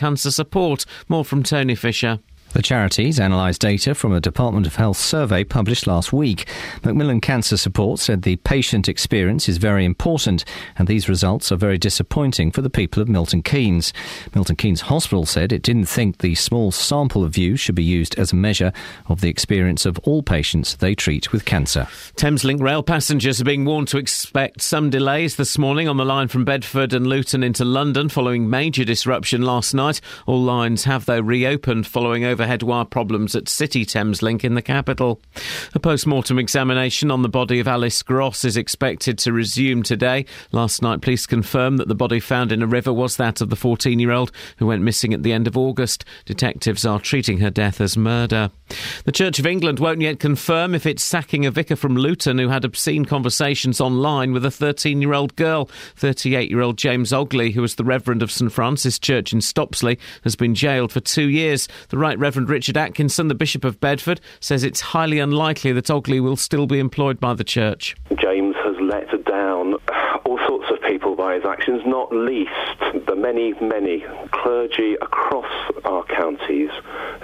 Cancer Support. More from Tony Fisher. The charities analysed data from a Department of Health survey published last week. Macmillan Cancer Support said the patient experience is very important, and these results are very disappointing for the people of Milton Keynes. Milton Keynes Hospital said it didn't think the small sample of views should be used as a measure of the experience of all patients they treat with cancer. Thameslink rail passengers are being warned to expect some delays this morning on the line from Bedford and Luton into London following major disruption last night. All lines have, though, reopened following over overhead wire problems at City Thameslink in the capital. A post mortem examination on the body of Alice Gross is expected to resume today. Last night, police confirmed that the body found in a river was that of the 14 year old who went missing at the end of August. Detectives are treating her death as murder. The Church of England won't yet confirm if it's sacking a vicar from Luton who had obscene conversations online with a 13 year old girl. 38 year old James Ogley, who was the Reverend of St Francis Church in Stopsley, has been jailed for two years. The Right Reverend Reverend Richard Atkinson, the Bishop of Bedford, says it's highly unlikely that Ogley will still be employed by the church. James has let down all sorts of people by his actions, not least the many, many clergy across our counties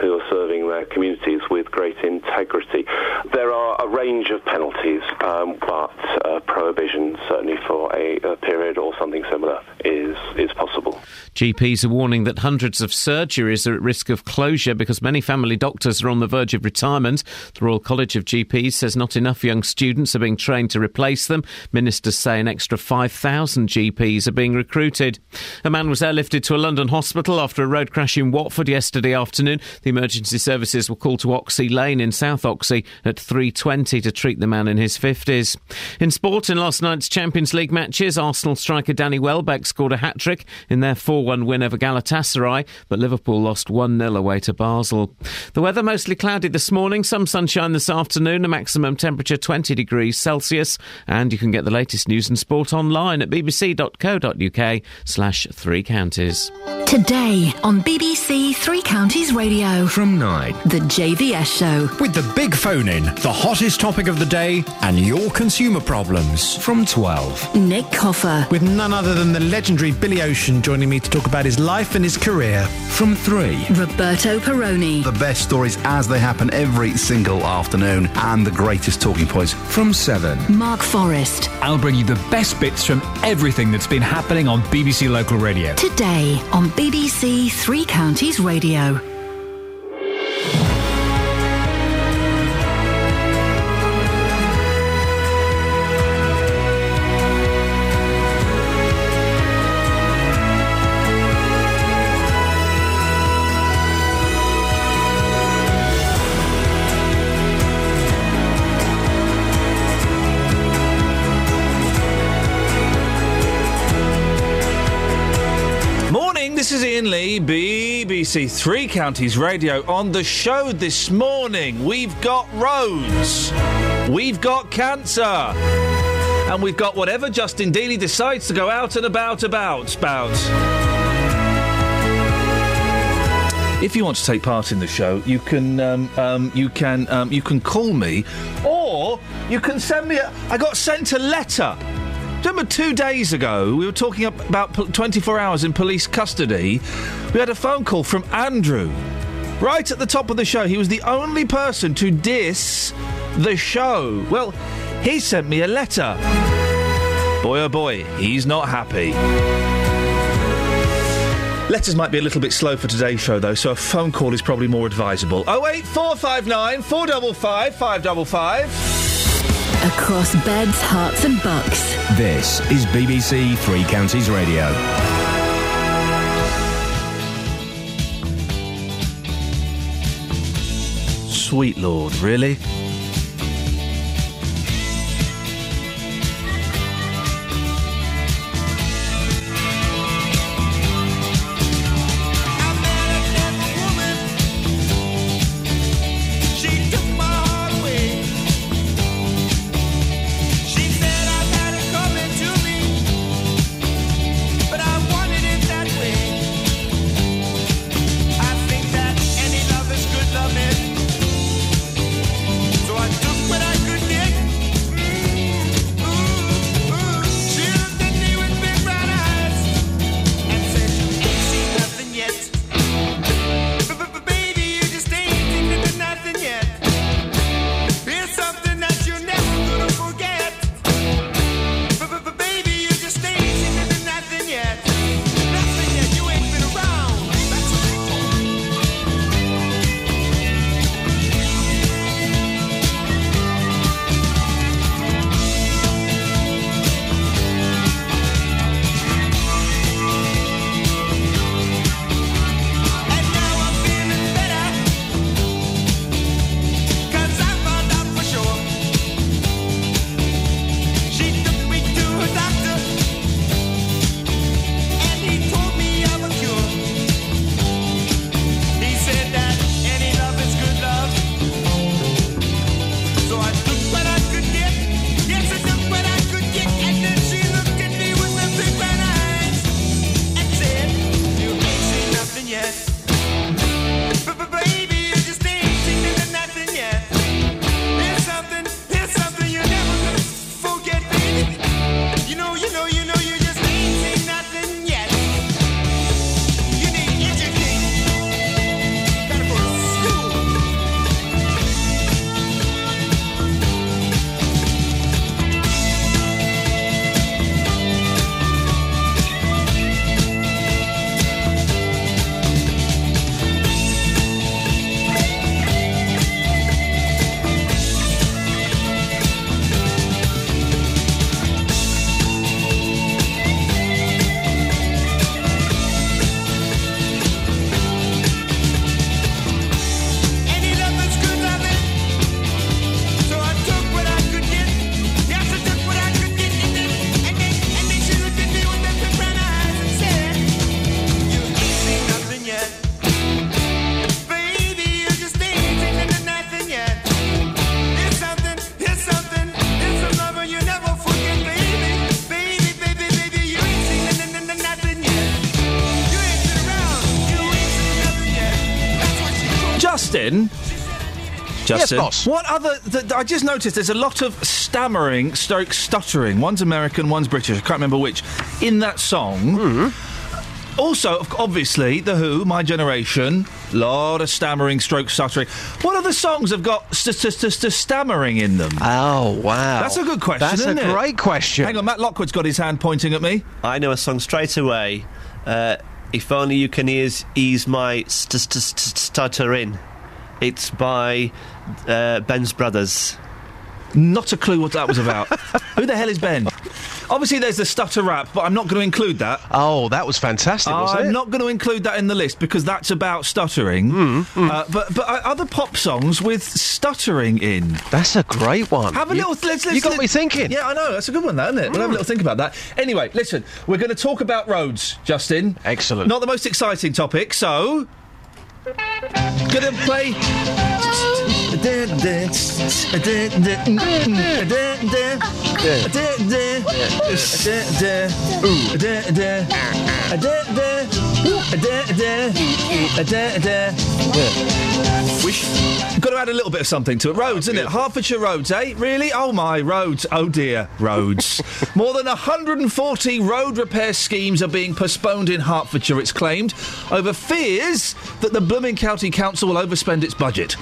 who are serving their communities with great integrity. There are a range of penalties, um, but uh, prohibition, certainly for a, a period or something similar, is, is possible. GPs are warning that hundreds of surgeries are at risk of closure because many family doctors are on the verge of retirement. The Royal College of GPs says not enough young students are being trained to replace them. Ministers say an extra 5,000 GPs are being recruited. A man was airlifted to a London hospital after a road crash in Watford yesterday afternoon. The emergency services were called to Oxhey Lane in South Oxhey at 3.20 to treat the man in his 50s. In sport, in last night's Champions League matches, Arsenal striker Danny Welbeck scored a hat-trick in their 4 1 win over Galatasaray, but Liverpool lost 1 0 away to Basel. The weather mostly cloudy this morning, some sunshine this afternoon, a maximum temperature 20 degrees Celsius, and you can get the latest news and sport online at bbc.co.uk slash three counties. Today on BBC Three Counties Radio. From 9. The JVS Show. With the big phone in, the hottest topic of the day, and your consumer problems. From 12. Nick Coffer. With none other than the legendary Billy Ocean joining me to talk about his life and his career. From 3. Roberto Peroni. The best stories as they happen every single afternoon, and the greatest talking points. From 7. Mark Forrest. I'll bring you the best bits from everything that's been happening on BBC Local Radio. Today on BBC Three Counties Radio. Iain BBC Three Counties Radio. On the show this morning, we've got roads, we've got cancer, and we've got whatever Justin Dealey decides to go out and about about. Spout. If you want to take part in the show, you can um, um, you can um, you can call me, or you can send me. A, I got sent a letter. Remember two days ago, we were talking about 24 hours in police custody. We had a phone call from Andrew. Right at the top of the show, he was the only person to diss the show. Well, he sent me a letter. Boy, oh boy, he's not happy. Letters might be a little bit slow for today's show, though, so a phone call is probably more advisable. 08459 455 555. Across beds, Herts, and bucks. This is BBC Three Counties Radio. Sweet Lord, really? Justin, boss. what other? Th- I just noticed there's a lot of stammering, stroke stuttering. One's American, one's British. I can't remember which. In that song. Also, obviously, The Who, My Generation, lot of stammering, stroke stuttering. What other songs have got st- st- st- st- stammering in them? Oh, wow. That's a good question, That's isn't a it? great question. Hang on, Matt Lockwood's got his hand pointing at me. I know a song straight away. Uh, if only you can ease, ease my st- st- st- stuttering. It's by uh, Ben's Brothers. Not a clue what that was about. Who the hell is Ben? Obviously, there's the stutter rap, but I'm not going to include that. Oh, that was fantastic, wasn't I'm it? not going to include that in the list because that's about stuttering. Mm, Uh, but but uh, other pop songs with stuttering in. That's a great one. Have a You- little. Let's, let's, you got let- me thinking. Yeah, I know. That's a good one, though, isn't it? We'll have a little think about that. Anyway, listen. We're going to talk about roads, Justin. Excellent. Not the most exciting topic, so. Gonna play. Wish. Got to add a little bit of something to it. Roads, isn't it? Hertfordshire roads, eh? Really? Oh my, roads. Oh dear, roads. More than 140 road repair schemes are being postponed in Hertfordshire, it's claimed, over fears that the Blooming County Council will overspend its budget.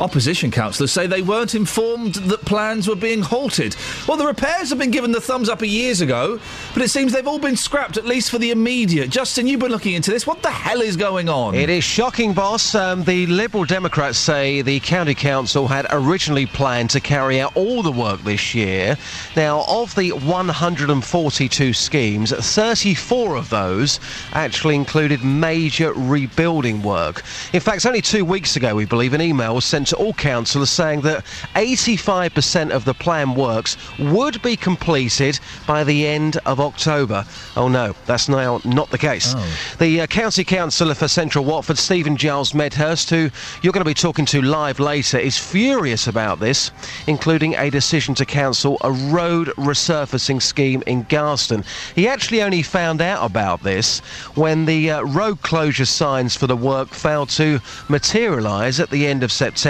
Opposition councillors say they weren't informed that plans were being halted. Well, the repairs have been given the thumbs up a years ago, but it seems they've all been scrapped, at least for the immediate. Justin, you've been looking into this. What the hell is going on? It is shocking, boss. Um, the Liberal Democrats say the County Council had originally planned to carry out all the work this year. Now, of the 142 schemes, 34 of those actually included major rebuilding work. In fact, only two weeks ago, we believe, an email was sent to all councillors saying that 85% of the plan works would be completed by the end of October. Oh no, that's now not the case. The uh, County Councillor for Central Watford, Stephen Giles Medhurst, who you're going to be talking to live later, is furious about this, including a decision to cancel a road resurfacing scheme in Garston. He actually only found out about this when the uh, road closure signs for the work failed to materialise at the end of September.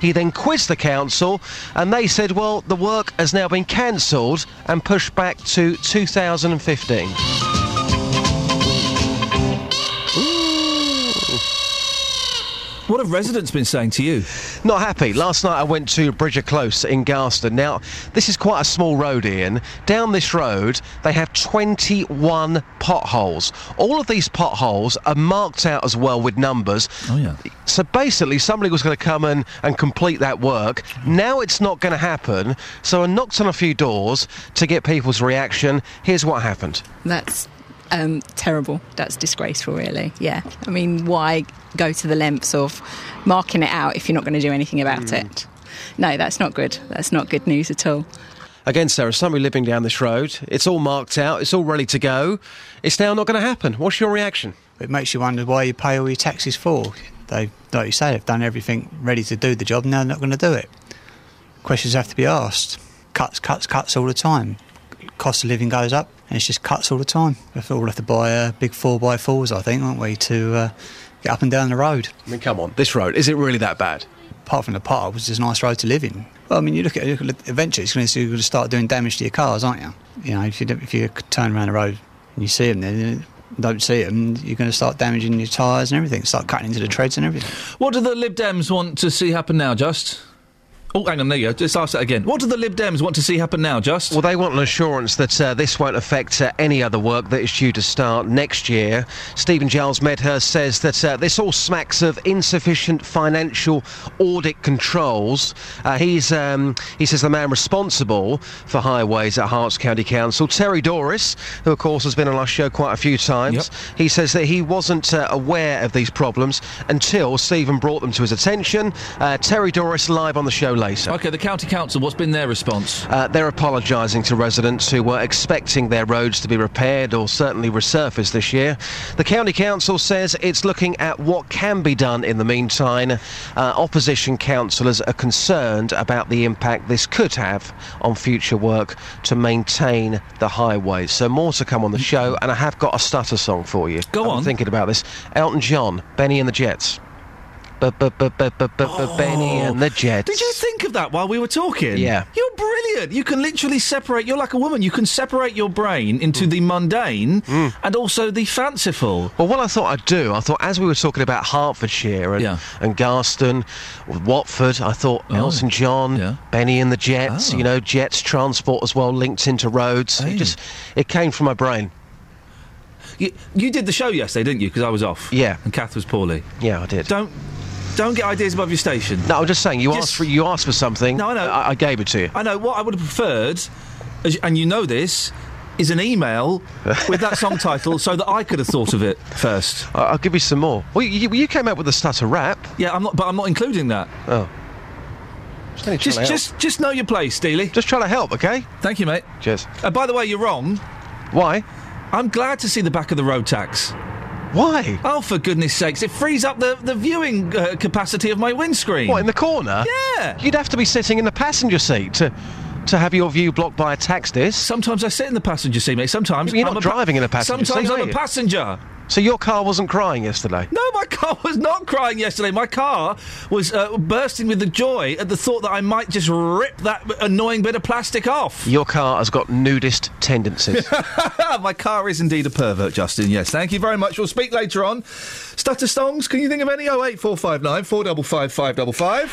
He then quizzed the council, and they said, well, the work has now been cancelled and pushed back to 2015. What have residents been saying to you? Not happy. Last night I went to Bridger Close in Garston. Now, this is quite a small road, Iain. Down this road, they have 21 potholes. All of these potholes are marked out as well with numbers. Oh, yeah. So basically, somebody was going to come in and complete that work. Now it's not going to happen. So I knocked on a few doors to get people's reaction. Here's what happened. That's um, terrible. That's disgraceful, really. Yeah. I mean, why go to the lengths of marking it out if you're not going to do anything about it? No, that's not good. That's not good news at all. Again, Sarah, somebody living down this road. It's all marked out. It's all ready to go. It's now not going to happen. What's your reaction? It makes you wonder why you pay all your taxes for. They, like you say, they've done everything ready to do the job. Now they're not going to do it. Questions have to be asked. Cuts, cuts, cuts all the time. Cost of living goes up, and it's just cuts all the time. We'll all have to buy uh, big four by fours, I think, aren't we, to uh, get up and down the road. I mean, come on, this road is it really that bad? Apart from the part, which is a nice road to live in. Well, I mean, you look at it, eventually it's going to, you're going to start doing damage to your cars, aren't you? You know, if you if you turn around the road and you see them, then don't see them, you're going to start damaging your tyres and everything. Start cutting into the treads and everything. What do the Lib Dems want to see happen now, Just? Oh, hang on, there you go. Just ask that again. What do the Lib Dems want to see happen now, Just? Well, they want an assurance that uh, this won't affect uh, any other work that is due to start next year. Stephen Giles Medhurst says that uh, this all smacks of insufficient financial audit controls. Uh, he's um, he says the man responsible for highways at Herts County Council, Terry Douris, who of course has been on our show quite a few times. He says that he wasn't uh, aware of these problems until Stephen brought them to his attention. Uh, Terry Douris live on the show later. Okay, the County Council, what's been their response? Uh, they're apologising to residents who were expecting their roads to be repaired or certainly resurfaced this year. The County Council says it's looking at what can be done in the meantime. Uh, opposition councillors are concerned about the impact this could have on future work to maintain the highways. So more to come on the show, and I have got a stutter song for you. Go I'm on. thinking about this. Elton John, Benny and the Jets. Benny and the Jets. Did you think of that while we were talking? Yeah. You're brilliant. You can literally separate. You're like a woman. You can separate your brain into the mundane and also the fanciful. Well, what I thought I'd do, I thought as we were talking about Hertfordshire and, and Garston, Watford, I thought Elton John, Benny and the Jets, you know, Jets transport as well linked into roads. It just, it came from my brain. You, you did the show yesterday, didn't you? Because I was off. Yeah. And Kath was poorly. Yeah, I did. Don't don't get ideas above your station. No, I'm just saying, you Just- asked for you asked for something. No, I know. I, I gave it to you. I know what I would have preferred, and you know this, is an email with that song title so that I could have thought of it first. I'll give you some more. Well, you, you came up with a stutter rap. Yeah, I'm not, but I'm not including that. Oh. Just, Just, just, just know your place, Steely. Just trying to help, okay? Thank you, mate. Cheers. Uh, by the way, you're wrong. Why? I'm glad to see the back of the road tax. Why? Oh, for goodness sakes! It frees up the, the viewing uh, capacity of my windscreen. What in the corner? Yeah. You'd have to be sitting in the passenger seat to to have your view blocked by a tax disc. Sometimes I sit in the passenger seat, mate. Sometimes You're I'm not a pa- driving in a passenger Sometimes seat, I'm are a passenger. So your car wasn't crying yesterday. No, my car was not crying yesterday. My car was uh, bursting with the joy at the thought that I might just rip that annoying bit of plastic off. Your car has got nudist tendencies. my car is indeed a pervert, Justin. Yes, thank you very much. We'll speak later on. Stutter songs. Can you think of any? Oh eight four five nine four double five five double five.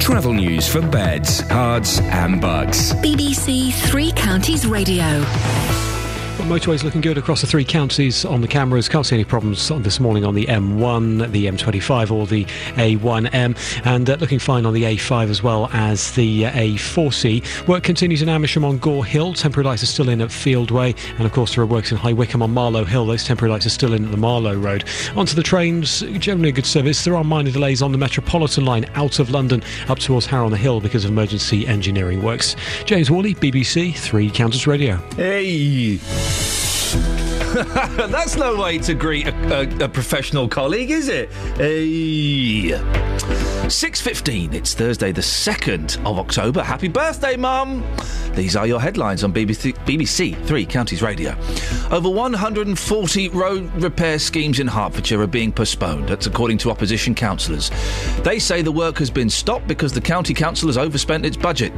Travel news for beds, cards, and bugs. BBC Three Counties Radio. Motorways looking good across the three counties on the cameras. Can't see any problems this morning on the M1, the M25, or the A1M, and uh, looking fine on the A5 as well as the uh, A4C. Work continues in Amersham on Gore Hill. Temporary lights are still in at Fieldway, and of course there are works in High Wycombe on Marlow Hill. Those temporary lights are still in at the Marlow Road. Onto the trains, generally a good service. There are minor delays on the Metropolitan line out of London up towards Harrow on the Hill because of emergency engineering works. James Worley, BBC Three Counties Radio. Hey. はあ。That's no way to greet a, a, a professional colleague, is it? Hey. 6.15, it's Thursday the 2nd of October. Happy birthday, Mum! These are your headlines on BBC, BBC Three Counties Radio. Over 140 road repair schemes in Hertfordshire are being postponed. That's according to opposition councillors. They say the work has been stopped because the county council has overspent its budget.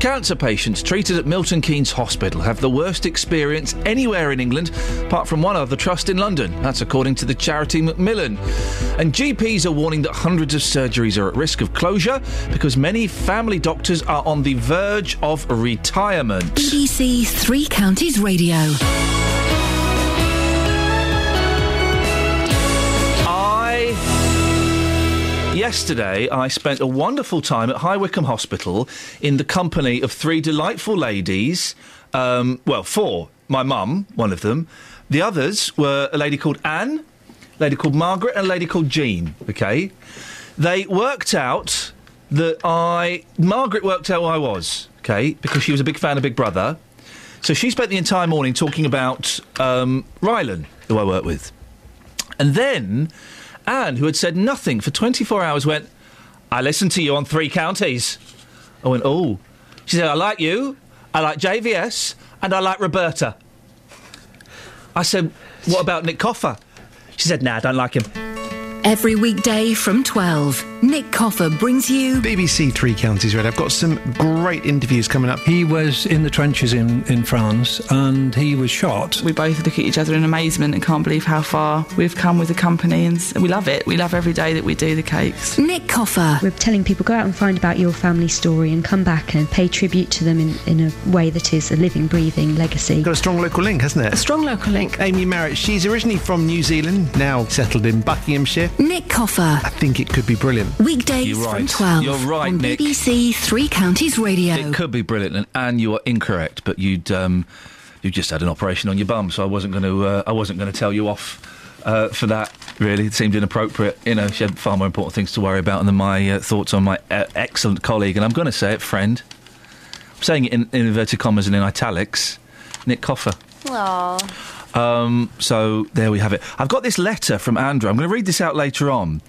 Cancer patients treated at Milton Keynes Hospital have the worst experience anywhere in England, apart from one other trust in London. That's according to the charity Macmillan. And GPs are warning that hundreds of surgeries are at risk of closure because many family doctors are on the verge of retirement. BBC Three Counties Radio. I. Yesterday, I spent a wonderful time at High Wycombe Hospital in the company of three delightful ladies. Um, well, four. My mum, one of them. The others were a lady called Anne, a lady called Margaret, and a lady called Jean. Okay? They worked out that I. Margaret worked out who I was, okay? Because she was a big fan of Big Brother. So she spent the entire morning talking about um, Rylan, who I work with. And then Anne, who had said nothing for 24 hours, went, I listened to you on three counties. I went, oh. She said, I like you, I like JVS, and I like Roberta. I said, what about Nick Coffer? She said, nah, I don't like him. Every weekday from 12, Nick Coffer brings you BBC Three Counties Red. I've got some great interviews coming up. He was in the trenches in, in France and he was shot. We both look at each other in amazement and can't believe how far we've come with the company, and we love it. We love every day that we do the cakes. Nick Coffer. We're telling people go out and find about your family story and come back and pay tribute to them in, in a way that is a living, breathing legacy. Got a strong local link, hasn't it? A strong local link. Amy Merritt, she's originally from New Zealand, now settled in Buckinghamshire. Nick Coffer. I think it could be brilliant. Weekdays You're from right. 12 You're right, on Nick. BBC Three Counties Radio. It could be brilliant, and Anne, you are incorrect, but you'd um, you just had an operation on your bum, so I wasn't going to uh, I wasn't going to tell you off uh, for that. Really, it seemed inappropriate. You know, she had far more important things to worry about than my uh, thoughts on my uh, excellent colleague, and I'm going to say it, friend. I'm saying it in, in inverted commas and in italics. Nick Coffer. Aww. Um, so there we have it. I've got this letter from Andrew. I'm going to read this out later on.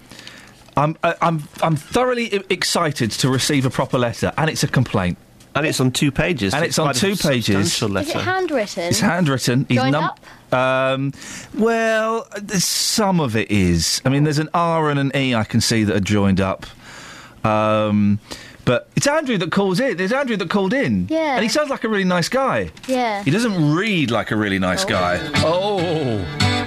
I'm I, I'm I'm thoroughly excited to receive a proper letter, and it's a complaint. And it's on two pages. And it's on two pages. substantial Is it letter. handwritten? It's handwritten. He's Joined num- up? Um, well, some of it is. I mean, there's an R and an E I can see that are joined up. Um, but it's Andrew that calls in. It's Andrew that called in. Yeah. And he sounds like a really nice guy. Yeah. He doesn't read like a really nice guy. Oh.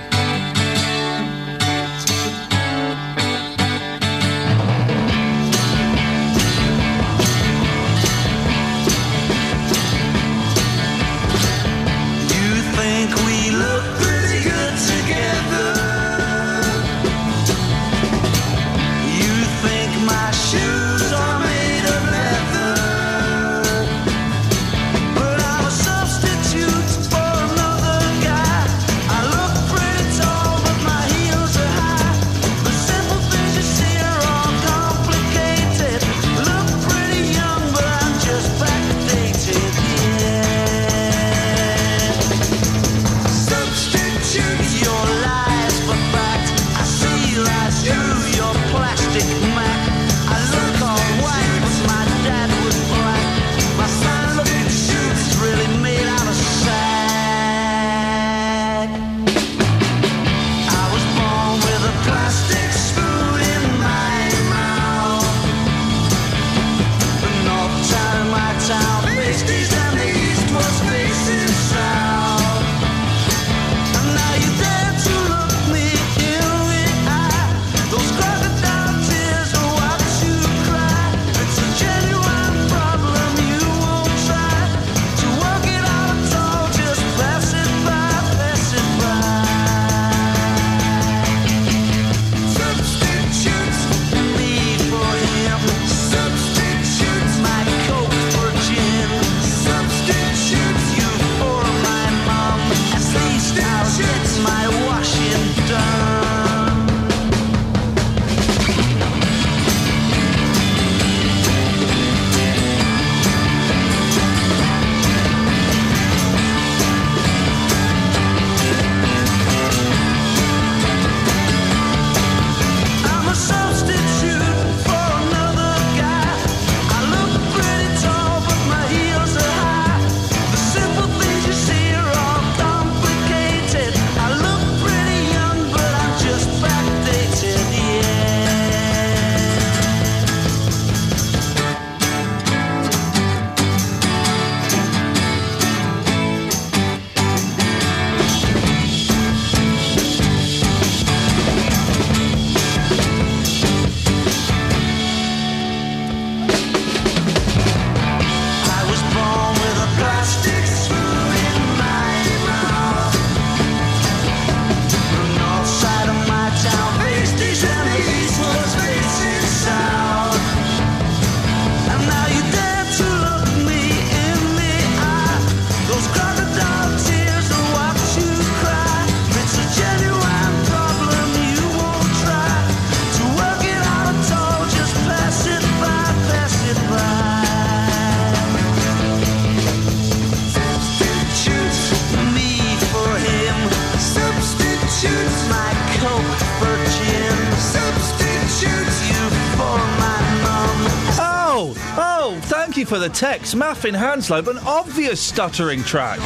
For the text. Maffin Hanslope, an obvious stuttering track.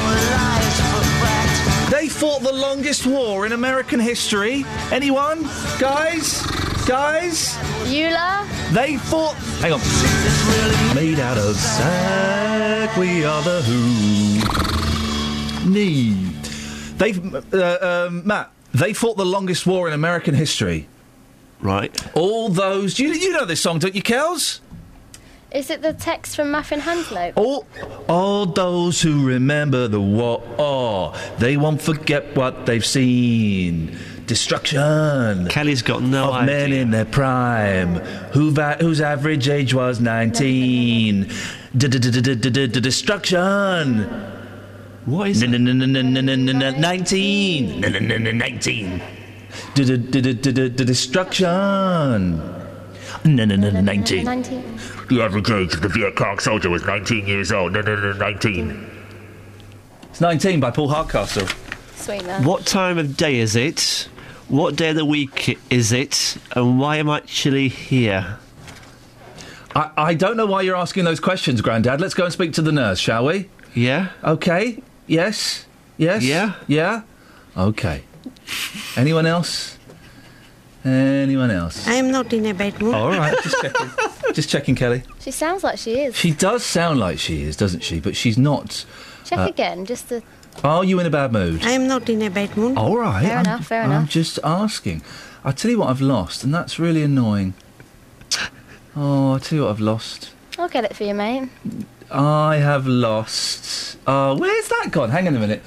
They fought the longest war in American history. Anyone? Guys? Guys? Eula? They fought. Hang on. Made out of sack, we are the Who. Need. They've. Uh, um, Matt, they fought the longest war in American history. Right. All those. You, you know this song, don't you, Kels? Is it the text from Muffin Hanslope? All, all those who remember the war, oh, they won't forget what they've seen. Destruction. Kelly's got no of men in their prime, who va- whose average age was 19. Destruction. What is it? 19. 19. Destruction. 19. 19. The average age of the Viet Cong soldier was 19 years old. No, no, no, 19. It's 19 by Paul Hardcastle. Sweet man. What time of day is it? What day of the week is it? And why am I actually here? I, I don't know why you're asking those questions, Grandad. Let's go and speak to the nurse, shall we? Yeah. Okay. Yes. Yes. Yeah. Yeah. Okay. Anyone else? Anyone else? I am not in a bad mood. All right, just checking. Just checking, Kelly. She sounds like she is. She does sound like she is, doesn't she? But she's not. Check uh, again, just to. Are you in a bad mood? I am not in a bad mood. All right. Fair I'm, enough, fair I'm enough. just asking. I tell you what I've lost, and that's really annoying. Oh, I tell you what I've lost. I'll get it for you, mate. I have lost. Oh, where's that gone? Hang on a minute.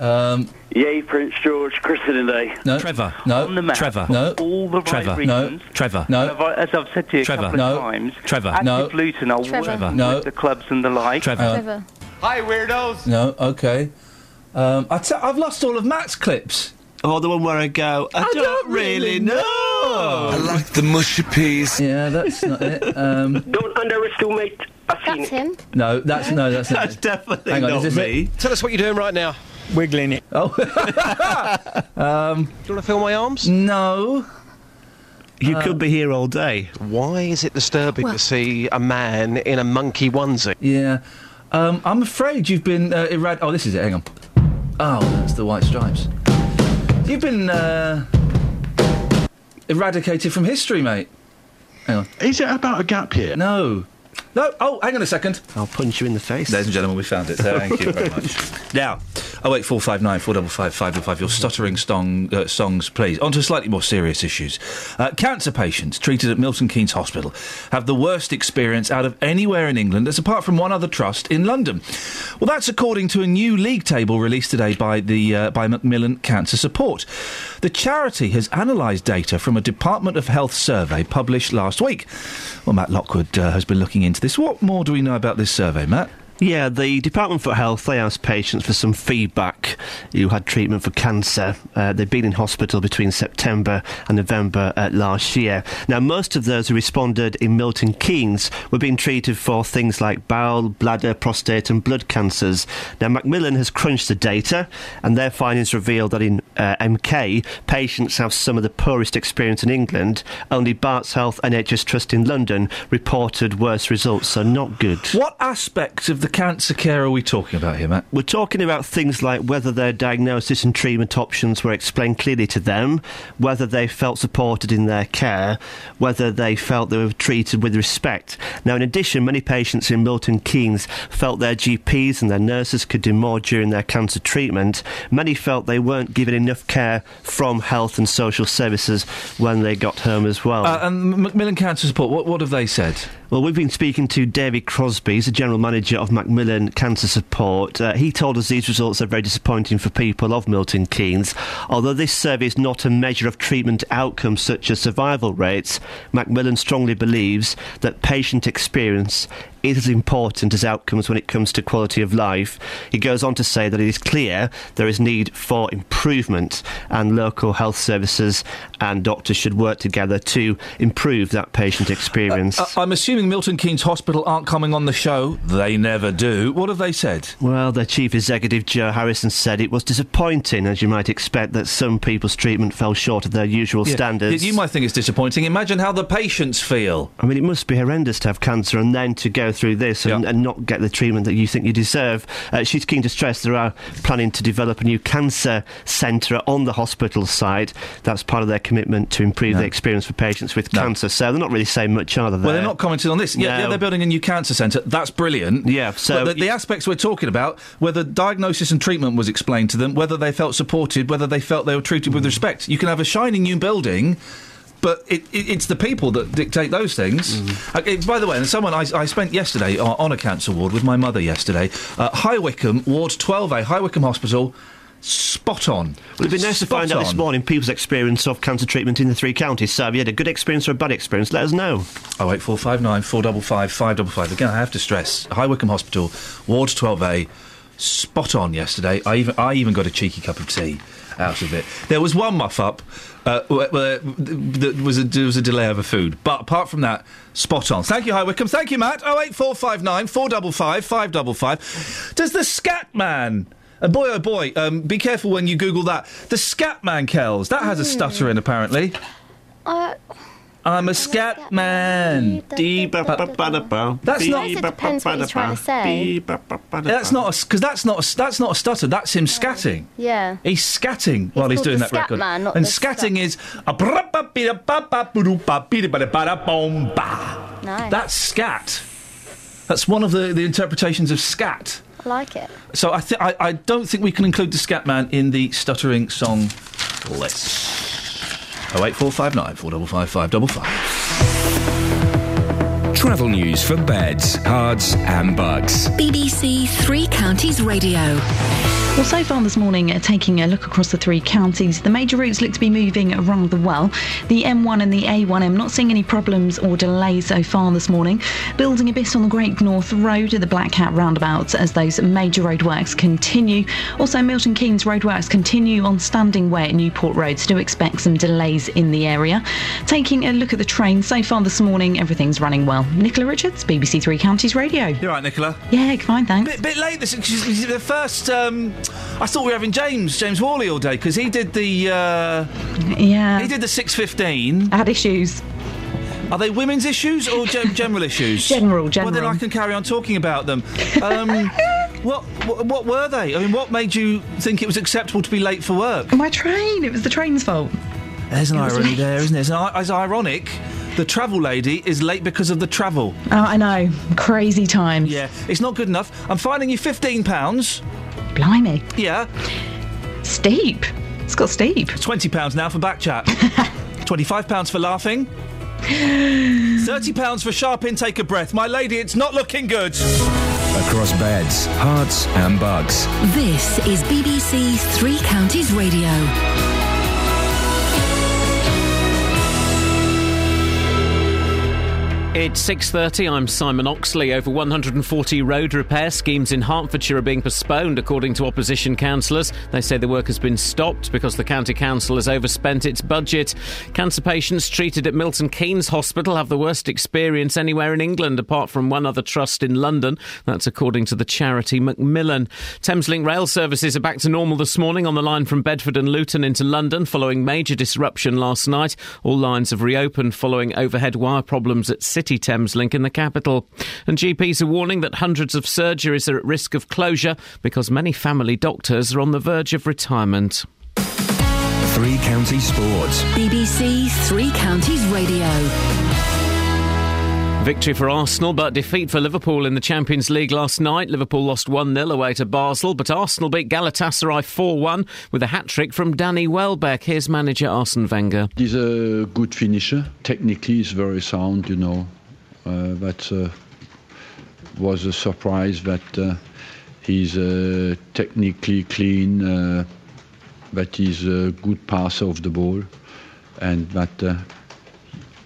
Um, Yay, Prince George, christening day. no. Trevor. No. On the map, Trevor. for No. all the right Trevor. reasons. Trevor. No. And I've- As I've said to you a Trevor. couple No. of times, Trevor. Active No. Luton are Trevor. working No. with the clubs and the like. Trevor. Uh, Trevor. Hi, weirdos. No. Okay. Um, I t- I've lost all of Matt's clips. Oh, the one where I go, I, don't, really know. I like the mushy peas. Yeah, that's not it. Um, Don't underestimate a That's him. no, that's no, that's not That's it. definitely Hang on, not is this me. Tell us what you're doing right now. Wiggling it. Oh. um, Do you want to feel my arms? no. You could be here all day. Why is it disturbing Well- to see a man in a monkey onesie? Yeah. Um, I'm afraid you've been uh, erad. Oh, this is it. Hang on. Oh, that's the white stripes. You've been uh, eradicated from history, mate. Hang on. Is it about a gap year? No. No. Oh, hang on a second. I'll punch you in the face. Ladies and gentlemen, we found it. Thank you very much. Now, oh eight four five nine four double five five double five. Your stuttering song, uh, songs, please. On to slightly more serious issues. Uh, cancer patients treated at Milton Keynes Hospital have the worst experience out of anywhere in England, as apart from one other trust in London. Well, that's according to a new league table released today by the uh, by Macmillan Cancer Support. The charity has analysed data from a Department of Health survey published last week. Well, Matt Lockwood uh, has been looking into this. What more do we know about this survey, Matt? Yeah, the Department for Health, they asked patients for some feedback who had treatment for cancer. Uh, they've been in hospital between September and November uh, last year. Now, most of those who responded in Milton Keynes were being treated for things like bowel, bladder, prostate, and blood cancers. Now, Macmillan has crunched the data, and their findings reveal that in uh, MK, patients have some of the poorest experience in England. Only Barts Health and NHS Trust in London reported worse results, so not good. What aspects of the cancer care are we talking about here, Matt? We're talking about things like whether their diagnosis and treatment options were explained clearly to them, whether they felt supported in their care, whether they felt they were treated with respect. Now, in addition, many patients in Milton Keynes felt their GPs and their nurses could do more during their cancer treatment. Many felt they weren't given enough care from health and social services when they got home as well. Uh, and Macmillan Cancer Support, what, what have they said? Well, we've been speaking to David Crosby, he's the general manager of Macmillan Cancer Support. Uh, he told us these results are very disappointing for people of Milton Keynes. Although this survey is not a measure of treatment outcomes such as survival rates, Macmillan strongly believes that patient experience is as important as outcomes when it comes to quality of life. He goes on to say that it is clear there is need for improvement and local health services and doctors should work together to improve that patient experience. Uh, I'm assuming Milton Keynes Hospital aren't coming on the show. They never do. What have they said? Well, their chief executive, Joe Harrison, said it was disappointing, as you might expect, that some people's treatment fell short of their usual Yeah, standards. You might think it's disappointing. Imagine how the patients feel. I mean, it must be horrendous to have cancer and then to go through this and, and not get the treatment that you think you deserve. Uh, she's keen to stress there are planning to develop a new cancer centre on the hospital side. That's part of their commitment to improve the experience for patients with cancer. So they're not really saying much, are they? Well, they're not commenting on this. Yeah, yeah, they're building a new cancer centre. That's brilliant. Yeah, so the, the aspects we're talking about, whether diagnosis and treatment was explained to them, whether they felt supported, whether they felt they were treated Mm. with respect. You can have a shiny new building. But it, it, it's the people that dictate those things. Mm. Uh, it- by the way, and someone I, I spent yesterday on, on a cancer ward with my mother yesterday, uh, High Wycombe, Ward 12A, High Wycombe Hospital, spot on. Well, it'd be nice to find out this morning people's experience of cancer treatment in the three counties. So, have you had a good experience or a bad experience? Let us know. Oh eight four five nine four double five five double five. Again, I have to stress, High Wycombe Hospital, Ward twelve A, spot on yesterday. I even I even got a cheeky cup of tea out of it. There was one muff up. Uh, where there was a there was a delay over food, but apart from that, spot on. Thank you, High Wycombe. Thank you, Matt. Oh eight four five nine four double five five double five. Does the Scat Man? Uh, boy, oh boy, um, be careful when you Google that. The Scat Man, Kells. That has a stutter in, apparently. Uh, I'm a scat man. That's not. That's not because that's not a, that's not a stutter. That's him scatting. Yeah. He's scatting he's while he's doing that scat record. Man, and scatting is. Nice. That's scat. That's one of the, the interpretations of scat. I like it. So I, th- I, I don't think we can include the scat man in the stuttering song list. 08459 455555. Travel news for beds, cards, and bugs. BBC Three Counties Radio. Well, so far this morning, uh, taking a look across the three counties, the major routes look to be moving rather well. The M1 and the A1M not seeing any problems or delays so far this morning. Building a bit on the Great North Road at the Black Cat roundabouts as those major roadworks continue. Also, Milton Keynes roadworks continue on Standing Way at Newport Road. So do expect some delays in the area. Taking a look at the train so far this morning, everything's running well. Nicola Richards, BBC Three Counties Radio. You're right, Nicola. Yeah, fine, thanks. Bit, bit late. This the first. Um, I thought we were having James James Worley all day because he did the. Uh, yeah. He did the six fifteen. Had issues. Are they women's issues or gen- general issues? General, general. Well, then. I can carry on talking about them. Um, what, what what were they? I mean, what made you think it was acceptable to be late for work? My train. It was the train's fault. There's an It irony there, isn't there? It's, i- it's ironic. The travel lady is late because of the travel. Oh, I know. Crazy times. Yeah, it's not good enough. I'm fining you fifteen pounds. Blimey. Yeah. Steep. It's got steep. Twenty pounds now for back chat. Twenty-five pounds for laughing. Thirty pounds for sharp intake of breath. My lady, it's not looking good. Across beds, Herts, and bugs. This is BBC Three Counties Radio. It's 6:30. I'm Simon Oxley. Over 140 road repair schemes in Hertfordshire are being postponed according to opposition councillors. They say the work has been stopped because the county council has overspent its budget. Cancer patients treated at Milton Keynes Hospital have the worst experience anywhere in England apart from one other trust in London. That's according to the charity Macmillan. Thameslink rail services are back to normal this morning on the line from Bedford and Luton into London following major disruption last night. All lines have reopened following overhead wire problems at City Thameslink in the capital. And GPs are warning that hundreds of surgeries are at risk of closure because many family doctors are on the verge of retirement. Three County Sports. BBC Three Counties Radio. Victory for Arsenal, but defeat for Liverpool in the Champions League last night. Liverpool lost 1 0 away to Basel, but Arsenal beat Galatasaray 4 1 with a hat trick from Danny Welbeck. Here's manager Arsene Wenger. He's a good finisher. Technically, he's very sound, you know. Uh, that uh, was a surprise that uh, he's uh, technically clean, uh, that he's a good passer of the ball, and that uh,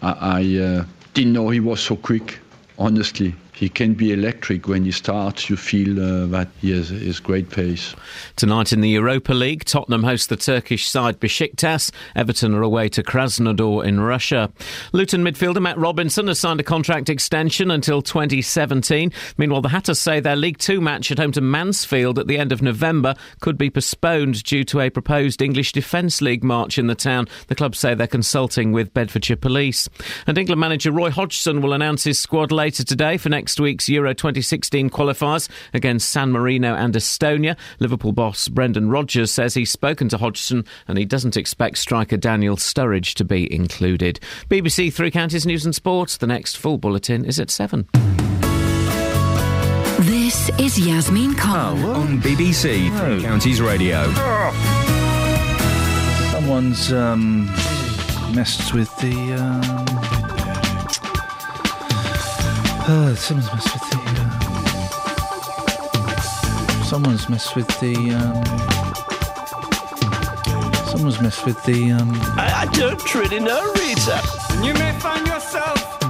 I, I uh, didn't know he was so quick, honestly. He can be electric when he starts. You feel uh, that he has, has great pace. Tonight in the Europa League, Tottenham host the Turkish side Besiktas. Everton are away to Krasnodar in Russia. Luton midfielder Matt Robinson has signed a contract extension until 2017. Meanwhile, the Hatters say their League Two match at home to Mansfield at the end of November could be postponed due to a proposed English Defence League march in the town. The club say they're consulting with Bedfordshire Police. And England manager Roy Hodgson will announce his squad later today for next week's Euro 2016 qualifiers against San Marino and Estonia. Liverpool boss Brendan Rodgers says he's spoken to Hodgson and he doesn't expect striker Daniel Sturridge to be included. BBC Three Counties News and Sports. The next full bulletin is at 7. This is Yasmin Khan. On BBC Three Counties Radio. Someone's um, messed with the. Um, uh, someone's messed with the. Uh, someone's messed with the. Um, someone's messed with the. Um, I, I don't really know, Rita. You may find yourself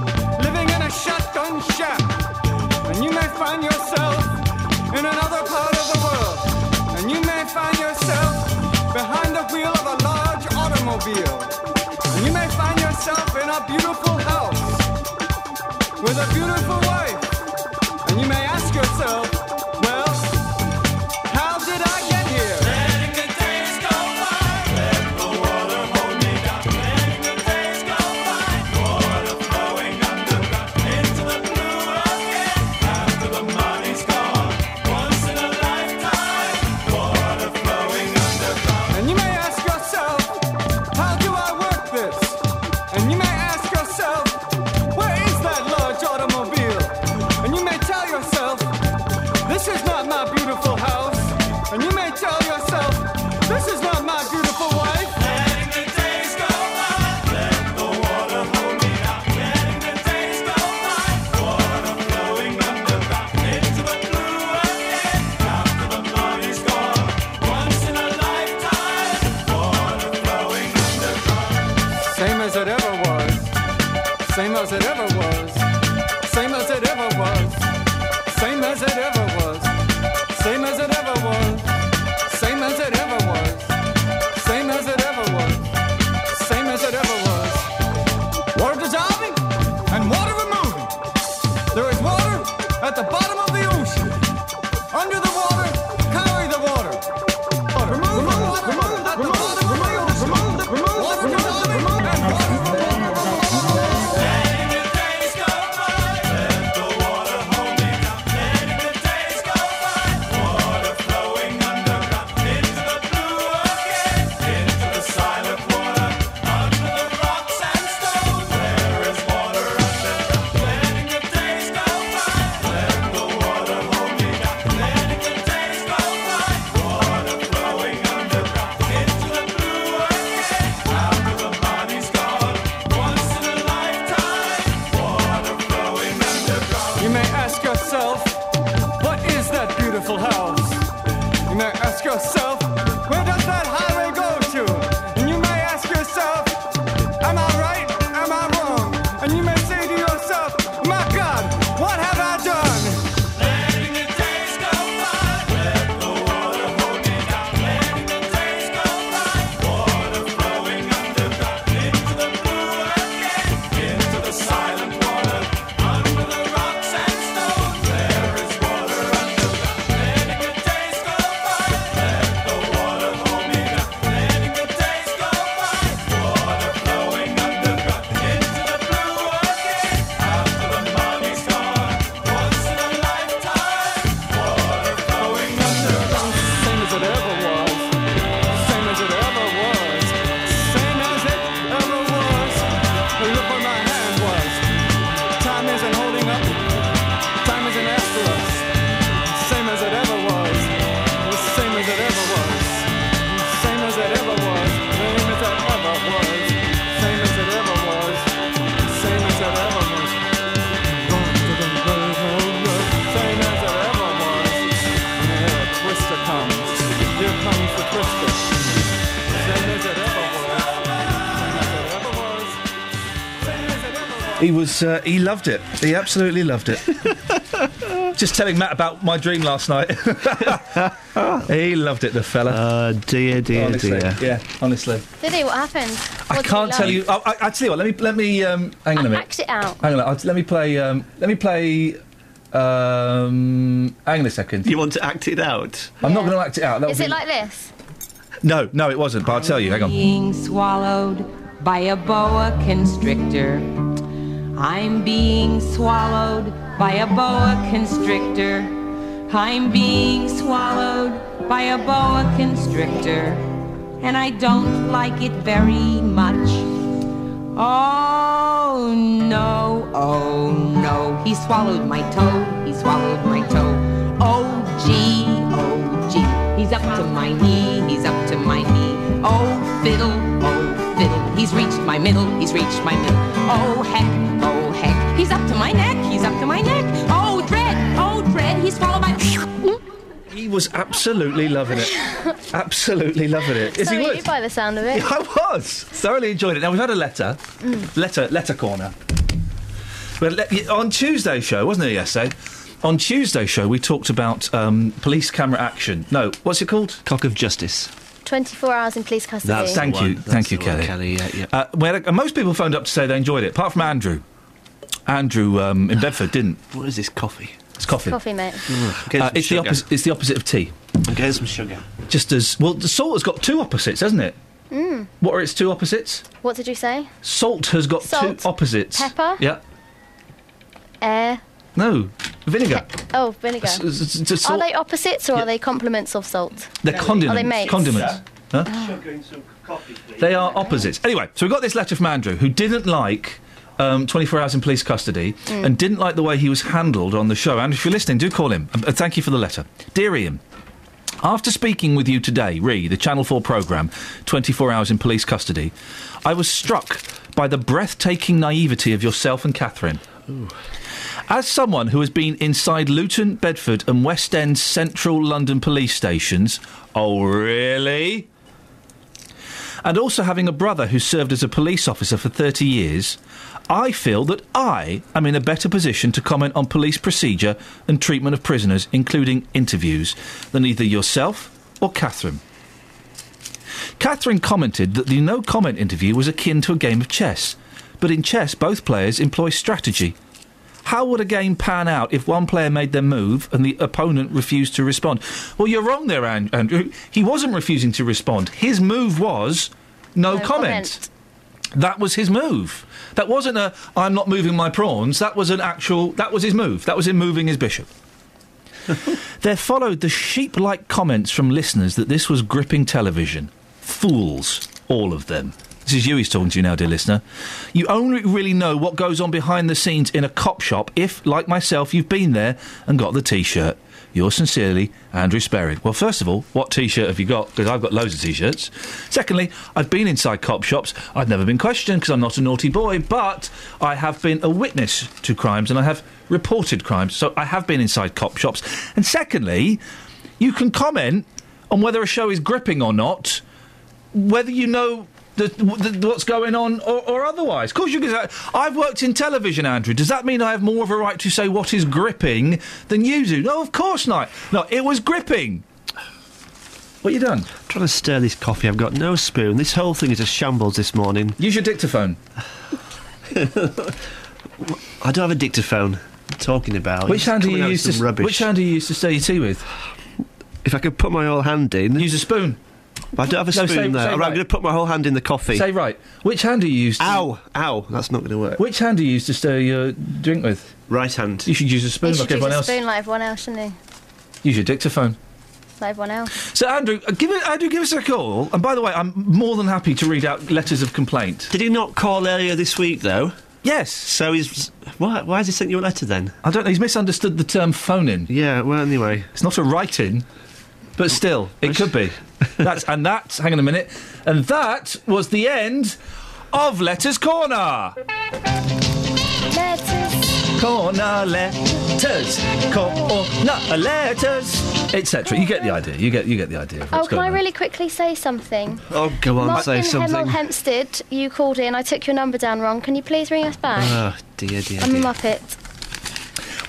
living in a shotgun shack. And you may find yourself in another part of the world. And you may find yourself behind the wheel of a large automobile. And you may find yourself in a beautiful house with a beautiful wife. And you may ask yourself, was. He. Uh, he loved it. He absolutely loved it. Just telling Matt about my dream last night. he loved it, the fella. Uh, dear, dear, honestly, dear. Yeah, honestly. Did he? What happened? I What did he can't tell you. I, I, I tell you what. Let me let me. Um, hang on a minute. Act it out. Hang on. I'll, let me play. Um, let me play. Um, hang on a second. You want to act it out? I'm not going to act it out. That Is would it be- like this? No, no, it wasn't. But I'll tell you. Hang on. Being swallowed by a boa constrictor. I'm being swallowed by a boa constrictor. I'm being swallowed by a boa constrictor. And I don't like it very much. Oh no, oh no. He swallowed my toe, he swallowed my toe. Oh gee, oh gee. He's up to my knee, he's up to my knee. Oh fiddle, oh fiddle. He's reached my middle, he's reached my middle. Oh heck. He's up to my neck, he's up to my neck. Oh dread, oh dread. He's swallowed by. He was absolutely loving it. absolutely loving it. Is so he are would? you by the sound of it. Yeah, I was thoroughly enjoyed it. Now we've had a letter, Mm. letter, letter corner. But le- on Tuesday's show, wasn't it yesterday? On Tuesday's show, we talked about um, police camera action. No, what's it called? Cock of Justice. 24 hours in police custody. thank you, thank you, Kelly. Kelly yeah, yeah. Uh, where, and most people phoned up to say they enjoyed it, apart from Andrew. Andrew um, in Bedford didn't. What is this coffee? It's coffee. Coffee, mate. Get Uh, some it's the opposite. It's the opposite of tea. Get some sugar. Just as well, the salt has got two opposites, hasn't it? Mm. What are its two opposites? What did you say? Salt has got Salt, two opposites. pepper. Yeah. Air. No. Vinegar. Oh, vinegar. S- s- s- s- Are they opposites or are they complements of salt? They're condiments. Are they mates? Condiments. Huh? They are opposites. Anyway, so we got this letter from Andrew, who didn't like um, 24 hours in police custody Mm. and didn't like the way he was handled on the show. And if you're listening, do call him. Uh, thank you for the letter. Dear Iain, after speaking with you today, re the Channel 4 programme, 24 Hours in Police Custody, I was struck by the breathtaking naivety of yourself and Catherine. As someone who has been inside Luton, Bedford, and West End central London police stations, oh really? and also having a brother who served as a police officer for 30 years, I feel that I am in a better position to comment on police procedure and treatment of prisoners, including interviews, than either yourself or Catherine. Catherine commented that the no comment interview was akin to a game of chess, but in chess, both players employ strategy. How would a game pan out if one player made their move and the opponent refused to respond? Well, you're wrong there, Andrew. He wasn't refusing to respond. His move was no, No comment. That was his move. That wasn't a I'm not moving my prawns. That was an actual that was his move. That was him moving his bishop. there followed the sheep like comments from listeners that this was gripping television. Fools, all of them. This is you he's talking to you now, dear listener. You only really know what goes on behind the scenes in a cop shop if, like myself, you've been there and got the t shirt. Yours sincerely, Andrew Sperry. Well, first of all, what t shirt have you got? Because I've got loads of t shirts. Secondly, I've been inside cop shops. I've never been questioned because I'm not a naughty boy, but I have been a witness to crimes and I have reported crimes. So I have been inside cop shops. And secondly, you can comment on whether a show is gripping or not, whether you know the, the, what's going on or, or otherwise. Of course, you can say, I've worked in television, Andrew. Does that mean I have more of a right to say what is gripping than you do? No, of course not. No, it was gripping. What you done? trying to stir this coffee. I've got no spoon. This whole thing is a shambles this morning. Use your dictaphone. I don't have a dictaphone. I'm talking about Which hand do you use to rubbish. Which hand do you use to stir your tea with? If I could put my whole hand in. Use a spoon. I don't have a No, spoon say- there. say Right, right. I'm going to put my whole hand in the coffee. Say right. Which hand do you use? To, Ow! Ow! That's not going to work. Which hand do you use to stir your drink with? Right hand. You should use a spoon should like use everyone a else. spoon like everyone else, shouldn't you? Use your dictaphone. Like everyone else. So Andrew, uh, give it, Andrew, give us a call. And by the way, I'm more than happy to read out letters of complaint. Did he not call earlier this week, though? Yes. So he's. Why, why has he sent you a letter then? I don't know. He's misunderstood the term phone in. Yeah. Well, anyway. It's not a write-in, but still, it could be. That's and that. Hang on a minute. And that was the end of Letters Corner. Letters. Corner letters, corner letters, etc. You get the idea. You get you get the idea. Of Oh, can going I on. really quickly say something? Oh, go on, Martin say Hemel something. Hempstead, you called in. I took your number down wrong. Can you please ring us back? Oh, dear, dear, I'm a muppet.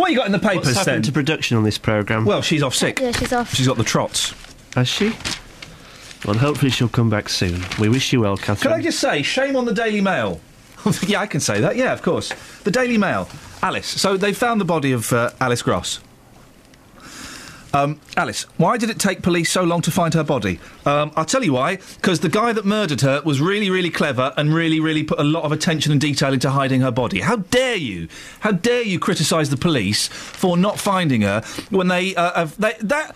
What you got in the papers What's happened then? to production on this programme? well, she's off sick. Yeah, she's off. She's got the trots. Has she? Well, hopefully she'll come back soon. We wish you well, Catherine. Can I just say, shame on the Daily Mail. yeah, I can say that. Yeah, of course. The Daily Mail. Alice. So they found the body of uh, Alice Gross. Um, Alice, why did it take police so long to find her body? Um, I'll tell you why. Because the guy that murdered her was really, really clever and really, really put a lot of attention and detail into hiding her body. How dare you? How dare you criticise the police for not finding her when they uh, have they, that.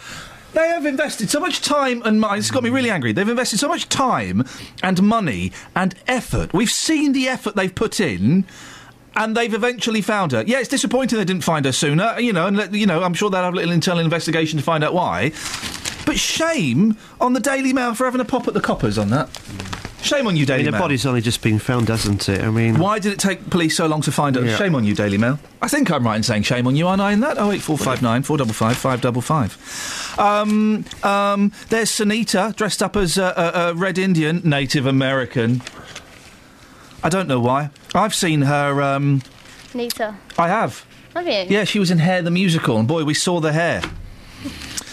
They have invested so much time and money. It's got me really angry. They've invested so much time and money and effort. We've seen the effort they've put in, and they've eventually found her. Yeah, it's disappointing they didn't find her sooner. You know, and let- you know, I'm sure they'll have a little internal investigation to find out why. But shame on the Daily Mail for having a pop at the coppers on that. Shame on you, I Daily mean, the body's only just been found, hasn't it? I mean, Why did it take police so long to find her? Yeah. Shame on you, Daily Mail. I think I'm right in saying shame on you, aren't I? In that, oh eight four five nine four double five five double five. Um, um, there's Sunita dressed up as a, a, a Red Indian, Native American. I don't know why. I've seen her. Um, Nita. I have. Have you? Yeah, she was in Hair the musical, and boy, we saw the hair.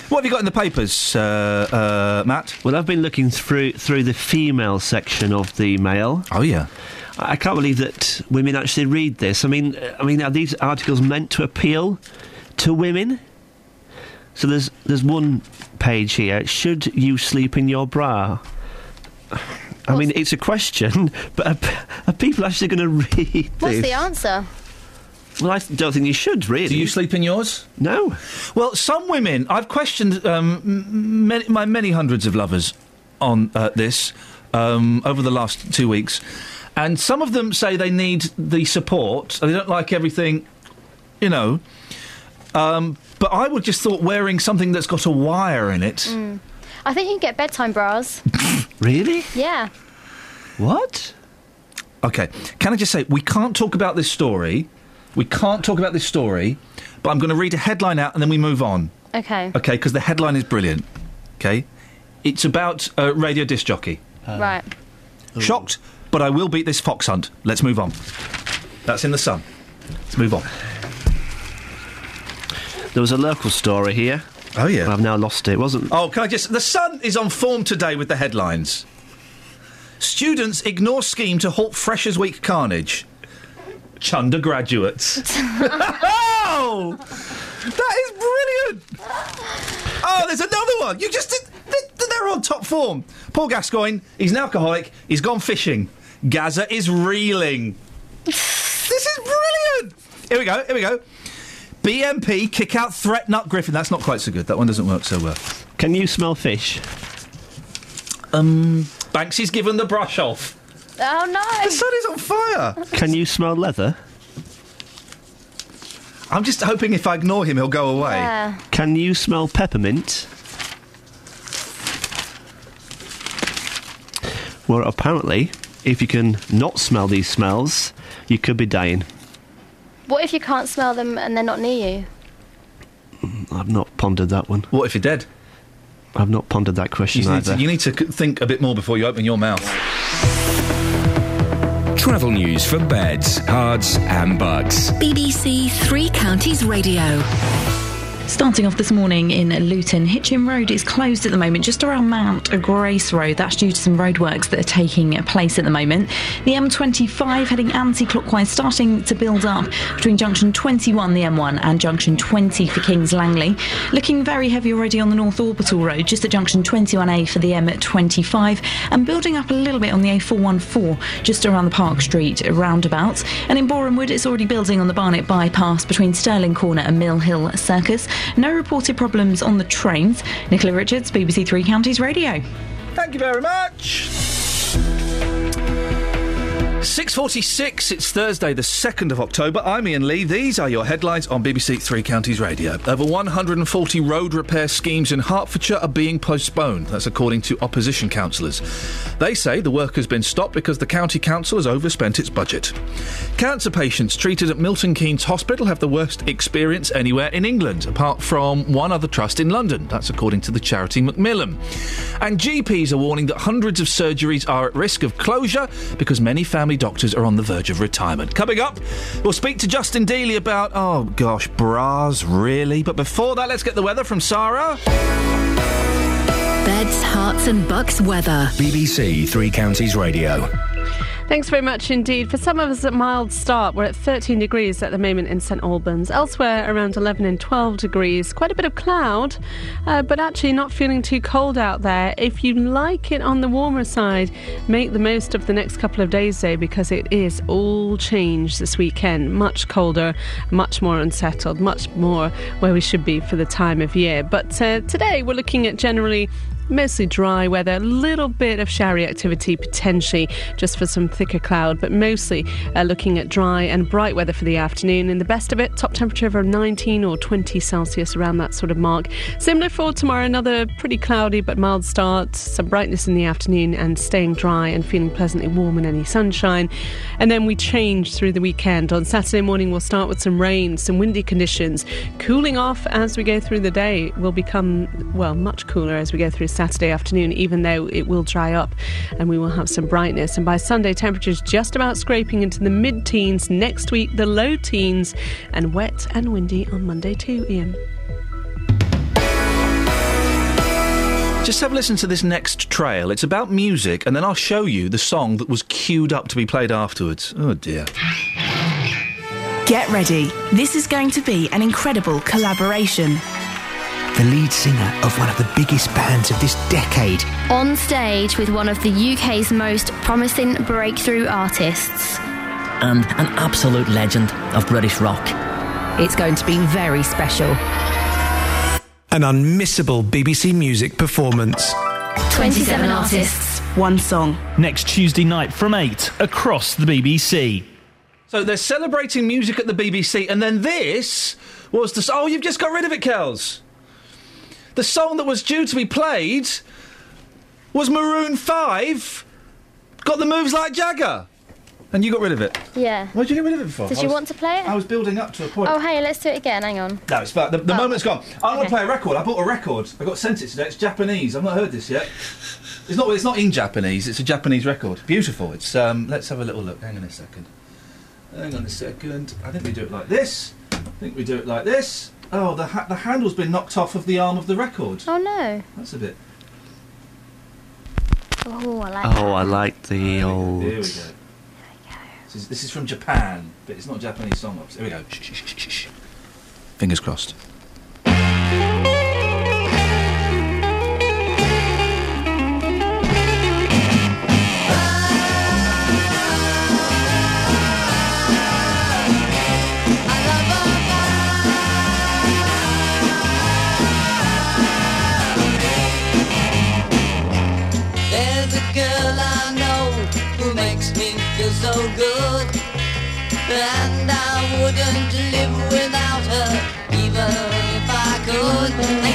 What have you got in the papers, uh, uh, Matt? well, I've been looking through through the female section of the Mail. Oh yeah. I I can't believe that women actually read this. I mean, I mean, are these articles meant to appeal to women? So there's there's one page here. Should you sleep in your bra? I mean, it's a question, but are, are people actually going to read What's this? the answer? Well, I don't think you should, really. Do you sleep in yours? No. Well, some women. I've questioned um, many, my many hundreds of lovers on uh, this um, over the last two weeks, and some of them say they need the support. They don't like everything, you know. Um, but I would just thought wearing something that's got a wire in it. Mm. I think you can get bedtime bras. Really? Yeah. What? Okay, can I just say we can't talk about this story. We can't talk about this story, but I'm going to read a headline out and then we move on. Okay. Okay, because the headline is brilliant. Okay, it's about a radio disc jockey. Uh. right. Shocked, but I will beat this fox hunt. Let's move on. That's in the sun. Let's move on. There was a local story here. Oh yeah. I've now lost it. Wasn't Oh, can I just. The Sun is on form today with the headlines. Students ignore scheme to halt Freshers' Week carnage. Chunder graduates. oh! That is brilliant! Oh, there's another one! You just. they- They're on top form. Paul Gascoigne, he's an alcoholic, he's gone fishing. Gaza is reeling. this is brilliant! Here we go, here we go. BNP kick out threat nut Griffin. That's not quite so good. That one doesn't work so well. Can you smell fish? Um, Banksy's given the brush off. Oh no! The sun is on fire. Can you smell leather? I'm just hoping if I ignore him, he'll go away. Yeah. Can you smell peppermint? Well, apparently, if you can not smell these smells, you could be dying. What if you can't smell them and they're not near you? Mm, I've not pondered that one. What if you're dead? I've not pondered that question You need, either. to, you need to think a bit more before you open your mouth. Travel news for beds, cards, and bugs. BBC Three Counties Radio. Starting off this morning in Luton, Hitchin Road is closed at the moment, just around Mount Grace Road. That's due to some roadworks that are taking place at the moment. The M25 heading anti-clockwise, starting to build up between junction 21, the M1, and junction 20 for Kings Langley. Looking very heavy already on the North Orbital Road, just at junction 21A for the M25, and building up a little bit on the A414, just around the Park Street roundabout. And in Boreham Wood, it's already building on the Barnet bypass between Stirling Corner and Mill Hill Circus. No reported problems on the trains. Nicola Richards, BBC Three Counties Radio. Thank you very much. 6.46, it's Thursday the 2nd of October. I'm Iain Lee. These are your headlines on BBC Three Counties Radio. Over 140 road repair schemes in Hertfordshire are being postponed. That's according to opposition councillors. They say the work has been stopped because the county council has overspent its budget. Cancer patients treated at Milton Keynes Hospital have the worst experience anywhere in England, apart from one other trust in London. That's according to the charity Macmillan. And GPs are warning that hundreds of surgeries are at risk of closure because many family doctors are on the verge of retirement. Coming up, we'll speak to Justin Dealey about, oh gosh, bras, really? But before that, let's get the weather from Sarah. Beds, Herts, and bucks weather. BBC Three Counties Radio. Thanks very much indeed. For some of us, a mild start. We're at 13 degrees at the moment in St Albans. Elsewhere, around 11 and 12 degrees. Quite a bit of cloud, uh, but actually not feeling too cold out there. If you like it on the warmer side, make the most of the next couple of days, though, because it is all change this weekend. Much colder, much more unsettled, much more where we should be for the time of year. But uh, today, we're looking at generally Mostly dry weather, a little bit of showery activity potentially just for some thicker cloud, but mostly uh, looking at dry and bright weather for the afternoon. And the best of it, top temperature of 19 or 20 Celsius around that sort of mark. Similar for tomorrow, another pretty cloudy but mild start, some brightness in the afternoon and staying dry and feeling pleasantly warm in any sunshine. And then we change through the weekend. On Saturday morning, we'll start with some rain, some windy conditions, cooling off as we go through the day. Will become, well, much cooler as we go through Saturday afternoon, even though it will dry up and we will have some brightness. And by Sunday, temperatures just about scraping into the mid teens. Next week, the low teens, and wet and windy on Monday too, Iain. Just have a listen to this next trail. It's about music, and then I'll show you the song that was queued up to be played afterwards. Oh dear. Get ready. This is going to be an incredible collaboration. The lead singer of one of the biggest bands of this decade. On stage with one of the UK's most promising breakthrough artists. and an absolute legend of British rock. It's going to be very special. An unmissable BBC Music performance. 27 artists. One song. Next Tuesday night from 8 across the BBC. So they're celebrating music at the BBC, and then this was the. Oh, you've just got rid of it, Kels. The song that was due to be played was Maroon 5. Got the moves like Jagger. And you got rid of it. Yeah. Why did you get rid of it for? Did I you was- want to play it? I was building up to a point. Oh, hey, let's do it again. Hang on. No, it's fine. The, the Oh. moment's gone. I want Okay. to play a record. I bought a record. I got sent it today. It's Japanese. I've not heard this yet. It's not. It's not in Japanese. It's a Japanese record. Beautiful. It's. Um, let's have a little look. Hang on a second. Hang on a second. I think we do it like this. I think we do it like this. Oh, the ha- the handle's been knocked off of the arm of the record. Oh no. That's a bit. Oh, I like Oh, I like the old. Here we go. This is, this is from Japan, but it's not Japanese song. obviously. Here we go. Shh, shh, shh, shh, shh. Fingers crossed. If I could.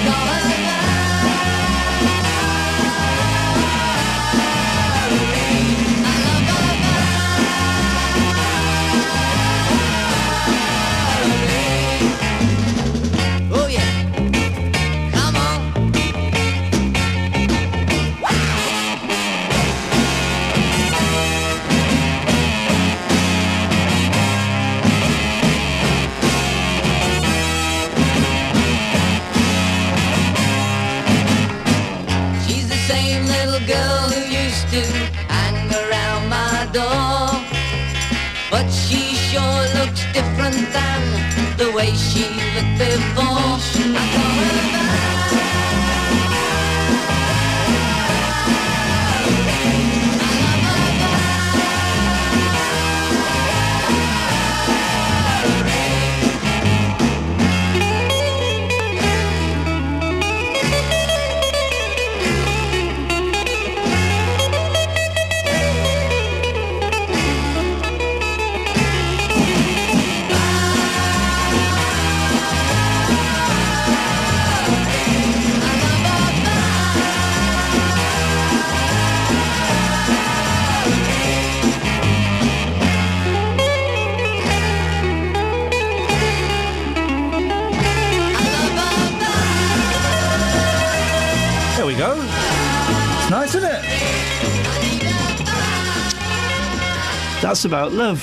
Way she looked before. That's about love.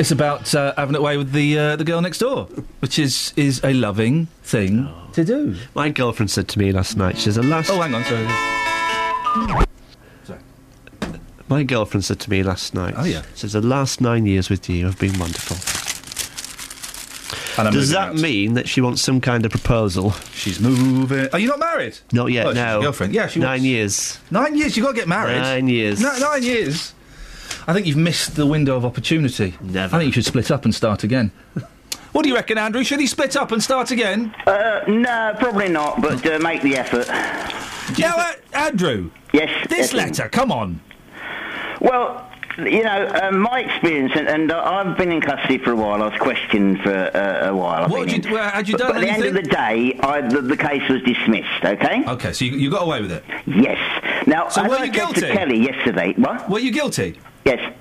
It's about uh, having it away with the uh, the girl next door, which is is a loving thing to do. My girlfriend said to me last night, she says, the last. Oh, hang on, sorry. My girlfriend said to me last night. Oh, yeah. Says the last nine years with you have been wonderful. And I'm Does moving that mean that she wants some kind of proposal? She's moving. Are you not married? Not yet. Oh, no. your girlfriend. Yeah, she nine wants- years. Nine years. You got to get married. Nine years. No, nine years. I think you've missed the window of opportunity. Never. I think you should split up and start again. what do you reckon, Andrew? Should he split up and start again? Uh, no, probably not, but uh, make the effort. Yeah, uh, Andrew. Yes. This yes. letter. Come on. Well, you know, um, my experience, and, and uh, I've been in custody for a while. I was questioned for uh, a while. What been had you- well, had you but, done but at the end of the day, I, the, the case was dismissed. Okay. Okay, so you, you got away with it. Yes. Now, So as were I you said guilty? to Kelly yesterday, what? Were you guilty? Yes.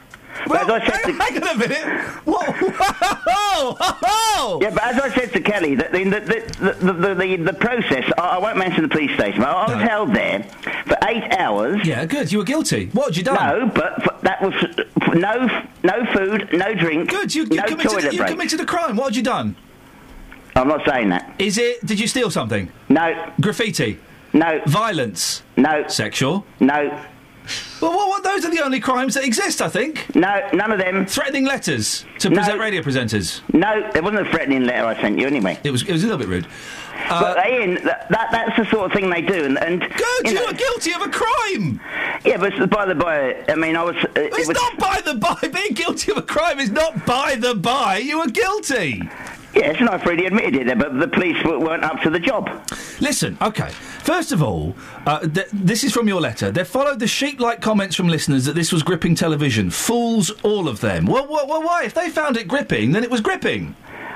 Well, But as I said hang, hang on a minute. Whoa, whoa, whoa. Yeah, but as I said to Kelly, the, the, the, the, the, process, I, I won't mention the police station, but I was held there for eight hours. Yeah, good. You were guilty. What had you done? No, but f- that was f- no, no food, no drink, Good. You, you no committed. You committed a crime. What had you done? I'm not saying that. Is it? Did you steal something? No. Graffiti. No. Violence. No. Sexual. No. Well, what, what, those are the only crimes that exist, I think. No, none of them. Threatening letters to No. present radio presenters. No, there wasn't a threatening letter I sent you anyway. It was. It was a little bit rude. but Iain, that, that that's the sort of thing they do, and, and Good, you, are guilty of a crime. Yeah, but by the by, I mean, I was. Uh, it It's was not by the by. Being guilty of a crime is not by the by. You were guilty. Yes, and I freely admitted it, but the police weren't up to the job. Listen, okay. First of all, uh, th- this is from your letter. They followed the sheep-like comments from listeners that this was gripping television. Fools, all of them. Well, well, well why? If they found it gripping, then it was gripping.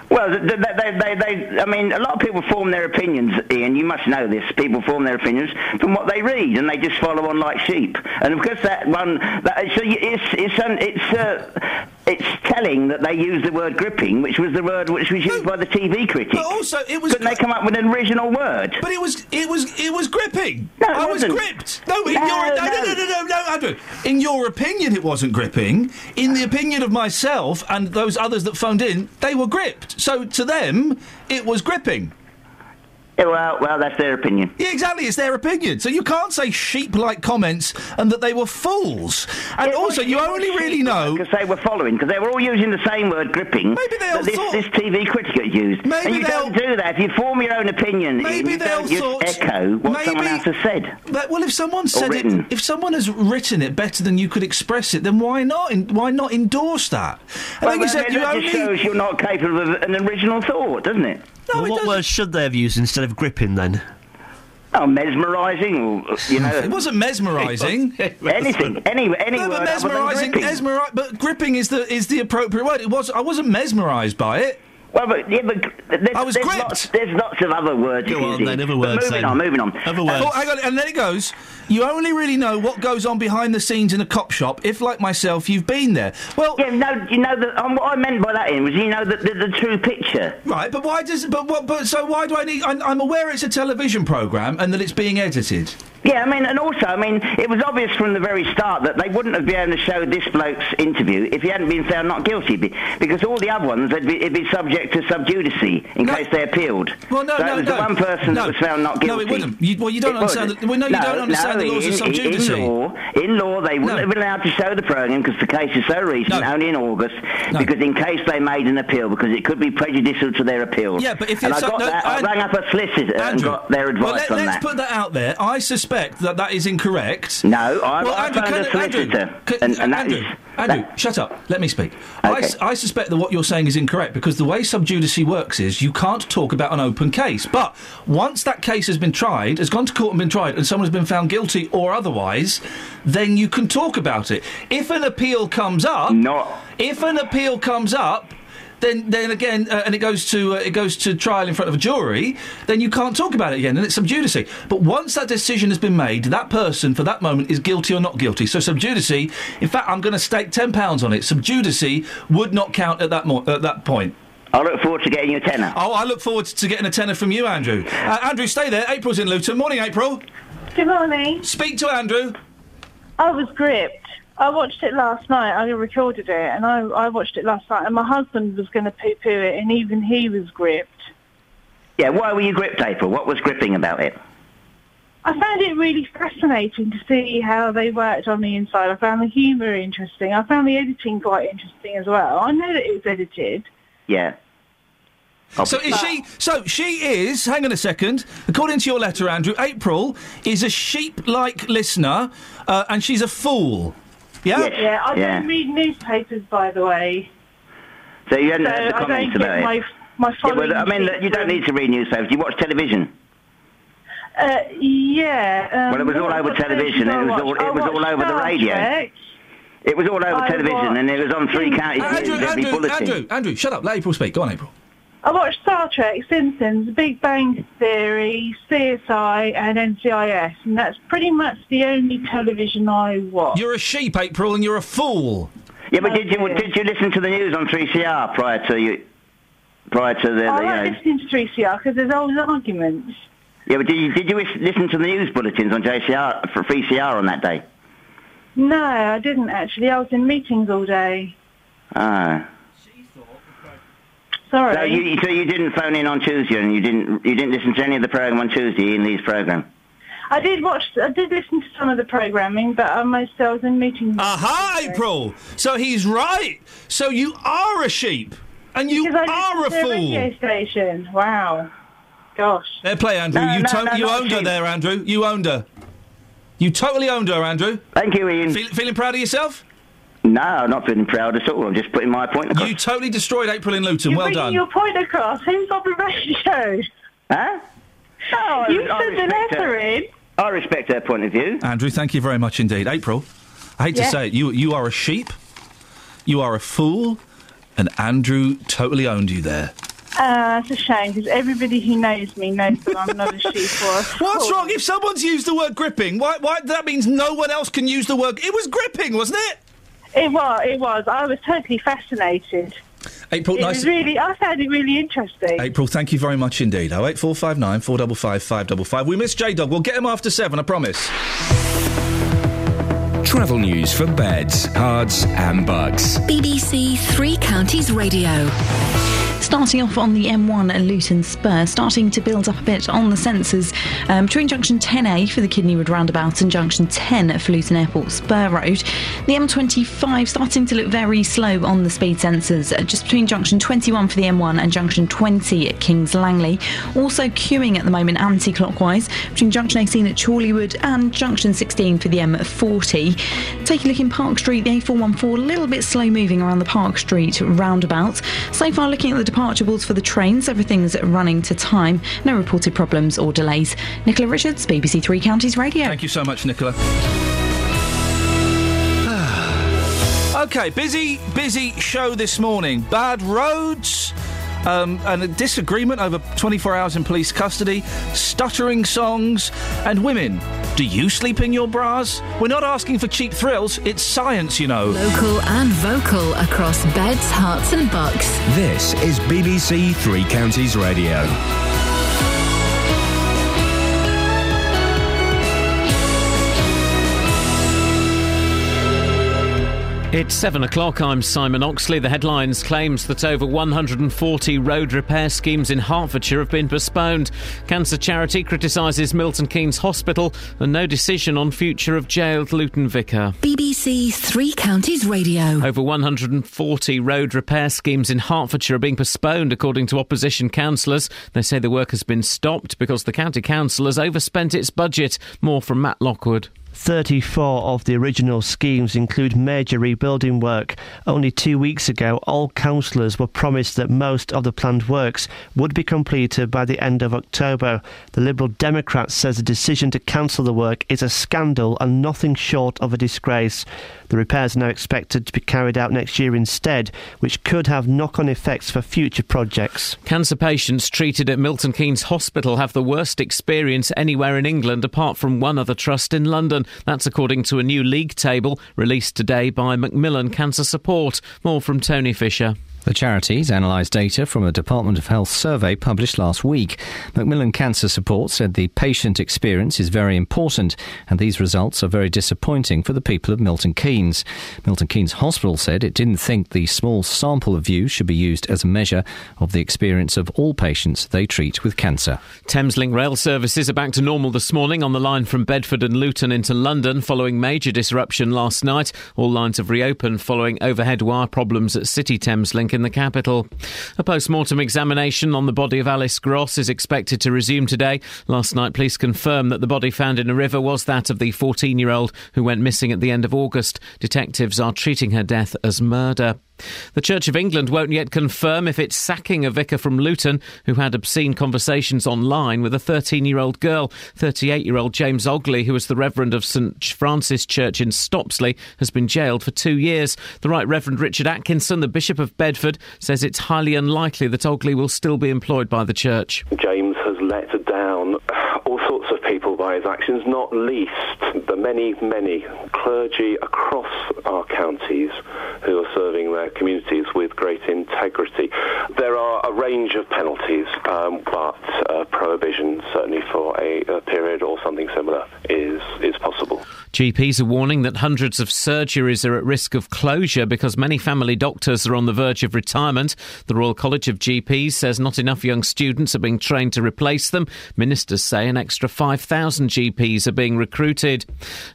Well, they, they, they, they, I mean, a lot of people form their opinions, Iain. You must know this. People form their opinions from what they read, and they just follow on like sheep. And because that one, that, it's, it's, it's, um, it's uh, It's telling that they used the word gripping, which was the word which was used by the TV critic. But also, it was. Couldn't they come up with an original word? But it was it was it was gripping. No, it I was wasn't. gripped. No, in No, your no, no, no. no, no, no, no, Andrew. In your opinion, it wasn't gripping. In the opinion of myself and those others that phoned in, they were gripped. So to them, it was gripping. Yeah, well, well, that's their opinion. Yeah, exactly. It's their opinion. So you can't say sheep-like comments and that they were fools. And also, you only really know because they were following, because they were all using the same word gripping. Maybe they all that this, thought- this TV critic used. Maybe and you they don't do that. If you form your own opinion, Maybe you they all thought- echo what maybe- someone else has said. But, well, if someone said it, if someone has written it better than you could express it, then why not? In, why not endorse that? And Well, like you then said, you only. just shows you're not capable of an original thought, doesn't it? Well, what words should they have used instead of gripping then? Oh, mesmerising, you know. It wasn't mesmerising. anything, any, any no, word but other mesmerising, mesmeri- but gripping is the is the appropriate word. It was. I wasn't mesmerised by it. Well, but yeah, but there's, I was there's gripped. Lots, there's lots of other words. Go on can then, use. other But words Moving then. on, moving on. Other Uh, words. Oh, hang on, and then it goes. You only really know what goes on behind the scenes in a cop shop if, like myself, you've been there. Well, yeah, no, you know that. Um, what I meant by that, Iain, was you know the, the, the true picture. Right, but why does? But what? But so why do I need? I'm, I'm aware it's a television program and that it's being edited. Yeah, I mean, and also, I mean, it was obvious from the very start that they wouldn't have been able to show this bloke's interview if he hadn't been found not guilty, because all the other ones would be, it'd be subject to sub judice in case they appealed. Well, no, so no, it was no. the one person No. that was found not guilty. No, it wouldn't. You- well, you don't It understand the- well, no, you don't understand laws in, sub judice. In law, in law, they wouldn't No. have been allowed to show the program because the case is so recent, only in August. Because in case they made an appeal, because it could be prejudicial to their appeal. Yeah, but if and it's I so- got no, that, I An- rang up a solicitor and got their advice well, let, on us that. Let's put that out there. I suspect that that is incorrect. No, I, Well, I Andrew, phoned a solicitor, Andrew, can- and, and that Andrew, is Andrew, shut up. Let me speak. I, s- I suspect that what you're saying is incorrect because the way sub judice works is you can't talk about an open case. But once that case has been tried, has gone to court and been tried, and someone has been found guilty or otherwise, then you can talk about it. If an appeal comes up, not. If an appeal comes up. Then, then again, uh, and it goes to uh, it goes to trial in front of a jury. Then you can't talk about it again, and it's sub judice. But once that decision has been made, that person for that moment is guilty or not guilty. So sub judice. In fact, I'm going to stake ten pounds on it. Sub judice would not count at that mo- at that point. I look forward to getting a tenner. Oh, I look forward to getting a tenner from you, Andrew. Uh, Andrew, stay there. April's in Luton. Morning, April. Good morning. Speak to Andrew. I was gripped. I watched it last night. I recorded it, and I, I watched it last night. And my husband was going to poo-poo it, and even he was gripped. Yeah, why were you gripped, April? What was gripping about it? I found it really fascinating to see how they worked on the inside. I found the humour interesting. I found the editing quite interesting as well. I know that it was edited. Yeah. So is she? So she is. Hang on a second. According to your letter, Andrew, April is a sheep-like listener, uh, and she's a fool. Yeah. Yeah, I don't read newspapers, by the way. So you hadn't So heard the I comments don't get about my, it? my Yeah, well, I mean, sheep you don't need to read newspapers. You watch television. Uh, yeah. Um, well, it was all what- over what television. stations It was watch? all, I it was all over the Star radio. Trek. It was all over I television, and it was on three counties. Andrew, every Andrew, bulletin. Andrew, Andrew, shut up. Let April speak. Go on, April. I watch Star Trek, Simpsons, Big Bang Theory, CSI, and NCIS, and that's pretty much the only television I watch. You're a sheep, April, and you're a fool. Yeah, but did you did you listen to the news on 3CR prior to you? Prior to the, the I you like know, listening to 3CR because there's always arguments. yeah, but did you did you listen to the news bulletins on JCR for 3CR on that day? No, I didn't actually. I was in meetings all day. Ah. Sorry. So you so you didn't phone in on Tuesday, and you didn't you didn't listen to any of the program on Tuesday in these program. I did watch. I did listen to some of the programming, but um, I most I was in meetings. Aha, April. So he's right. So you are a sheep, and you Because I are a to fool. radio station. Wow. Gosh. Fair play, Andrew. No, you no, to- no, you owned her there, Andrew. You owned her. You totally owned her, Andrew. Thank you, Iain. Feel, feeling proud of yourself? No, I'm not feeling proud at all. I'm just putting my point across. You totally destroyed April in Luton. You're well bringing done. your point across. Who's on the radio? Huh? No, I- you I sent the respect letter her. in. I respect her point of view. Andrew, thank you very much indeed. April, I hate Yeah. to say it, you you are a sheep, you are a fool, and Andrew totally owned you there. Uh, it's a shame because everybody who knows me knows that I'm not a sheep or a What's wrong? If someone's used the word gripping, why, why that means no one else can use the word. It was gripping, wasn't it? It was. It was. I was totally fascinated. April, it nice. was really. I found it really interesting. April, thank you very much indeed. Oh eight four five nine four double five five double five. We miss J Dog. We'll get him after seven. I promise. Travel news for beds, cards, and bugs. BBC Three Counties Radio. Starting off on the M1 at Luton Spur, starting to build up a bit on the sensors um, between junction 10A for the Kidney Wood roundabout and junction 10 for Luton Airport Spur Road. The M25 starting to look very slow on the speed sensors, uh, just between junction 21 for the M1 and junction 20 at Kings Langley. Also queuing at the moment anti clockwise between junction 18 at Chorleywood and junction 16 for the M40. Take a look in Park Street, the A414 a little bit slow moving around the Park Street roundabout. So far, looking at the departure boards for the trains, everything's running to time. No reported problems or delays. Nicola Richards, BBC Three Counties Radio. Thank you so much, Nicola. okay, busy, busy show this morning. Bad roads. Um, and a disagreement over 24 hours in police custody, stuttering songs, and women. Do you sleep in your bras? We're not asking for cheap thrills, it's science, you know. Local and vocal across beds, Herts, and bucks. This is BBC Three Counties Radio. It's seven o'clock. I'm Simon Oxley. The headlines claims that over 140 road repair schemes in Hertfordshire have been postponed. Cancer charity criticises Milton Keynes Hospital and no decision on future of jailed Luton Vicar. BBC Three Counties Radio. Over 140 road repair schemes in Hertfordshire are being postponed, according to opposition councillors. They say the work has been stopped because the county council has overspent its budget. More from Matt Lockwood. 34 of the original schemes include major rebuilding work. Only two weeks ago, all councillors were promised that most of the planned works would be completed by the end of October. The Liberal Democrats says the decision to cancel the work is a scandal and nothing short of a disgrace. The repairs are now expected to be carried out next year instead, which could have knock on effects for future projects. Cancer patients treated at Milton Keynes Hospital have the worst experience anywhere in England apart from one other trust in London. That's according to a new league table released today by Macmillan Cancer Support. More from Tony Fisher. The charities analysed data from a Department of Health survey published last week. Macmillan Cancer Support said the patient experience is very important, and these results are very disappointing for the people of Milton Keynes. Milton Keynes Hospital said it didn't think the small sample of views should be used as a measure of the experience of all patients they treat with cancer. Thameslink rail services are back to normal this morning on the line from Bedford and Luton into London following major disruption last night. All lines have reopened following overhead wire problems at City Thameslink in the capital. A post mortem examination on the body of Alice Gross is expected to resume today. Last night, police confirmed that the body found in a river was that of the 14 year old who went missing at the end of August. Detectives are treating her death as murder. The Church of England won't yet confirm if it's sacking a vicar from Luton who had obscene conversations online with a 13 year old girl. 38 year old James Ogley, who was the Reverend of St Francis Church in Stopsley, has been jailed for two years. The Right Reverend Richard Atkinson, the Bishop of Bedford, says it's highly unlikely that Ogley will still be employed by the church. James has let down all sorts of people by his actions, not least the many, many clergy across our counties who are serving their communities with great integrity. There are a range of penalties, um, but uh, prohibition, certainly for a, a period or something similar, is is possible. GPs are warning that hundreds of surgeries are at risk of closure because many family doctors are on the verge of retirement. The Royal College of GPs says not enough young students are being trained to replace them. Ministers say an extra 5,000 GPs are being recruited.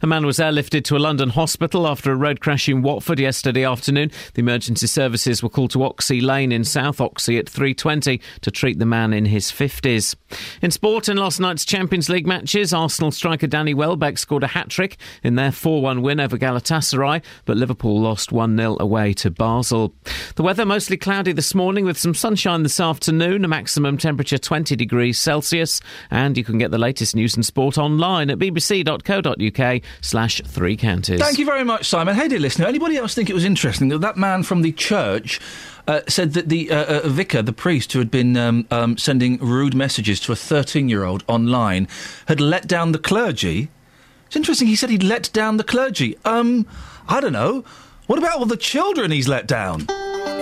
A man was airlifted to a London hospital after a road crash in Watford yesterday afternoon. The emergency services were called to Oxhey Lane in South Oxhey at 3.20 to treat the man in his 50s. In sport, in last night's Champions League matches, Arsenal striker Danny Welbeck scored a hat-trick in their 4-1 win over Galatasaray, but Liverpool lost 1-0 away to Basel. The weather mostly cloudy this morning with some sunshine this afternoon, a maximum temperature 20 degrees Celsius, and you can get the latest news and sport online at bbc.co.uk slash three counties. Thank you very much, Simon. Hey, dear listener, anybody else think it was interesting that that man from the church uh, said that the uh, uh, vicar, the priest who had been um, um, sending rude messages to a 13 year old online, had let down the clergy? It's interesting, he said he'd let down the clergy. Um, I don't know. What about all the children he's let down?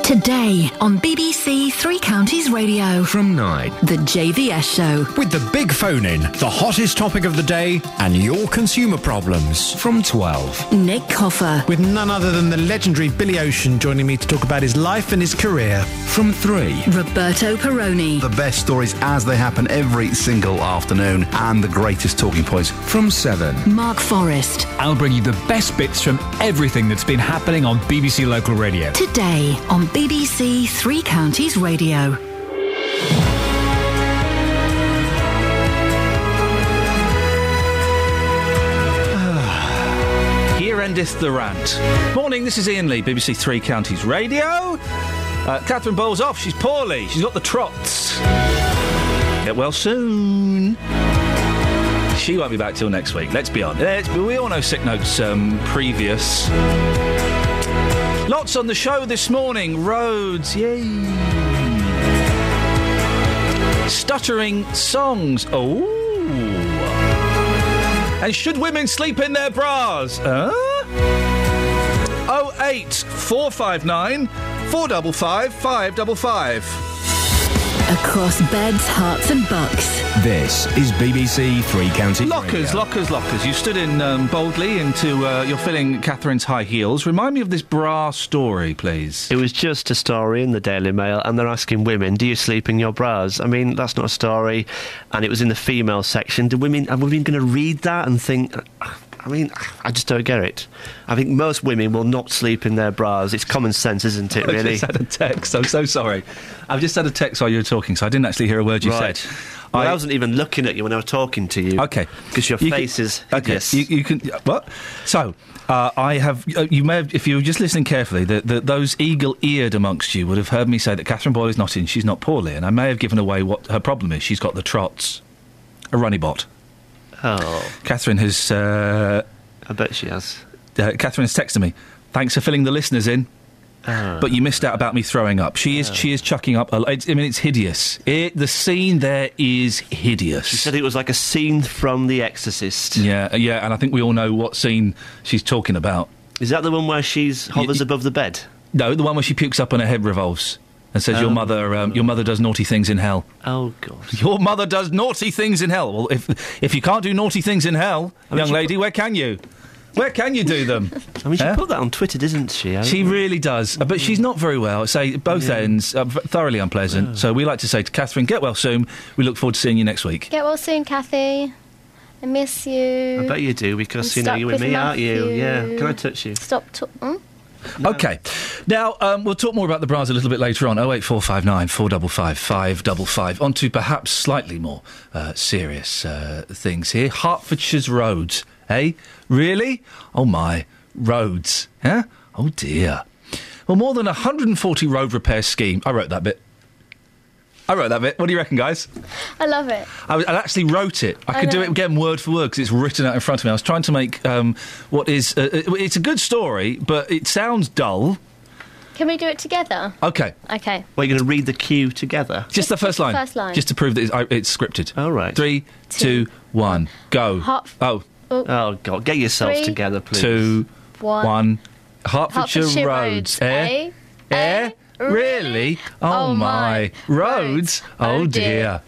Today on BBC Three Counties Radio. From 9. The JVS Show. With the big phone in, the hottest topic of the day, and your consumer problems. From 12. Nick Coffer. With none other than the legendary Billy Ocean joining me to talk about his life and his career. From 3. Roberto Peroni. The best stories as they happen every single afternoon, and the greatest talking points. From 7. Mark Forrest. I'll bring you the best bits from everything that's been happening on BBC Local Radio. Today on BBC Three Counties Radio. Here endeth the rant. Morning, this is Iain Lee, BBC Three Counties Radio. Uh, Catherine Boyle's off, she's poorly, she's got the trots. Get well soon. She won't be back till next week, let's be honest. Let's be- we all know sick notes um, previous. Lots on the show this morning. Roads, yay. Stuttering songs. Oh. And should women sleep in their bras? Huh? 08 459 455 555. Across beds, Herts, and bucks. This is BBC Three Counties Lockers, Radio. lockers, lockers. You stood in um, boldly into. Uh, you're filling Catherine's high heels. Remind me of this bra story, please. It was just a story in the Daily Mail, and they're asking women, "Do you sleep in your bras?" I mean, that's not a story, and it was in the female section. Do women are women going to read that and think? I mean, I just don't get it. I think most women will not sleep in their bras. It's common sense, isn't it? Really? I just had a text. I'm so sorry. I've just had a text while you were talking, so I didn't actually hear a word you Right. said. Well, I, wasn't even looking at you when I was talking to you. Okay, because your You can- face is Okay, hideous. you, you can what? So uh, I have. Uh, you may have, if you were just listening carefully, the, the, those eagle-eared amongst you would have heard me say that Catherine Boyle is not in. She's not poorly, and I may have given away what her problem is. She's got the trots, a runny bot. Oh, Catherine has. Uh, I bet she has. Uh, Catherine has texted me. Thanks for filling the listeners in. Ah. But you missed out about me throwing up. She is. She is chucking up. A, I mean, it's hideous. It, the scene there is hideous. She said it was like a scene from The Exorcist. Yeah, yeah, and I think we all know what scene she's talking about. Is that the one where she's hovers above the bed? No, the one where she pukes up and her head revolves and says, "Your Oh. mother, um, your mother does naughty things in hell." Oh God! Your mother does naughty things in hell. Well, if if you can't do naughty things in hell, I mean, young she lady, where can you? Where can you do them? I mean, she Eh? put that on Twitter, doesn't she? I She don't- really does, Uh, but she's not very well. I Say both ends uh, v- thoroughly unpleasant. So we like to say to Catherine, get well soon. We look forward to seeing you next week. Get well soon, Kathy. I miss you. I bet you do because I'm you know you're with with me, aren't you? Yeah. Can I touch you? Stop. T- Okay. Now, um, we'll talk more about the bras a little bit later on. 08459 455 555. On to perhaps slightly more uh, serious uh, things here. Hertfordshire's roads. Eh? Really? Oh my. Roads. Huh? Oh dear. Well, more than 140 road repair scheme. I wrote that bit. I wrote that bit. What do you reckon, guys? I love it. I, I actually wrote it. I I could do it again word for word because it's written out in front of me. I was trying to make um, what is. Uh, uh, it's a good story, but it sounds dull. Can we do it together? Okay. Okay. Well, you're going to read the cue together. Just the first the line. first line. Just to prove that it's, I- it's scripted. All right. Three, two, one, go. Hot- oh, Oh, Oh God! Get yourselves Three, together, please. two, one. one. Hertfordshire, Hertfordshire roads. roads. Eh? Eh? Eh? Really? Oh, Oh, my. my. Roads? Oh, Oh, dear.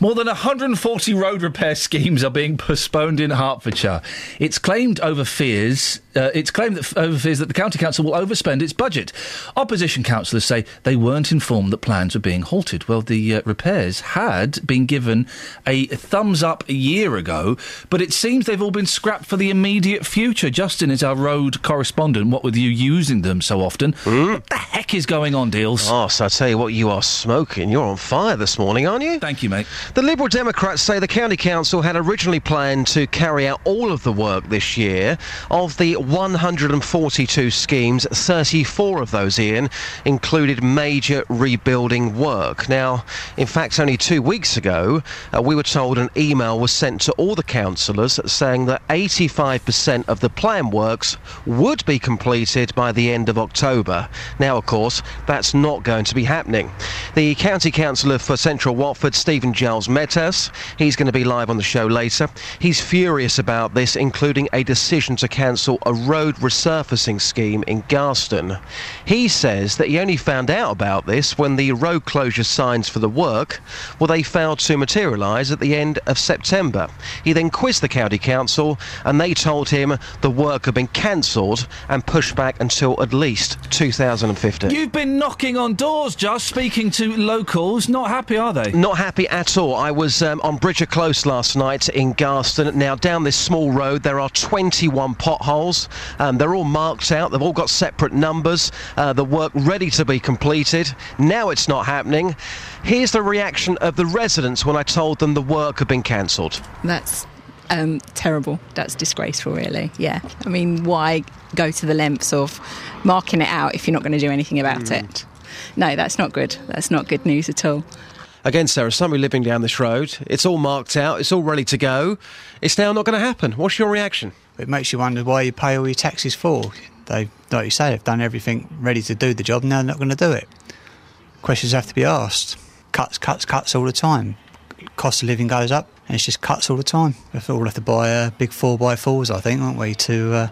More than 140 road repair schemes are being postponed in Hertfordshire. It's claimed over fears. Uh, it's claimed that over fears that the county council will overspend its budget. Opposition councillors say they weren't informed that plans were being halted. Well, the uh, repairs had been given a thumbs up a year ago, but it seems they've all been scrapped for the immediate future. Justin is our road correspondent. What with you using them so often? What the heck is going on, Deals? Oh, so I tell you what, you are smoking. You're on fire this morning, aren't you? Thank you, mate. The Liberal Democrats say the County Council had originally planned to carry out all of the work this year. Of the 142 schemes, 34 of those, Iain, included major rebuilding work. Now, in fact, only two weeks ago, uh, we were told an email was sent to all the councillors saying that 85% of the plan works would be completed by the end of October. Now, of course, that's not going to be happening. The County Councillor for Central Watford, Stephen Giles Medhurst, he's going to be live on the show later. He's furious about this, including a decision to cancel a road resurfacing scheme in Garston. He says that he only found out about this when the road closure signs for the work, well, they failed to materialise at the end of September. He then quizzed the county council and they told him the work had been cancelled and pushed back until at least 2015. You've been knocking on doors, just speaking to locals. Not happy, are they? Not happy at all. I was um, on Bridger Close last night in Garston. Now, down this small road, there are 21 potholes. Um, they're all marked out. They've all got separate numbers. Uh, the work ready to be completed. Now it's not happening. Here's the reaction of the residents when I told them the work had been cancelled. That's um, terrible. That's disgraceful, really. Yeah. I mean, why go to the lengths of marking it out if you're not going to do anything about Mm. it? No, that's not good. That's not good news at all. Again, Sarah, somebody living down this road. It's all marked out. It's all ready to go. It's now not going to happen. What's your reaction? It makes you wonder why you pay all your taxes for. They, like you say, they've done everything ready to do the job, now they're not going to do it. Questions have to be asked. Cuts, cuts, cuts all the time. Cost of living goes up, and it's just cuts all the time. We all have to buy uh, big four by fours, I think, aren't we, to uh,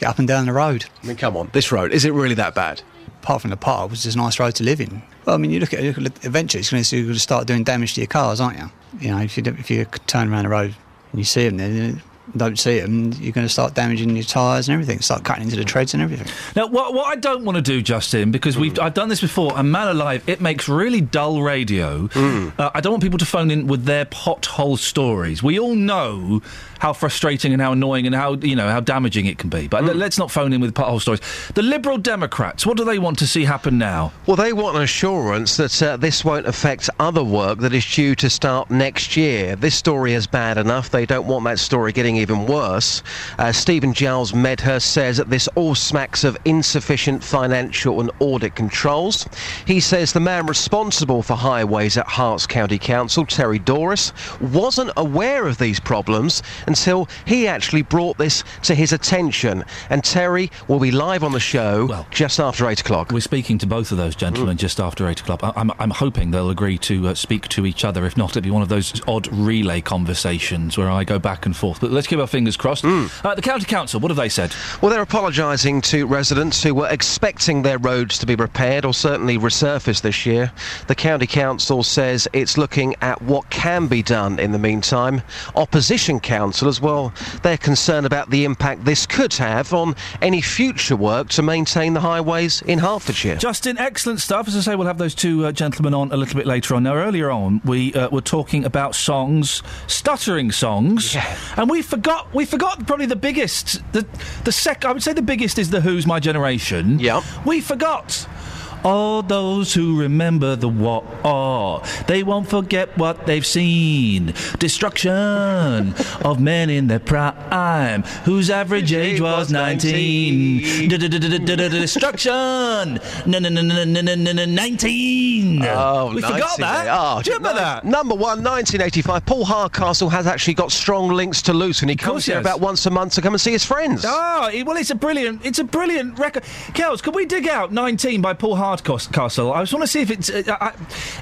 get up and down the road. I mean, come on, this road is it really that bad? Apart from the it's just a nice road to live in. Well, I mean, you look at it, eventually it's going to, you're going to start doing damage to your cars, aren't you? You know, if you if you turn around the road and you see them, then don't see them, you're going to start damaging your tyres and everything. Start cutting into the treads and everything. Now, what, what I don't want to do, Justin, because we've I've done this before, and man alive, it makes really dull radio. Uh, I don't want people to phone in with their pothole stories. We all know how frustrating and how annoying and how you know how damaging it can be. But let- let's not phone in with pothole stories. The Liberal Democrats, what do they want to see happen now? Well, they want an assurance that uh, this won't affect other work that is due to start next year. This story is bad enough. They don't want that story getting even worse. Uh, Stephen Giles Medhurst says that this all smacks of insufficient financial and audit controls. He says the man responsible for highways at Herts County Council, Terry Douris, wasn't aware of these problems until he actually brought this to his attention. And Terry will be live on the show just after 8 o'clock. We're speaking to both of those gentlemen just after eight o'clock. I- I'm, I'm hoping they'll agree to uh, speak to each other. If not, it'll be one of those odd relay conversations where I go back and forth. But let's keep our fingers crossed. Uh, the county council, what have they said? Well, they're apologising to residents who were expecting their roads to be repaired or certainly resurfaced this year. The County Council says it's looking at what can be done in the meantime. Opposition Council as well, they're concerned about the impact this could have on any future work to maintain the highways in Hertfordshire. Justin, excellent stuff. As I say, we'll have those two uh, gentlemen on a little bit later on. Now, earlier on, we uh, were talking about songs, stuttering songs, and we forgot we forgot probably the biggest, the the sec. I would say the biggest is the Who's My Generation. Yeah, we forgot. All those who remember the war, they won't forget what they've seen. Destruction of men in their prime, whose average age was 19. Destruction! No, no, no, no, no, no, no, no, 19! Oh, we forgot that. Oh, Do you remember that? Number one, 1985. Paul Hardcastle has actually got strong links to Luton. He comes here about once a month to come and see his friends. Oh, well, it's a brilliant, it's a brilliant record. Kels, can we dig out 19 by Paul Hardcastle? I just want to see if it's. Uh, I,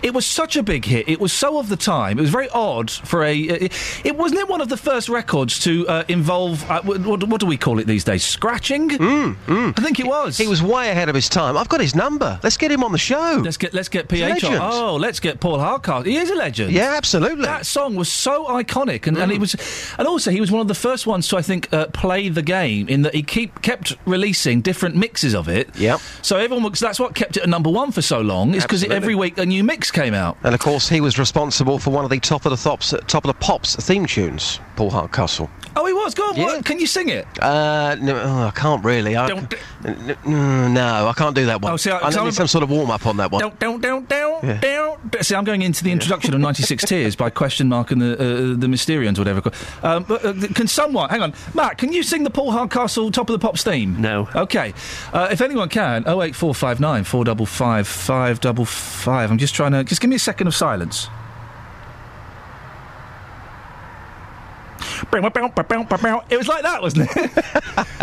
it was such a big hit. It was so of the time. It was very odd for a. Uh, it wasn't it one of the first records to uh, involve. Uh, what, what, do we call it these days? Scratching. Mm, I think it was. He was way ahead of his time. I've got his number. Let's get him on the show. Let's get let's get PH on. Oh, let's get Paul Hardcastle. He is a legend. Yeah, absolutely. That song was so iconic, and, and it was, and also he was one of the first ones to I think uh, play the game in that he keep kept releasing different mixes of it. Yep. So everyone was that's what kept it at number one for so long. Is because every week a new mix came out. And of course, he was responsible for one of the top of the tops, top of the pops theme tunes. Paul Hardcastle. Oh, he was. Go on. What? Can you sing it? Uh, no, oh, I can't really. I, n- n- no, I can't do that one. Oh, see, I- I, need I'm- some sort of warm up on that one. Down, down, down, down, Yeah. down. See, I'm going into the introduction of 96 Tears by Question Mark and the uh, the Mysterians, or whatever. Um, but, uh, can someone, hang on, Matt, can you sing the Paul Hardcastle Top of the Pops theme? No. Okay. Uh, if anyone can, 08459 455 555. I'm just trying to, just give me a second of silence. It was like that, wasn't it?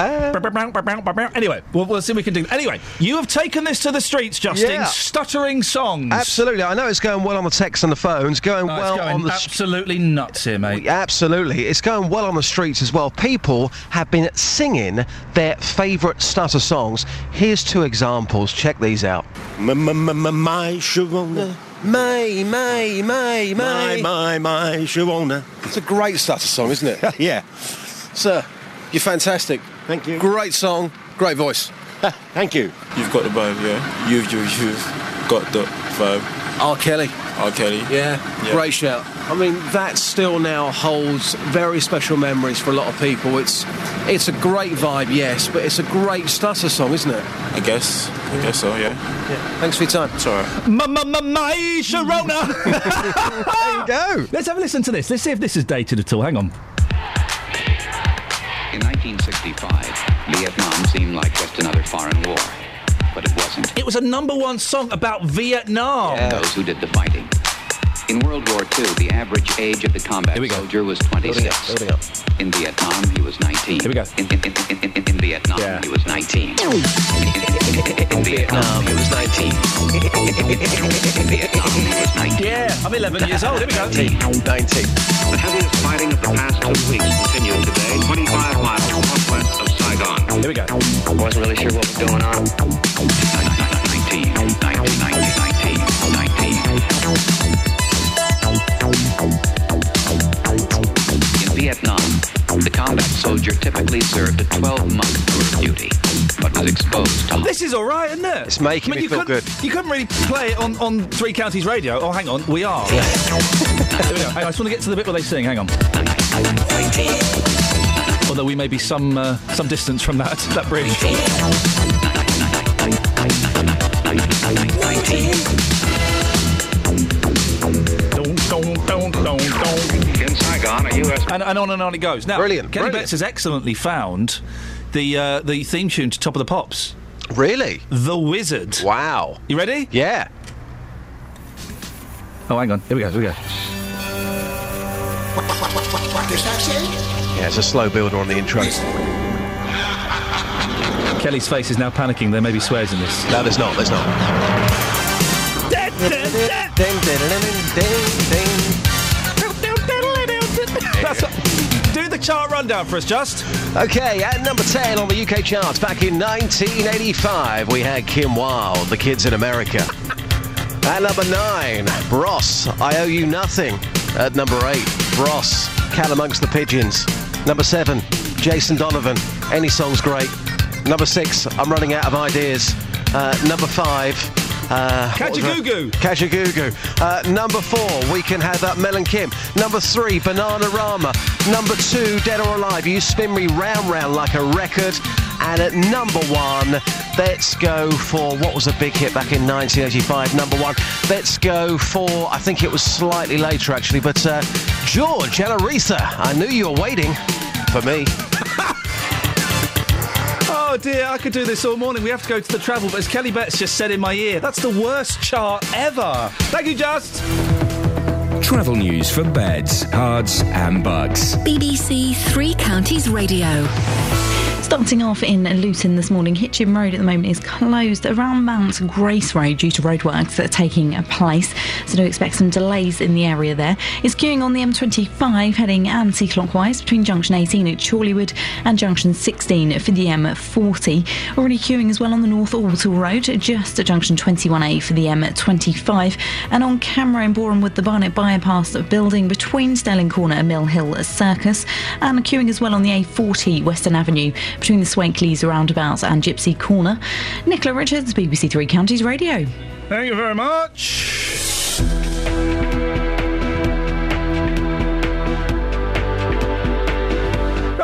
anyway, we'll, we'll see what we can do. Anyway, you have taken this to the streets, Justin. Yeah. Stuttering songs. Absolutely. I know it's going well on the text and the phones, going Oh, it's well going on the absolutely nuts here, mate. Oh, absolutely. It's going well on the streets as well. People have been singing their favourite stutter songs. Here's two examples. Check these out. My Sharona. May, May, May, My, my, my Sharona. It's a great starter song, isn't it? yeah. Sir, you're fantastic. Thank you. Great song, great voice. Thank you. You've got the vibe, yeah. You've, you've, you've got the vibe. R. Kelly. R. Kelly. Yeah, Yeah. great shout. I mean, that still now holds very special memories for a lot of people. It's it's a great vibe, yes, but it's a great stutter song, isn't it? I guess. I guess so, yeah. Yeah. Thanks for your time. It's alright. My, my, my, my Sharona. there you go. Let's have a listen to this. Let's see if this is dated at all. Hang on. In 1965, Vietnam seemed like just another foreign war, but it wasn't. It was a number one song about Vietnam. Those who did the fighting. In World War II, the average age of the combat soldier was 26. Loading up, loading up. In Vietnam, he was 19. Here we go. In, in, in, in, in Vietnam, yeah. he was 19. In, Vietnam, he was 19. In Vietnam, he was 19. Yeah, I'm 11 years old. Here we go. 19. 19. The heaviest fighting of the past two weeks continued today, 25 miles northwest of Saigon. Here we go. I wasn't really sure what was going on. 19, 19, 19, 19. 19. The combat soldier typically served a 12-month tour of duty, but was exposed to This is all right, isn't it? It's making I mean, me you feel couldn't- good. You couldn't really play it on, on Three Counties Radio. Oh, hang on, we are. Here we go. Hang on, I just want to get to the bit where they sing. Hang on. Although we may be some uh, some distance from that that bridge. Dong. In Saigon, a U.S. And, and on and on it goes. Now, Brilliant, Kenny brilliant. Betts has excellently found the uh, the theme tune to Top of the Pops. Really? The Wizard. Wow. You ready? Yeah. Oh, hang on. Here we go. Here we go. What does that say? Yeah, it's a slow builder on the intro. Kelly's face is now panicking. There may be swears in this. No, there's not. There's not. That's chart rundown for us, just. Okay, at number 10 on the UK charts back in 1985, we had Kim Wilde, The Kids in America. At number 9, Bros, I Owe You Nothing. At number 8, Bros, Cat Amongst the Pigeons. Number 7, Jason Donovan, Any Song's Great. Number 6, I'm Running Out of Ideas. Uh, number 5, uh, what was that? Kajagoogoo. Kajagoogoo. Uh, number four, we can have uh, Mel and Kim. Number three, Bananarama. Number two, Dead or Alive. You spin me round round like a record. And at number one, let's go for what was a big hit back in 1985. Number one, let's go for I think it was slightly later actually, but uh, George and Aretha. I knew you were waiting for me. Oh dear, I could do this all morning. We have to go to the travel, but as Kelly Betts just said in my ear, that's the worst chart ever. Thank you, Just. Travel news for beds, cards, and Bucks. BBC Three Counties Radio. Starting off in Luton this morning, Hitchin Road at the moment is closed around Mount Grace Road due to roadworks that are taking place. So do expect some delays in the area there. It's queuing on the M25 heading anti-clockwise between junction 18 at Chorleywood and junction 16 for the M40. Already queuing as well on the North Orbital Road just at junction 21A for the M25 and on camera in Borehamwood the Barnet bypass building between Stirling Corner and Mill Hill Circus and queuing as well on the A40 Western Avenue between the Swakeleys roundabouts and Gypsy Corner. Nicola Richards, BBC Three Counties Radio. Thank you very much.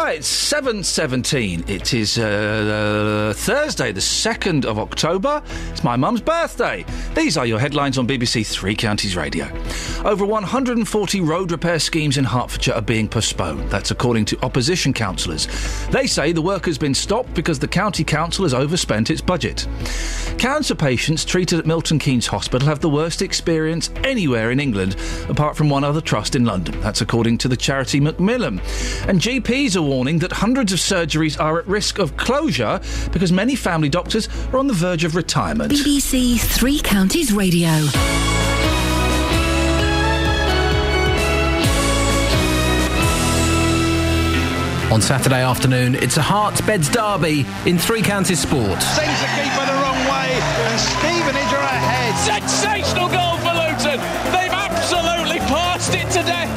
Right, Right, it's 7.17. It is uh, Thursday, the 2nd of October. It's my mum's birthday. These are your headlines on BBC Three Counties Radio. Over 140 road repair schemes in Hertfordshire are being postponed. That's according to opposition councillors. They say the work has been stopped because the county council has overspent its budget. Cancer patients treated at Milton Keynes Hospital have the worst experience anywhere in England, apart from one other trust in London. That's according to the charity Macmillan. And GPs are warning that hundreds of surgeries are at risk of closure because many family doctors are on the verge of retirement. BBC Three Counties Radio. On Saturday afternoon, it's a Herts Beds derby in Three Counties Sport. Sends the keeper the wrong way, and Stevenage are ahead. Sensational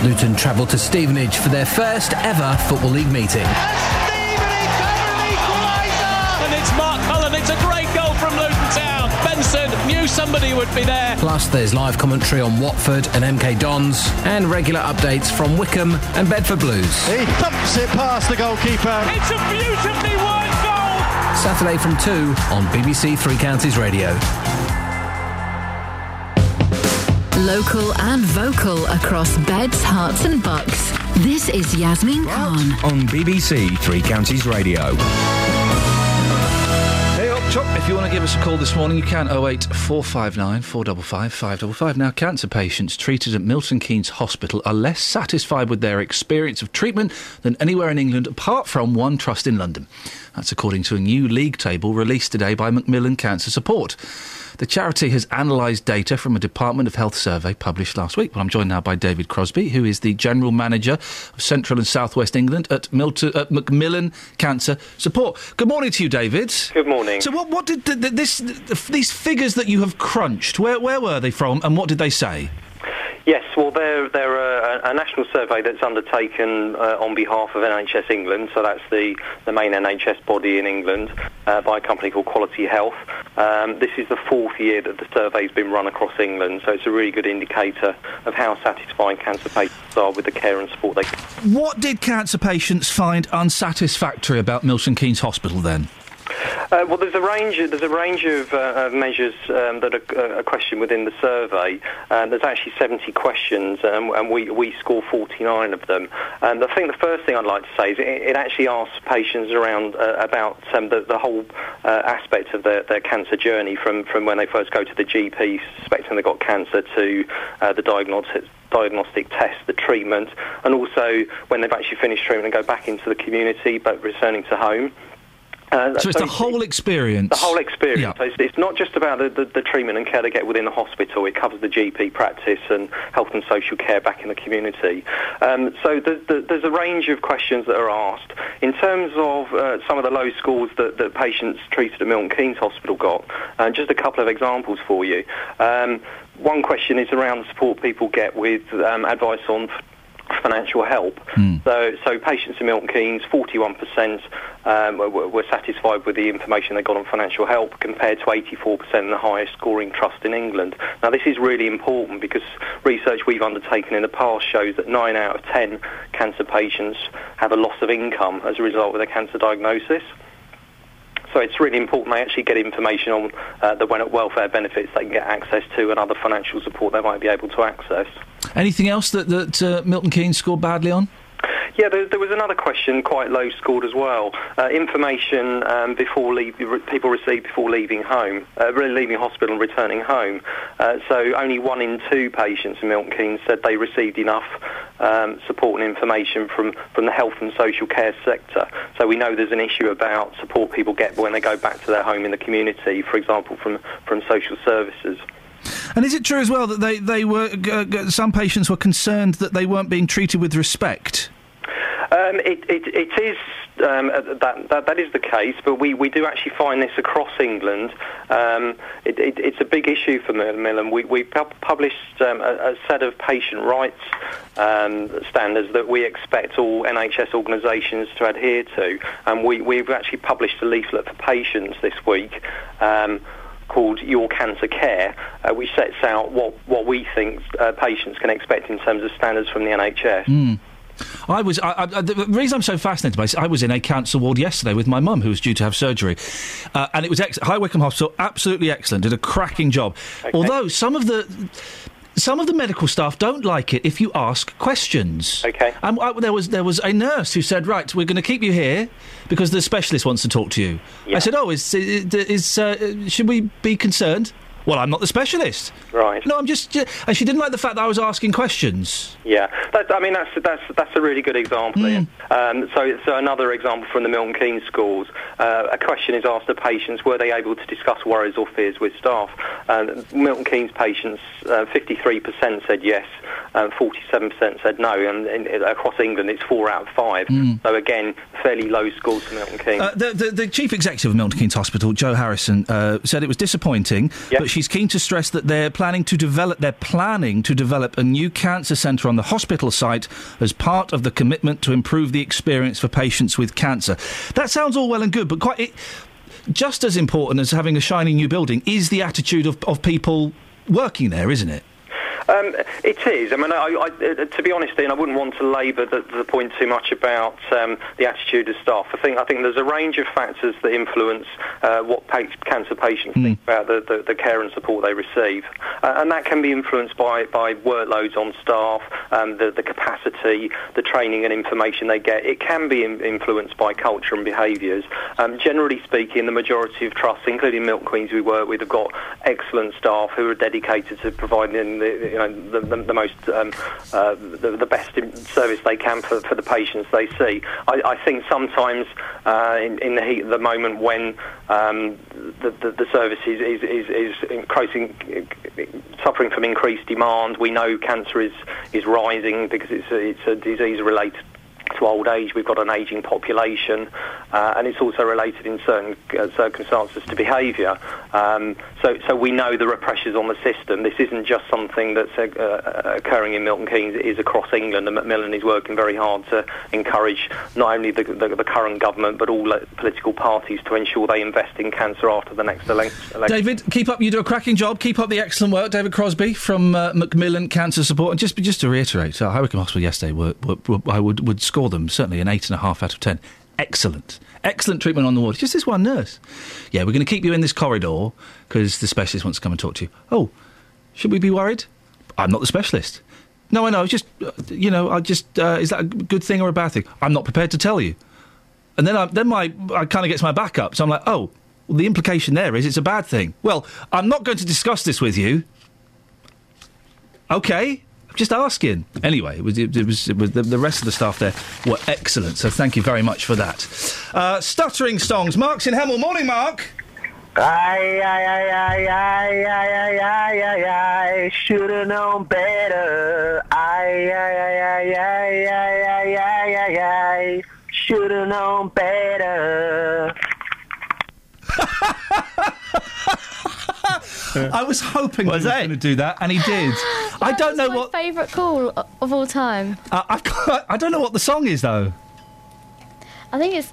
Luton travel to Stevenage for their first ever Football League meeting. And it's Mark Cullen. It's a great goal from Luton Town. Benson knew somebody would be there. Plus, there's live commentary on Watford and MK Dons, and regular updates from Wycombe and Bedford Blues. He thumps it past the goalkeeper. It's a beautifully wide goal. Saturday from 2 on BBC Three Counties Radio. Local and vocal across beds, Herts, and bucks. This is Yasmin Khan. On BBC Three Counties Radio. Hey up, chop. If you want to give us a call this morning, you can 08 459 455 555. Now, cancer patients treated at Milton Keynes Hospital are less satisfied with their experience of treatment than anywhere in England apart from one trust in London. That's according to a new league table released today by Macmillan Cancer Support. The charity has analysed data from a Department of Health survey published last week. Well, I'm joined now by David Crosby, who is the General Manager of Central and South West England at, Milton, at Macmillan Cancer Support. Good morning to you, David. Good morning. So, what, what did the, the, this, the, these figures that you have crunched, where, where were they from and what did they say? Yes, well, they're, they're a, a national survey that's undertaken uh, on behalf of NHS England, so that's the, the main NHS body in England, uh, by a company called Quality Health. Um, this is the fourth year that the survey's been run across England, so it's a really good indicator of how satisfied cancer patients are with the care and support they get. What did cancer patients find unsatisfactory about Milton Keynes Hospital then? Uh, well, there's a range. There's a range of, uh, measures um, that are, are questioned within the survey. Uh, there's actually 70 questions, um, and we, we score 49 of them. And I think the first thing I'd like to say is it, it actually asks patients around uh, about um, the, the whole uh, aspect of their, their cancer journey, from, from when they first go to the GP suspecting they've got cancer to uh, the diagnosis diagnostic test, the treatment, and also when they've actually finished treatment and go back into the community, but returning to home. Uh, So it's the whole experience. The whole experience. So It's, it's not just about the, the, the treatment and care they get within the hospital. It covers the GP practice and health and social care back in the community. Um, so the, the, there's a range of questions that are asked. In terms of uh, some of the low scores that, that patients treated at Milton Keynes Hospital got, uh, just a couple of examples for you. Um, one question is around the support people get with um, advice on financial help. So, so patients in Milton Keynes, 41% um, were, were satisfied with the information they got on financial help, compared to 84% in the highest scoring trust in England. Now, this is really important because research we've undertaken in the past shows that 9 out of 10 cancer patients have a loss of income as a result of their cancer diagnosis. So it's really important they actually get information on uh, the wel- welfare benefits they can get access to and other financial support they might be able to access. Anything else that, that uh, Milton Keynes scored badly on? Yeah, there, there was another question quite low scored as well. Uh, information um, before leave, people receive before leaving home, uh, really leaving hospital and returning home. Uh, so only one in two patients in Milton Keynes said they received enough um, support and information from, from the health and social care sector. So we know there's an issue about support people get when they go back to their home in the community, for example, from, from social services. And is it true as well that they, they were some patients were concerned that they weren't being treated with respect? Um, it, it, it is um, uh, that, that that is the case, but we, we do actually find this across England. Um, it, it, it's a big issue for Macmillan. We we pub- published um, a, a set of patient rights um, standards that we expect all NHS organisations to adhere to, and we we've actually published a leaflet for patients this week. Um, called Your Cancer Care, uh, which sets out what, what we think uh, patients can expect in terms of standards from the NHS. Mm. I was. I, I, the reason I'm so fascinated by this, I was in a cancer ward yesterday with my mum, who was due to have surgery, uh, and it was ex- High Wycombe Hospital, absolutely excellent, did a cracking job. Although some of the some of the medical staff don't like it if you ask questions. Okay. And I, there was there was a nurse who said, "Right, we're going to keep you here because the specialist wants to talk to you." I said, "Oh, is is uh, should we be concerned?" Well, I'm not the specialist. Right. No, I'm just. ju- And she didn't like the fact that I was asking questions. Yeah, that, I mean that's that's that's a really good example. Iain. Um, so, so another example from the Milton Keynes schools. Uh, a question is asked of patients: Were they able to discuss worries or fears with staff? Uh, Milton Keynes patients, uh, 53% said yes, uh, 47% said no, and, and across England it's four out of five. Mm. So again, fairly low scores for Milton Keynes. Uh, the, the, the chief executive of Milton Keynes Hospital, Joe Harrison, uh, said it was disappointing, but she's keen to stress that they're planning to develop. They're planning to develop a new cancer centre on the hospital site as part of the commitment to improve the experience for patients with cancer. That sounds all well and good, but quite it, just as important as having a shiny new building is the attitude of, of people working there, isn't it? Um, it is. I mean, I, I, uh, to be honest, Iain, I wouldn't want to labour the, the point too much about um, the attitude of staff. I think I think there's a range of factors that influence uh, what pa- cancer patients think about the, the, the care and support they receive, uh, and that can be influenced by, by workloads on staff, um, the, the capacity, the training and information they get. It can be in, influenced by culture and behaviours. Um, generally speaking, the majority of trusts, including Milton Keynes we work with, have got excellent staff who are dedicated to providing the, you know, the, the, the most um, uh, the, the best service they can for, for the patients they see. I, I think sometimes uh, in, in the heat of the moment when um, the, the, the service is, is, is, is increasing, suffering from increased demand, we know cancer is, is rising because it's a, it's a disease related to old age. We've got an ageing population, uh, and it's also related in certain uh, circumstances to behaviour. Um, so, so we know there are pressures on the system. This isn't just something that's uh, uh, occurring in Milton Keynes. It is across England, and Macmillan is working very hard to encourage not only the, the, the current government but all uh, political parties to ensure they invest in cancer after the next election. David, keep up. You do a cracking job. Keep up the excellent work, David Crosby from uh, Macmillan Cancer Support. And just just to reiterate, uh, High Wycombe Hospital yesterday, were, were, were, I would would score them certainly an eight and a half out of ten. Excellent, excellent treatment on the ward. Just this one nurse. Yeah, we're going to keep you in this corridor because the specialist wants to come and talk to you. Oh, should we be worried? I'm not the specialist. No, I know. Just uh, you know, I just uh, is that a good thing or a bad thing? I'm not prepared to tell you. And then I, then my I kind of gets my back up. So I'm like, oh, well, the implication there is it's a bad thing. Well, I'm not going to discuss this with you. Okay, just asking. Anyway, it was, it, it was, it was the, the rest of the staff there were excellent. So thank you very much for that. Uh, stuttering songs. Mark's in Hemel. Morning, Mark. I, I, I, I, I, I, I, I, I should have known better. I, I, I, I, I, I, I, I, I, should have known better. I was hoping he was going to do that, and he did. I don't know what. Favourite call of all time. Uh, I, can't- I don't know what the song is though. I think it's.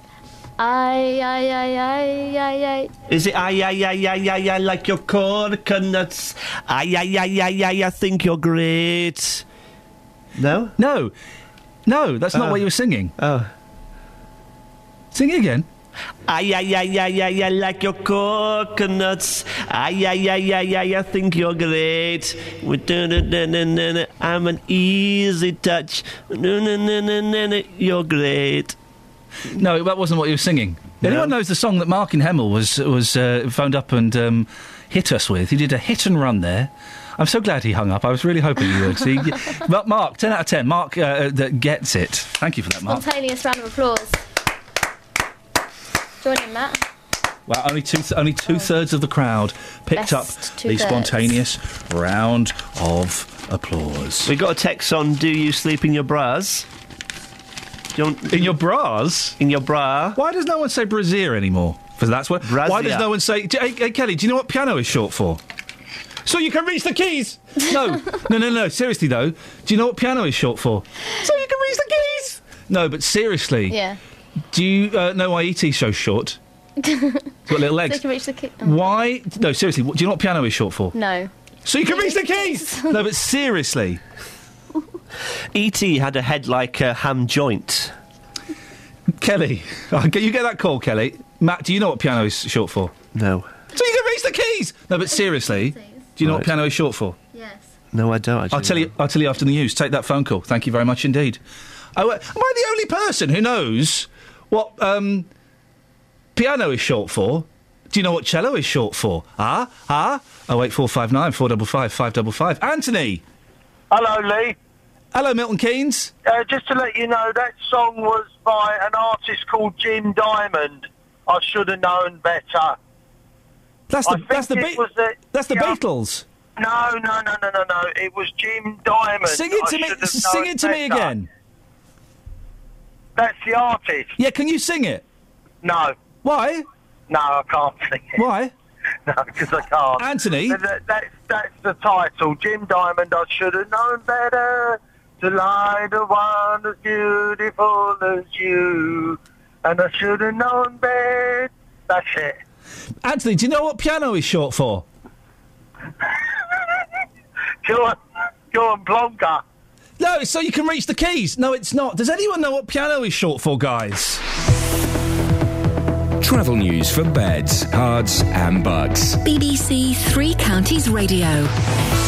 I, I, I, I, I, I. Is it ay ay ay ay ay ay like your coconuts? Ay ay ay ay ay I think you're great. No, no, no. That's not Oh. what you were singing. Oh, sing it again. Ay ay ay ay ay ay like your coconuts. Ay ay ay ay ay I think you're great. I'm an easy touch. You're great. No, that wasn't what you were singing. Anyone knows the song that Mark in Hemel was was uh, phoned up and um, hit us with? He did a hit and run there. I'm so glad he hung up. I was really hoping he would. See, but Mark, ten out of ten. Mark uh, that gets it. Thank you for that, Mark. Spontaneous round of applause. Join in, Matt. Well, only two th- only two oh. thirds of the crowd picked Best up the two-thirds. spontaneous round of applause. We got a text on. Do you sleep in your bras? in your bras? In your bra? Why does no one say brassiere anymore? Because that's what. Why does no one say? Hey, hey, Kelly, do you know what piano is short for? So you can reach the keys. No, no, no, no. Seriously though, do you know what piano is short for? So you can reach the keys. No, but seriously, Yeah. Do you uh, know why ET so short? It's got little So legs. you can reach the ki- oh. Why? No, seriously. what- Do you know what piano is short for? No. So you can reach the keys. no, but seriously. E.T. had a head like a ham joint. Kelly, oh, you get that call, Kelly. Matt, do you know what piano is short for? No. So you can reach the keys. No, but seriously, do you know what Right. piano is short for? Yes. No, I don't. Actually. I'll tell you. I'll tell you after the news. Take that phone call. Thank you very much indeed. Oh, uh, am I the only person who knows what um, piano is short for? Do you know what cello is short for? Ah, ah. Oh eight four five nine four double five five double five. Anthony. Hello, Lee. Hello, Milton Keynes. Uh, just to let you know, that song was by an artist called Jim Diamond. I should have known better. That's the that's the Be- was the, that's the yeah. Beatles. No, no, no, no, no, no. It was Jim Diamond. Sing it I to me. Sing it to me again. That's the artist. Yeah, can you sing it? No. Why? No, I can't sing it. Why? No, because I can't. Anthony? That, that- that's, that's the title. Jim Diamond, I should have known better to lie to one as beautiful as you. And I should have known better. That's it. Anthony, do you know what piano is short for? Go on, go on, Plonker. No, so you can reach the keys. No, it's not. Does anyone know what piano is short for, guys? Travel news for beds, cards, and Bucks. BBC Three Counties Radio.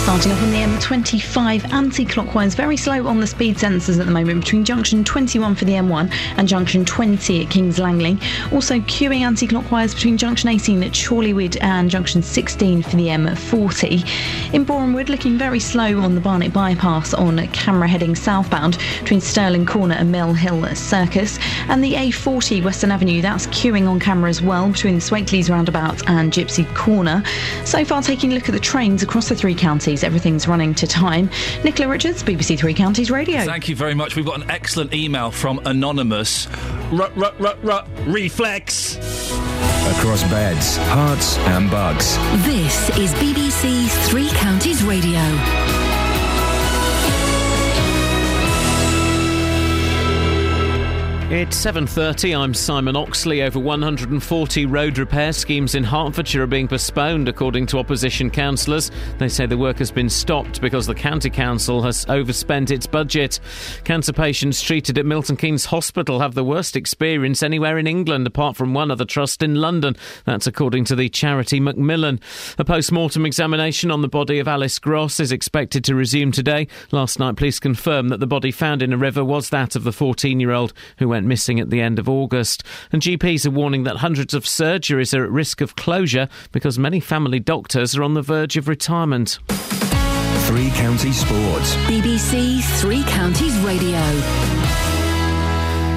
Starting off on the M25 anti-clockwise, very slow on the speed sensors at the moment between junction 21 for the M1 and junction 20 at Kings Langley. Also queuing anti-clockwise between junction 18 at Chorleywood and junction 16 for the M40. In Borehamwood, looking very slow on the Barnet bypass on camera heading southbound between Stirling Corner and Mill Hill Circus. And the A40 Western Avenue, that's queuing on camera as well between the Swakeleys roundabout and Gypsy Corner. So far, taking a look at the trains across the three counties, everything's running to time. Nicola Richards, BBC Three Counties Radio. Thank you very much. We've got an excellent email from Anonymous. Rut, rut, rut, rut, reflex. Across beds, Herts, and Bucks. This is BBC Three Counties Radio. It's 7:30. I'm Simon Oxley. Over 140 road repair schemes in Hertfordshire are being postponed according to opposition councillors. They say the work has been stopped because the county council has overspent its budget. Cancer patients treated at Milton Keynes Hospital have the worst experience anywhere in England apart from one other trust in London. That's according to the charity Macmillan. A post-mortem examination on the body of Alice Gross is expected to resume today. Last night police confirmed that the body found in a river was that of the 14-year-old who went missing at the end of August. And GPs are warning that hundreds of surgeries are at risk of closure because many family doctors are on the verge of retirement. Three Counties Sports. BBC Three Counties Radio.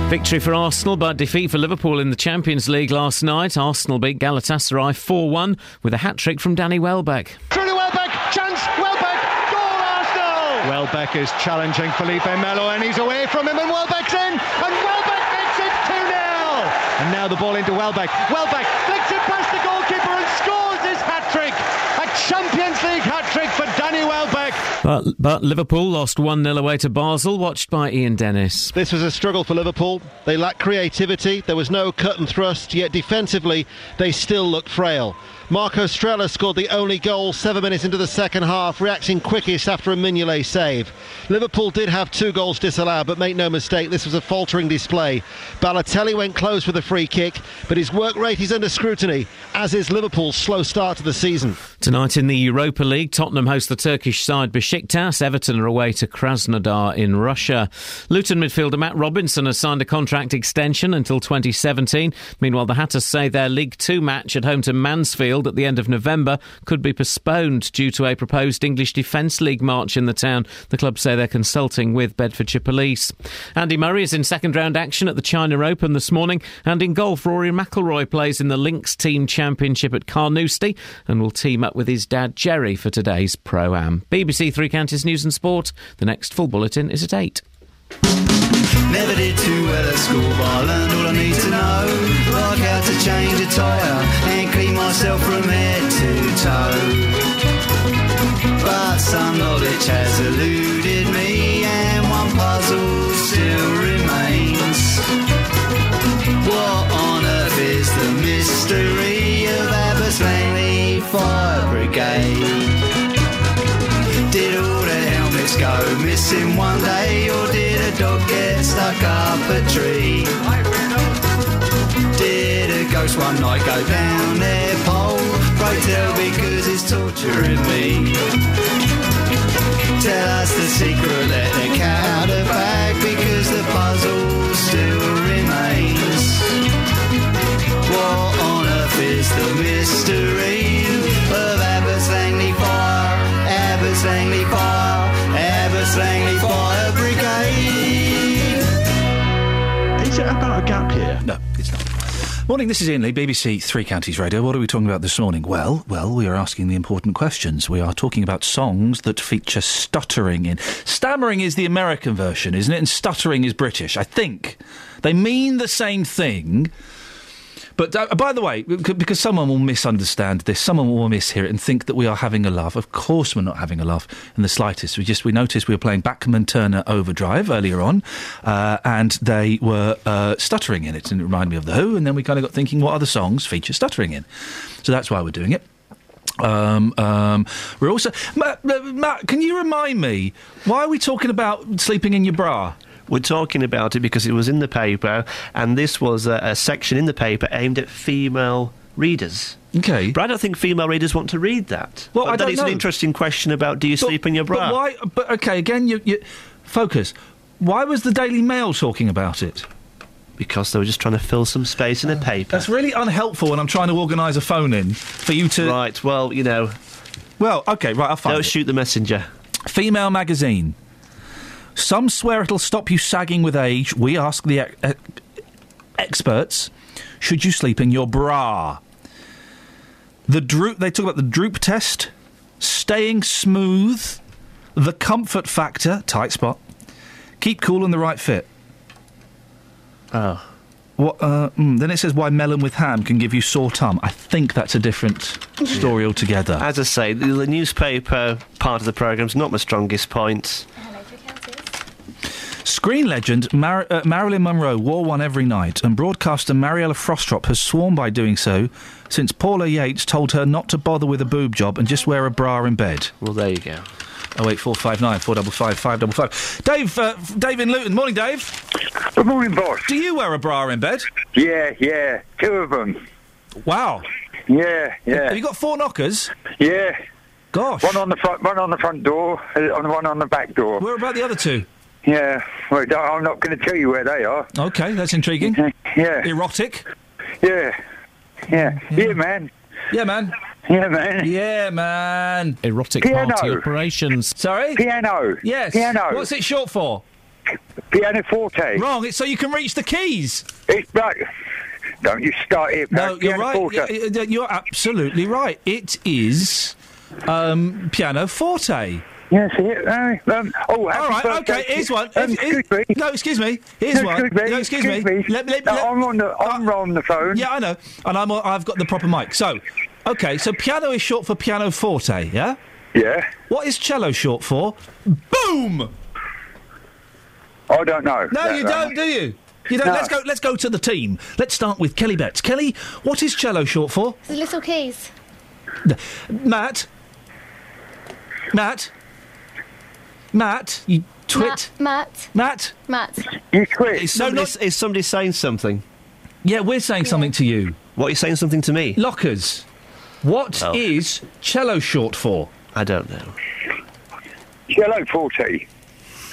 Victory for Arsenal, but defeat for Liverpool in the Champions League last night. Arsenal beat Galatasaray 4 1 with a hat trick from Danny Welbeck. Through to Welbeck, chance, Welbeck, goal Arsenal! Welbeck is challenging Felipe Melo and he's away from him and Welbeck's in and Welbeck makes it 2-0! And now the ball into Welbeck. Welbeck flicks it past the goalkeeper and scores his hat-trick! A Champions League hat-trick for Danny Welbeck! But, but Liverpool lost 1 0 away to Basel, watched by Ian Dennis. This was a struggle for Liverpool. They lacked creativity. There was no cut and thrust, yet defensively they still looked frail. Marco Streller scored the only goal seven minutes into the second half, reacting quickest after a Mignolet save. Liverpool did have two goals disallowed, but make no mistake, this was a faltering display. Balotelli went close with a free kick, but his work rate is under scrutiny, as is Liverpool's slow start to the season. Tonight in the Europa League, Tottenham host the Turkish side Besiktas. Everton are away to Krasnodar in Russia. Luton midfielder Matt Robinson has signed a contract extension until 2017. Meanwhile, the Hatters say their League Two match at home to Mansfield at the end of November could be postponed due to a proposed English Defence League march in the town. The club say they're consulting with Bedfordshire Police. Andy Murray is in second round action at the China Open this morning, and in golf, Rory McIlroy plays in the Links Team Championship at Carnoustie and will team up with his dad Gerry for today's Pro Am. BBC Three Counties News and Sport. The next full bulletin is at 8. Never did too well at school, but I learned all I need to know. Like how to change a tyre and clean myself from head to toe. But some knowledge has eluded me, and one puzzle still remains. What on earth is the mystery of Abbots Langley Fire missing one day, or did a dog get stuck up a tree? Did a ghost one night go down their pole? Pray tell because it's torturing me. Tell us the secret, let the cat out of bag because the puzzle still remains. What on earth is the mystery it's not. Morning, this is Iain Lee, BBC Three Counties Radio. What are we talking about this morning? Well, well, we are asking the important questions. We are talking about songs that feature stuttering in. Stammering is the American version, isn't it? And stuttering is British, I think. They mean the same thing. But uh, by the way, because someone will misunderstand this, someone will mishear it and think that we are having a laugh. Of course, we're not having a laugh in the slightest. We just we noticed we were playing Bachman Turner Overdrive earlier on, uh, and they were uh, stuttering in it, and it reminded me of the Who. And then we kind of got thinking, what other songs feature stuttering in? So that's why we're doing it. Um, um, we're also Matt, Matt. Can you remind me why are we talking about sleeping in your bra? We're talking about it because it was in the paper, and this was a, a section in the paper aimed at female readers. Okay. But I don't think female readers want to read that. Well, But I that is an interesting question about do you sleep in your bra? But why? But okay, again, you, you focus. Why was the Daily Mail talking about it? Because they were just trying to fill some space in a ah, paper. That's really unhelpful when I'm trying to organise a phone in for you to. Right. Well, you know. Well, okay, right. I'll find Don't it. shoot the messenger. Female magazine. Some swear it'll stop you sagging with age. We ask the ex- ex- experts: Should you sleep in your bra? The droop. They talk about the droop test, staying smooth, the comfort factor, tight spot, keep cool and the right fit. Oh. What? Uh, mm, then it says why melon with ham can give you sore tum. I think that's a different story altogether. As I say, the, the newspaper part of the programme's not my strongest point. Screen legend Mar- uh, Marilyn Monroe wore one every night, and broadcaster Mariella Frostrup has sworn by doing so since Paula Yates told her not to bother with a boob job and just wear a bra in bed. Well, there you go. Oh wait, four five nine four double five five double five. Dave, uh, Dave in Luton. Morning, Dave. Good morning, boss. Do you wear a bra in bed? Yeah, yeah, two of them. Wow. Yeah, yeah. Have you got four knockers? Yeah. Gosh. One on the front, one on the front door, uh, and one on the back door. Where about the other two? Yeah. Well, I'm not going to tell you where they are. Okay, that's intriguing. Yeah. Erotic. Yeah. Yeah. Yeah, man. Yeah, man. Yeah, man. Yeah, man. Erotic Piano. party operations. Sorry? Piano. Yes. Piano. What's it short for? Piano forte. Wrong. It's so you can reach the keys. It's right. Don't you start it. No, pal. you're right. forte. Y- y- You're absolutely right. It is um, piano forte. Yes, yeah. Uh, um, oh, happy All right, okay, here's one. Um, If- excuse me. No, excuse me. Here's No, one. excuse me. No, excuse, excuse me. me. Let, let, No, let- I'm on the I'm on the phone. Yeah, I know, and I'm I've got the proper mic. So, okay, so piano is short for piano forte. Yeah. Yeah. What is cello short for? Boom. I don't know. No, That- you don't, do you? You don't. No. Let's go. Let's go to the team. Let's start with Kelly Betts. Kelly, what is cello short for? The little keys. Matt. Matt. Matt, you twit. Matt. Matt. Matt. You twit. Is somebody, is somebody saying something? Yeah, we're saying something to you. What, are you're saying something to me? Lockers. What oh. is Oh. cello short for? I don't know. Cello forte.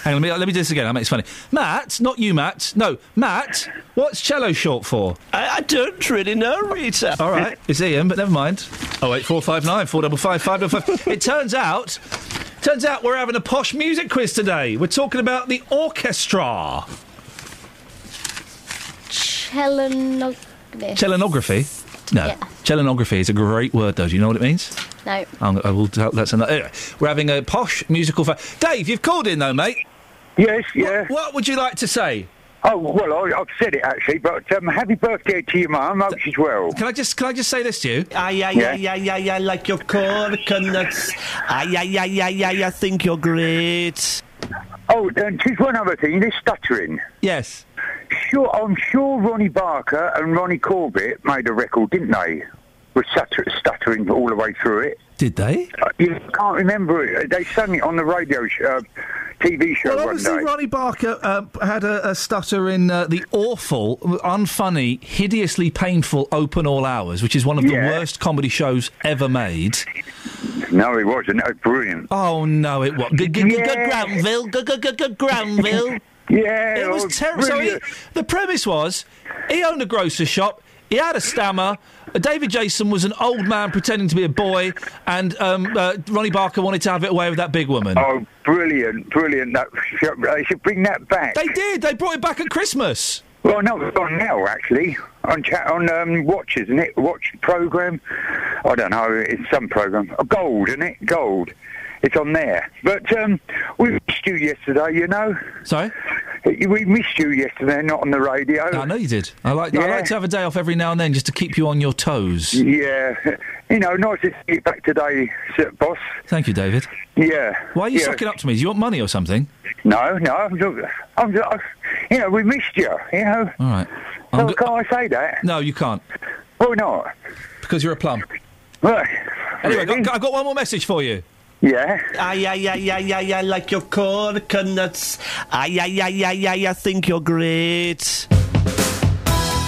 Hang on, let me, let me do this again. That makes it funny. Matt, not you, Matt. No, Matt. What's cello short for? I, I don't really know, Rita. All right, it's Iain, but never mind. Oh wait, eight four five nine four double five five double five. It turns out, turns out we're having a posh music quiz today. We're talking about the orchestra, Chelenogly. Chelenography. No, Yeah. Chelenography is a great word, though. Do you know what it means? No. I'm, I will. Tell, that's another. Anyway, we're having a posh musical. Fa- Dave, you've called in though, mate. Yes, yeah. What, what would you like to say? Oh well, I, I've said it actually, but um, happy birthday to your mum. Hope she's well. Can I just can I just say this to you? Ay, ay, Yeah. ay, ay, ay, ay, like your coconuts. Ay, ay, ay, ay, ay, I think you're great. Oh, and just one other thing. This stuttering. Yes. Sure, I'm sure Ronnie Barker and Ronnie Corbett made a record, didn't they? With stutter, stuttering all the way through it. Did they? Uh, you can't remember it. They sang it on the radio sh- uh, TV show Well, obviously. Ronnie Barker uh, had a, a stutter in uh, the awful, unfunny, hideously painful Open All Hours, which is one of the worst comedy shows ever made. No, it wasn't. Was brilliant. Oh no, it was. Granville, Granville. Yeah, it was oh, terrible. So he, the premise was he owned a grocer's shop. He had a stammer. David Jason was an old man pretending to be a boy, and um, uh, Ronnie Barker wanted to have it away with that big woman. Oh, brilliant, brilliant. That, they should bring that back. They did. They brought it back at Christmas. Well, no, it's on now, actually. On chat, on um, Watch, isn't it? Watch program. I don't know. It's some program. Oh, Gold, isn't it? Gold. It's on there. But um, we missed you yesterday. You know. Sorry. We missed you yesterday, not on the radio. I know you did. I like. I like to have a day off every now and then just to keep you on your toes. Yeah, you know, nice to see you back today, boss. Thank you, David. Yeah. Why are you yeah. sucking up to me? Do you want money or something? No, no, I'm just, I'm just, you know, we missed you, you know. All right. So can't I say that? No, you can't. Why not? Because you're a plum. Right. Anyway, I've got, I've got one more message for you. Yeah. Ay, ay, ay, ay, ay, I like your coconuts. Ay, ay, ay, ay, ay, I think you're great.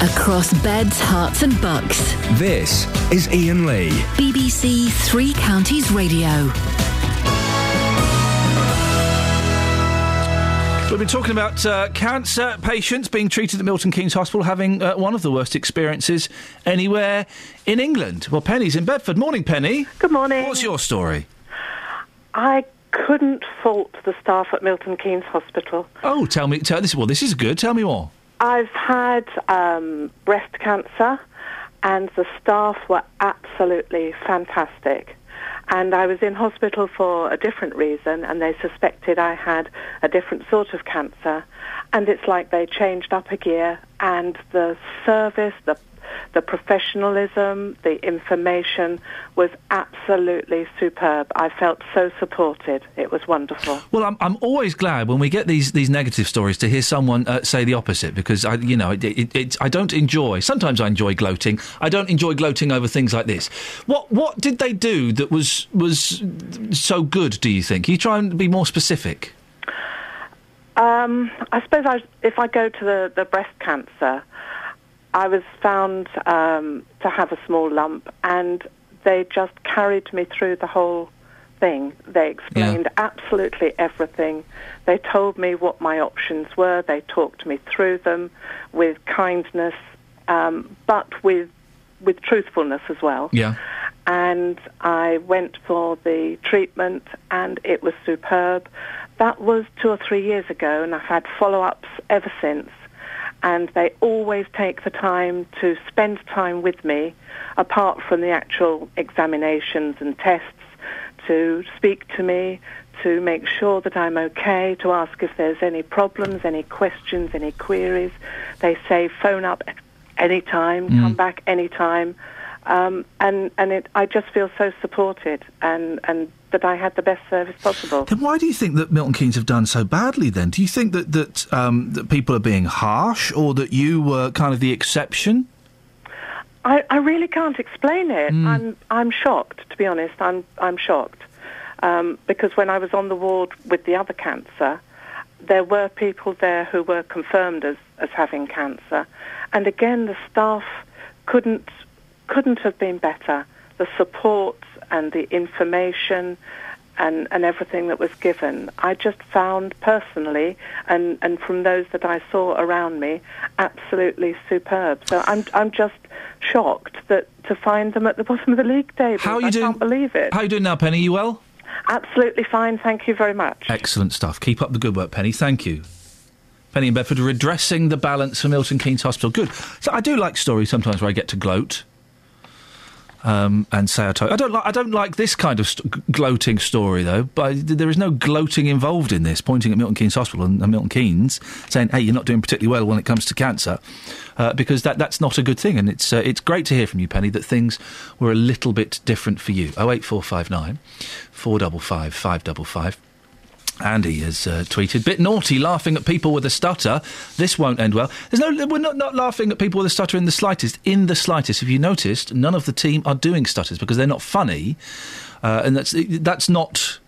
Across beds, Herts, and bucks. This is Iain Lee. BBC Three Counties Radio. We've been talking about uh, cancer patients being treated at Milton Keynes Hospital having uh, one of the worst experiences anywhere in England. Well, Penny's in Bedford. Morning, Penny. Good morning. What's your story? I couldn't fault the staff at Milton Keynes Hospital. Oh, tell me. Tell this. Well, this is good. Tell me more. I've had um, breast cancer, and the staff were absolutely fantastic. And I was in hospital for a different reason, and they suspected I had a different sort of cancer. And it's like they changed up a gear, and the service, the the professionalism, the information was absolutely superb. I felt so supported. It was wonderful. Well, I'm, I'm always glad when we get these, these negative stories to hear someone uh, say the opposite because I, you know, it, it, it's I don't enjoy. Sometimes I enjoy gloating. I don't enjoy gloating over things like this. What what did they do that was was so good? Do you think? Can you try and be more specific? Um, I suppose I, if I go to the, the breast cancer, I was found um, to have a small lump, and they just carried me through the whole thing. They explained absolutely everything. They told me what my options were. They talked me through them with kindness, um, but with with truthfulness as well Yeah. and I went for the treatment, and it was superb. That was two or three years ago, and I've had follow-ups ever since. And they always take the time to spend time with me, apart from the actual examinations and tests, to speak to me, to make sure that I'm okay, to ask if there's any problems, any questions, any queries. They say phone up anytime, Mm. come back anytime. Um, and and it, I just feel so supported and, and that I had the best service possible. Then why do you think that Milton Keynes have done so badly? Then do you think that that um, that people are being harsh, or that you were kind of the exception? I, I really can't explain it. Mm. I'm I'm shocked, to be honest. I'm I'm shocked um, because when I was on the ward with the other cancer, there were people there who were confirmed as, as having cancer, and again the staff couldn't couldn't have been better. The support and the information and, and everything that was given, I just found personally, and, and from those that I saw around me, absolutely superb. So I'm I'm just shocked that to find them at the bottom of the league table. How are you I doing? can't believe it. How are you doing now, Penny? You well? Absolutely fine. Thank you very much. Excellent stuff. Keep up the good work, Penny. Thank you. Penny in Bedford redressing the balance for Milton Keynes Hospital. Good. So I do like stories sometimes where I get to gloat. Um, and say I don't like. I don't like this kind of st- gloating story though. But there is no gloating involved in this. Pointing at Milton Keynes Hospital and, and Milton Keynes, saying, "Hey, you're not doing particularly well when it comes to cancer," uh, because that that's not a good thing. And it's uh, it's great to hear from you, Penny, that things were a little bit different for you. Oh eight four five nine, four double five five double five. Andy has uh, tweeted, "Bit naughty, laughing at people with a stutter. This won't end well." There's no, we're not, not laughing at people with a stutter in the slightest. In the slightest, if you noticed, none of the team are doing stutters because they're not funny, uh, and that's that's not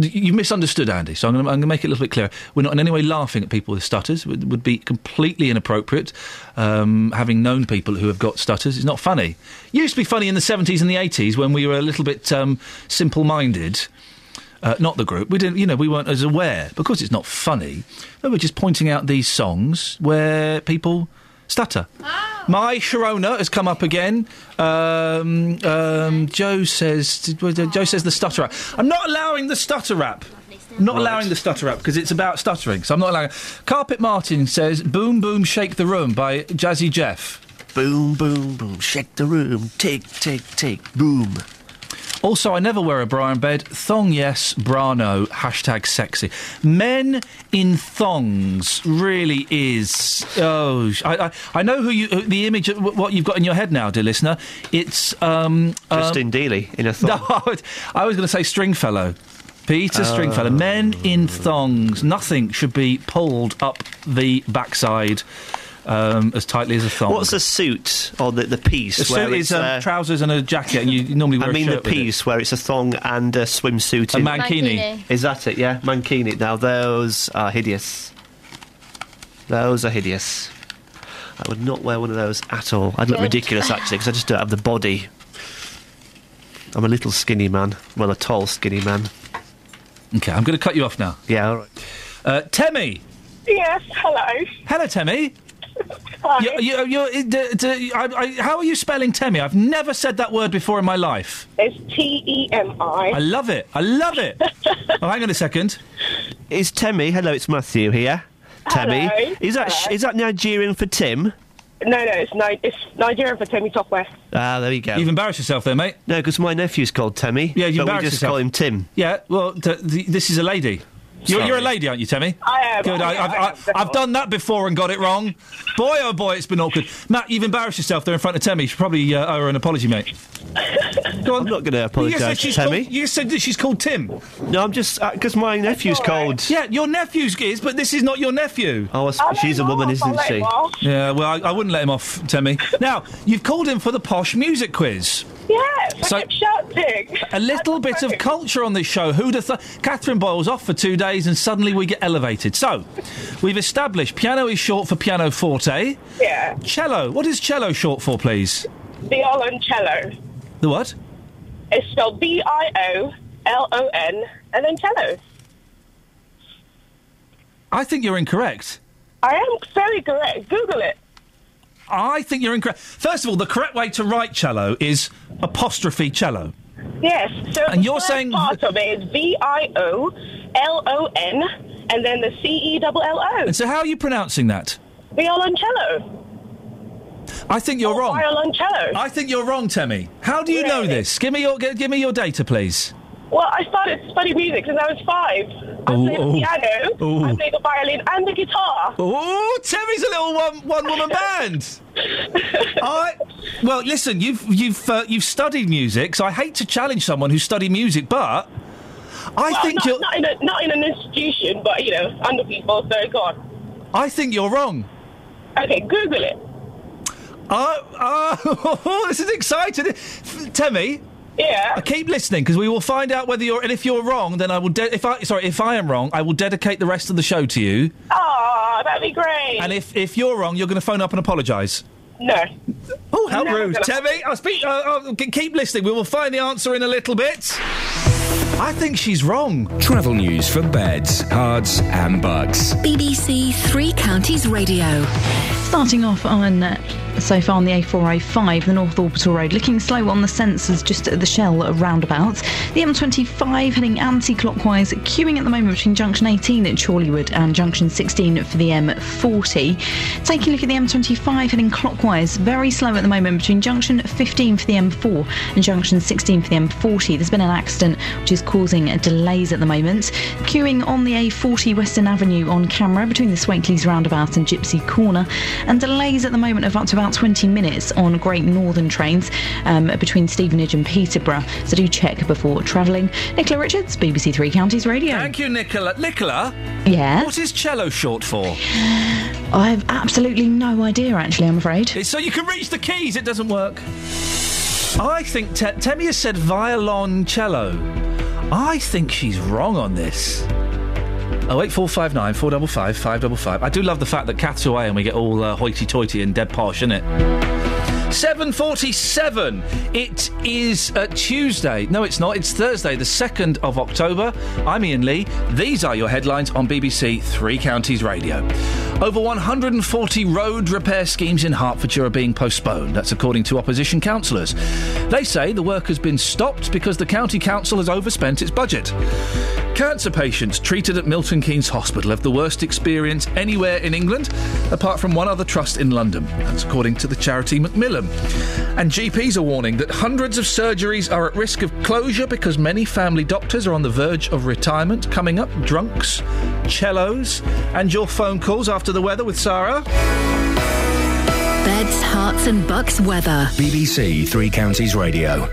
You misunderstood, Andy. So I'm going to make it a little bit clearer. We're not in any way laughing at people with stutters. It would be completely inappropriate. Um, having known people who have got stutters, it's not funny. It Used to be funny in the 70s and the 80s when we were a little bit um, simple-minded. Uh, not the group. We didn't, you know, we weren't as aware because it's not funny. We were just pointing out these songs where people stutter. My Sharona has come up again. Um, um, Joe says. Joe says the stutter rap. I'm not allowing the stutter rap. I'm not allowing the stutter rap because it's about stuttering. So I'm not allowing. Carpet Martin says "Boom Boom Shake the Room" by Jazzy Jeff. Boom, boom, boom, shake the room. Tick, tick, tick, boom. Also, I never wear a bra in bed. Thong yes, bra no. Hashtag sexy. Men in thongs really is. Oh, I, I, I know who you. who- The image, of what you've got in your head now, dear listener. It's um, Justin Dealey in a thong. No, I was going to say Stringfellow. Peter Oh. Stringfellow. Men in thongs. Nothing should be pulled up the backside um, as tightly as a thong. What's a suit or the, the piece? A where suit it's, is um, uh, trousers and a jacket, and you normally wear a table. I mean a the shirt with it. piece where it's a thong and a swimsuit. A in- mankini. Mankini. Is that it? Yeah, mankini. Now those are hideous. Those are hideous. I would not wear one of those at all. I'd look Good. ridiculous actually because I just don't have the body. I'm a little skinny man. Well, a tall skinny man. Okay, I'm going to cut you off now. Yeah, all right. Uh, Temmie. Yes, hello. Hello, Temmie. Hi. You, you, you, d- d- I, I, how are you spelling Temmie? I've never said that word before in my life. It's T E M I I. love it. I love it. oh, hang on a second. Is Temmie? Hello, it's Matthew here. Temmie. Hello. Is that Hello. is that Nigerian for Tim? No, no, it's, Ni- it's Nigerian for Timmy Topwest. Ah, there you go. You've embarrassed yourself there, mate. No, because my nephew's called Temmie. Yeah, you but we embarrassed just yourself. call him Tim. Yeah, well, t- th- this is a lady. You're, you're a lady, aren't you, Temmie? I am. Good. I, I am, I've, I I, I've done that before and got it wrong. Boy, oh boy, it's been awkward. Matt, you've embarrassed yourself there in front of Temmie. You should probably uh, owe her an apology, mate. Go on. I'm not going to apologise said, she's Temmie. called, you said that she's called Tim. No, I'm just because my nephew's called. Yeah, your nephew's is, but this is not your nephew. Oh, I s- she's a woman, isn't she? Yeah, well, I, I wouldn't let him off, Temmie. Now, you've called him for the posh music quiz. Yes, So- kept shouting. A little bit of culture on this show. Who'd have thought? Catherine Boyle's off for two days and suddenly we get elevated. So, we've established piano is short for piano forte. Yeah. Cello. What is cello short for, please? Violoncello. The what? It's spelled B I O L O N and then cello. I think you're incorrect. I am very correct. Google it. I think you're incorrect. First of all, the correct way to write cello is apostrophe cello. Yes. So And the you're first saying- part of it is V I O L O N and then the C E double L O. And so, how are you pronouncing that? Violoncello. I think you're wrong. Violoncello. I think you're wrong, Temmie. How do you know this? Give me your give me your data, please. Well, I started studying music since I was five. I played the piano. I played the violin and the guitar. Oh, Temmie's a little one one woman band. I well, listen, you've you've uh, you've studied music, so I hate to challenge someone who studied music, but I well, think not, you're not in a, not in an institution, but you know, under people. So go on. I think you're wrong. Okay, Google it. Uh, uh, this is exciting, Temmie. Yeah. I keep listening because we will find out whether you're. And if you're wrong, then I will. De- if I sorry, if I am wrong, I will dedicate the rest of the show to you. Oh, that'd be great. And if if you're wrong, you're going to phone up and apologise. no. Oh, how I'm rude, gonna- Temmie! I'll speak. Uh, uh, keep listening. We will find the answer in a little bit. I think she's wrong. Travel news for beds, cards, and bugs. BBC Three Counties Radio. Starting off on uh, so far on the A405, the North Orbital Road, looking slow on the sensors just at the Shell roundabout. The M25 heading anti-clockwise, queuing at the moment between junction 18 at Chorleywood and junction 16 for the M40. Taking a look at the M25 heading clockwise, very slow at the moment between junction 15 for the M4 and junction 16 for the M40. There's been an accident which is causing delays at the moment. Queuing on the A40 Western Avenue on camera between the Swakeleys roundabout and Gypsy Corner, and delays at the moment of up to about 20 minutes on Great Northern trains um, between Stevenage and Peterborough. So do check before travelling. Nicola Richards, BBC Three Counties Radio. Thank you, Nicola. Nicola, Yeah, what is cello short for? I have absolutely no idea. Actually, I'm afraid. It's so you can reach the keys. It doesn't work. I think Te- Temmie has said violoncello. I think she's wrong on this. Oh eight four five nine four double five five double five. I do love the fact that Cat's away and we get all uh, hoity-toity and dead posh, isn't it? 7.47. It is uh, Tuesday. No, it's not. It's Thursday, the 2nd of October. I'm Iain Lee. These are your headlines on BBC Three Counties Radio. Over 140 road repair schemes in Hertfordshire are being postponed. That's according to opposition councillors. They say the work has been stopped because the county council has overspent its budget. Cancer patients treated at Milton Keynes Hospital have the worst experience anywhere in England, apart from one other trust in London. That's according to the charity Macmillan. And GPs are warning that hundreds of surgeries are at risk of closure because many family doctors are on the verge of retirement. Coming up, drunks, cellos, and your phone calls after the weather with Sarah. Beds, Herts, and bucks weather. BBC Three Counties Radio.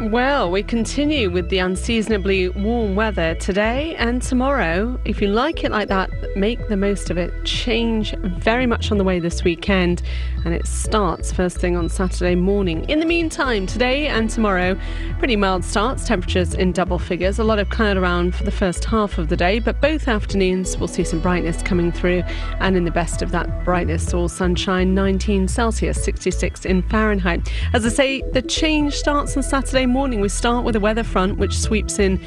Well, we continue with the unseasonably warm weather today and tomorrow. If you like it like that, make the most of it. Change very much on the way this weekend, and it starts first thing on Saturday morning. In the meantime, today and tomorrow, pretty mild starts, temperatures in double figures. A lot of cloud around for the first half of the day, but both afternoons we'll see some brightness coming through, and in the best of that brightness, all sunshine, 19 Celsius, 66 in Fahrenheit. As I say, the change starts on Saturday morning. We start with a weather front which sweeps in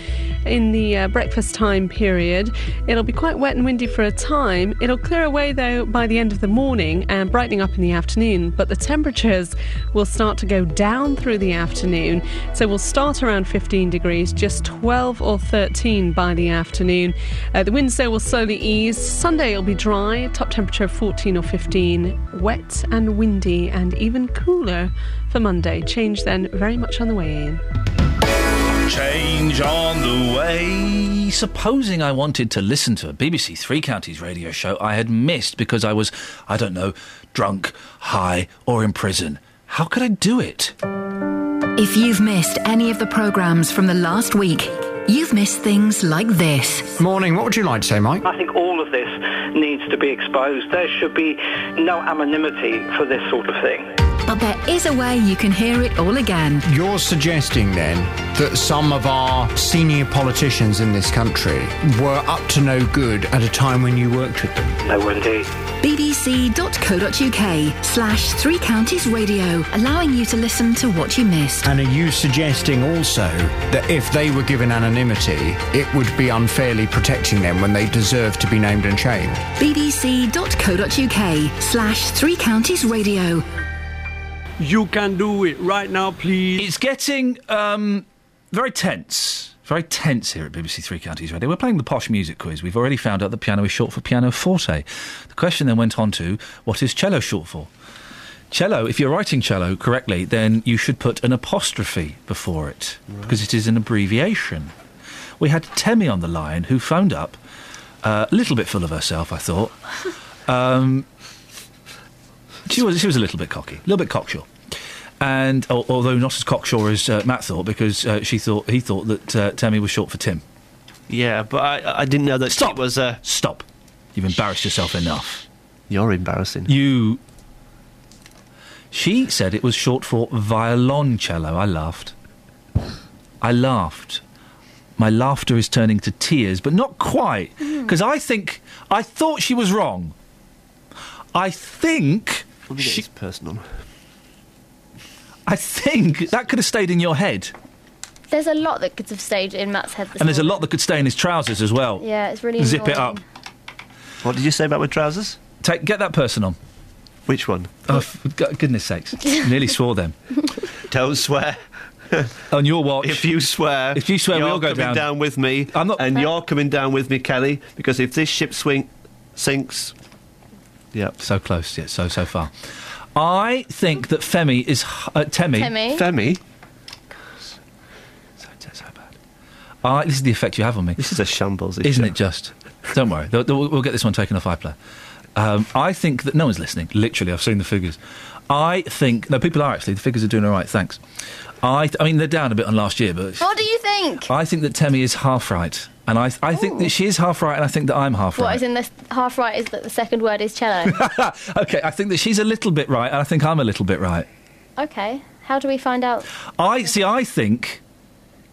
in the uh, breakfast time period. It'll be quite wet and windy for a time. It'll clear away though by the end of the morning and brightening up in the afternoon. But the temperatures will start to go down through the afternoon. So we'll start around 15 degrees, just 12 or 13 by the afternoon. Uh, the winds though will slowly ease. Sunday it'll be dry, top temperature of 14 or 15, wet and windy, and even cooler for Monday. Change then very much on the way in. Change on the way. Supposing I wanted to listen to a BBC Three Counties radio show I had missed because I was, I don't know, drunk, high, or in prison. How could I do it? If you've missed any of the programmes from the last week, you've missed things like this. Morning, what would you like to say, Mike? I think all of this needs to be exposed. There should be no anonymity for this sort of thing. But there is a way you can hear it all again. You're suggesting then that some of our senior politicians in this country were up to no good at a time when you worked with them? No, indeed. bbc.co.uk slash three counties radio, allowing you to listen to what you missed. And are you suggesting also that if they were given anonymity, it would be unfairly protecting them when they deserve to be named and shamed? bbc.co.uk slash three counties radio. You can do it right now, please. It's getting um, very tense. Very tense here at BBC Three Counties Radio. We're playing the posh music quiz. We've already found out the piano is short for piano forte. The question then went on to what is cello short for? Cello, if you're writing cello correctly, then you should put an apostrophe before it because it is an abbreviation. We had Temi on the line who phoned up, uh, a little bit full of herself, I thought. Um, she was she was a little bit cocky, a little bit cocksure. And although not as cocksure as uh, Matt thought, because uh, she thought he thought that uh, Temi was short for Tim. Yeah, but I, I didn't know that Stop. it was. Uh, Stop! You've embarrassed yourself enough. You're embarrassing. You. She said it was short for violoncello. I laughed. I laughed. My laughter is turning to tears, but not quite, because I think I thought she was wrong. I think Let me get this person on. I think that could have stayed in your head, There's a lot that could have stayed in Matt's head this and there's a lot that could stay in his trousers as well. Yeah, it's really Zip it up. What did you say about my trousers? Take get that person on. Which one? Oh, for goodness sakes! Nearly swore then. Don't swear. On your watch. If you swear, If you swear, you're we all go coming down. with me. I'm not- and you're coming down with me, Kelly. Because if this ship swing sinks, yep. So close, Yeah, so so far. I think that Femi is h- uh, Temi. Temi. Femi, I, this is the effect you have on me, this is a shambles, this isn't show. it? Just don't worry. They'll- they'll- we'll get this one taken off iPlayer. Um, I think that no one's listening. Literally, I've seen the figures. I think no, people are actually. The figures are doing all right. Thanks. I, th- I mean, they're down a bit on last year, but What do you think? I think that Temi is half right, and I, I think that she is half right, and I think that I'm half What right. is in the half right is that the second word is cello. okay, I think that she's a little bit right, and I think I'm a little bit right. okay. How do we find out? I see. I think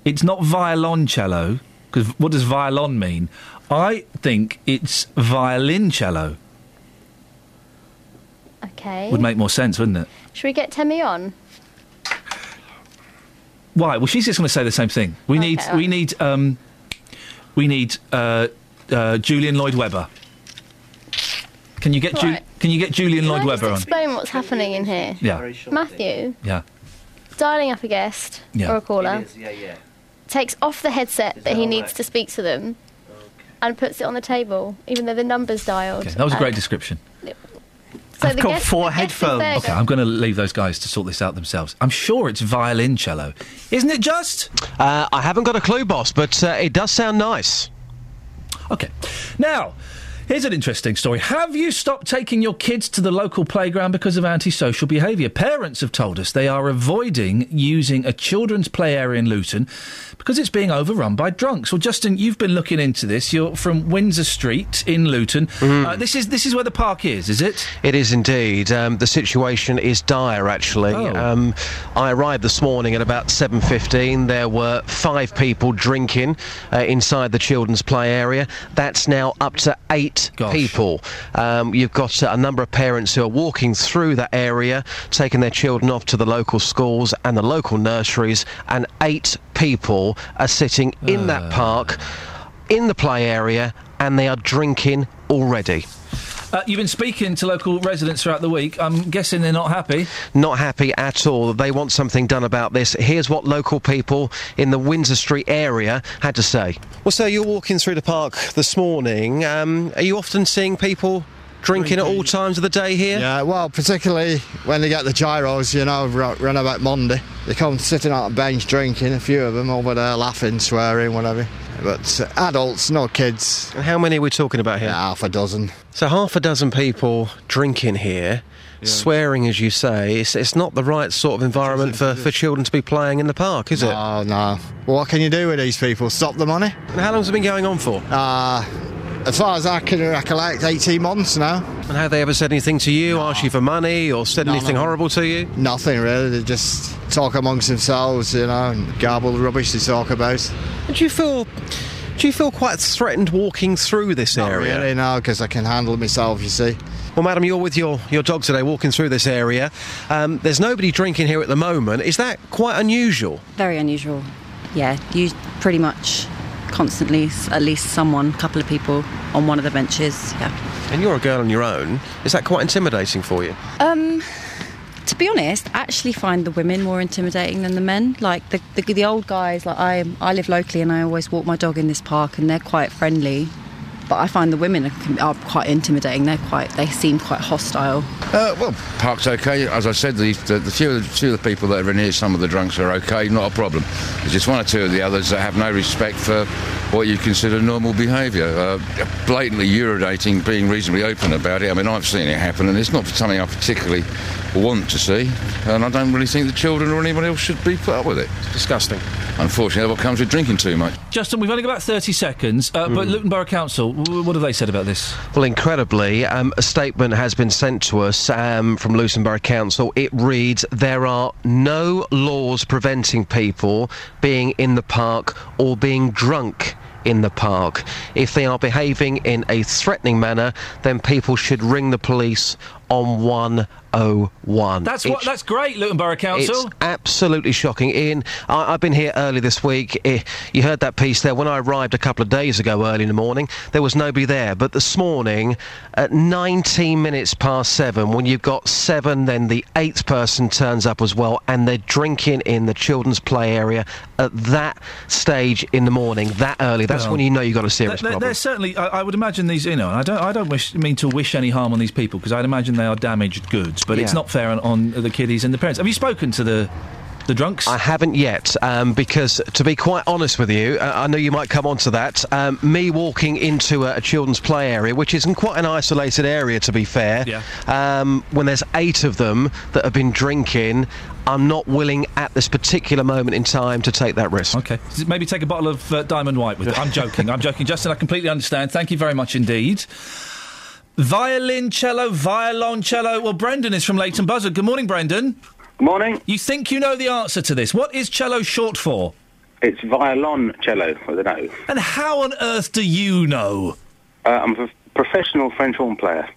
It's not violoncello, because what does violon mean? I think it's violincello. Okay. Would make more sense, wouldn't it? Should we get Temmie on? Why? Well, she's just going to say the same thing. We need, all we need, um, we need uh, uh, Julian Lloyd Webber. Can you get Ju- Right. Can you get Julian Can Lloyd Webber on? explain what's happening in here? Yeah. Matthew, Yeah. dialing up a guest Yeah. or a caller, Yeah, yeah. takes off the headset that he needs to speak to them, and puts it on the table, even though the number's dialed. Okay, that was a great description. So I've got guest- four the guest is headphones. Okay, I'm going to leave those guys to sort this out themselves. I'm sure it's violin cello, isn't it? Just Uh, I haven't got a clue, boss, but uh, it does sound nice. Okay. Now, here's an interesting story. Have you stopped taking your kids to the local playground because of antisocial behaviour? Parents have told us they are avoiding using a children's play area in Luton because it's being overrun by drunks. Well, Justin, you've been looking into this. You're from Windsor Street in Luton. Uh, this is this is where the park is, is it? It is indeed. Um, the situation is dire, actually. Oh. Um, I arrived this morning at about 7.15. There were five people drinking uh, inside the children's play area. That's now up to eight people. Um, you've got uh, a number of parents who are walking through that area, taking their children off to the local schools and the local nurseries, and eight people are sitting in that park, in the play area, and they are drinking already. Uh, you've been speaking to local residents throughout the week. I'm guessing they're not happy. Not happy at all. They want something done about this. Here's what local people in the Windsor Street area had to say. Well, sir, you're walking through the park this morning. Um, are you often seeing people drinking at all times of the day here? Yeah, well, particularly when they get the giros, you know, ru- run about Monday. They come sitting on a bench drinking, a few of them over there laughing, swearing, whatever. But adults, no kids. And how many are we talking about here? half a dozen. So half a dozen people drinking here. Swearing, as you say, it's, it's not the right sort of environment for, for children to be playing in the park, is it? Oh, no. Well, what can you do with these people? Stop the money? And how long's it been going on for? Uh, as far as I can recollect, 18 months now. And have they ever said anything to you, asked you for money, or said No, anything no. horrible to you? Nothing really. They just talk amongst themselves, you know, and garble the rubbish they talk about. Do you feel? Do you feel quite threatened walking through this Not area? really, no, because I can handle it myself, you see. Well, madam, you're with your, your dog today, walking through this area. Um, there's nobody drinking here at the moment. Is that quite unusual? Very unusual. Yeah, you pretty much constantly, at least someone, a couple of people on one of the benches. Yeah. And you're a girl on your own. Is that quite intimidating for you? Um, to be honest, I actually find the women more intimidating than the men. Like the the, the old guys, like I I live locally and I always walk my dog in this park and they're quite friendly. But I find the women are, are quite intimidating. They're quite, they seem quite hostile. Uh, well, park's okay. As I said, the, the, the few, few of the people that are in here, some of the drunks are okay, not a problem. There's just one or two of the others that have no respect for what you consider normal behaviour. Uh, blatantly urinating, being reasonably open about it. I mean, I've seen it happen, and it's not something I particularly want to see. And I don't really think the children or anyone else should be put up with it. It's disgusting. Unfortunately, what comes with drinking too much. Justin, we've only got about 30 seconds, uh, but Luton Borough Council, w- what have they said about this? Well, incredibly, um, a statement has been sent to us um, from Luton Council. It reads There are no laws preventing people being in the park or being drunk in the park. If they are behaving in a threatening manner, then people should ring the police on 101. That's what. It's- That's great, Luton Borough Council. it's absolutely shocking. Iain, I, I've been here early this week. Eh, you heard that piece there. When I arrived a couple of days ago, early in the morning, there was nobody there. But this morning, at 19 minutes past seven, when you've got seven, then the eighth person turns up as well, and they're drinking in the children's play area at that stage in the morning, that early. That's Well, when you know you've got a serious problem. they're certainly. I, I would imagine these. You know, I don't. I don't wish mean to wish any harm on these people because I'd imagine they are damaged goods. But it's not fair on, on the kiddies and the parents. Have you spoken to the the drunks? I haven't yet, um, because to be quite honest with you, uh, I know you might come on to that. Um, me walking into a, a children's play area, which is in quite an isolated area, to be fair, Yeah. um, when there's eight of them that have been drinking, I'm not willing at this particular moment in time to take that risk. Okay. Maybe take a bottle of uh, Diamond White with it. I'm joking. I'm joking. Justin, I completely understand. Thank you very much indeed. Violoncello, violoncello. Well, Brendan is from Leighton Buzzard. Good morning, Brendan. Morning. You think you know the answer to this. What is cello short for? It's violoncello with an O. And how on earth do you know? Uh, I'm a professional French horn player.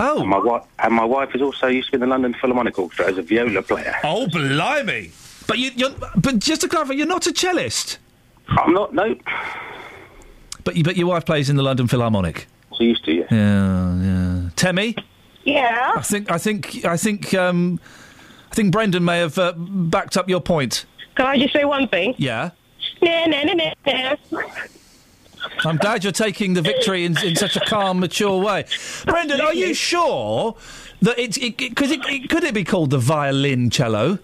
Oh. And my, wi- and my wife is also used to be in the London Philharmonic Orchestra as a viola player. Oh, blimey! But you, you're, but just to clarify, you're not a cellist. I'm not. No. But you, but your wife plays in the London Philharmonic. She used to, yeah. Yeah, yeah. Temmie, Yeah. I think, I think, I think, um, I think Brendan may have uh, backed up your point. Can I just say one thing? Yeah. Nah, nah, nah, nah, nah. I'm glad you're taking the victory in, in such a calm, mature way. Brendan, are you sure that it's it, it, could it, it could it be called the violin cello?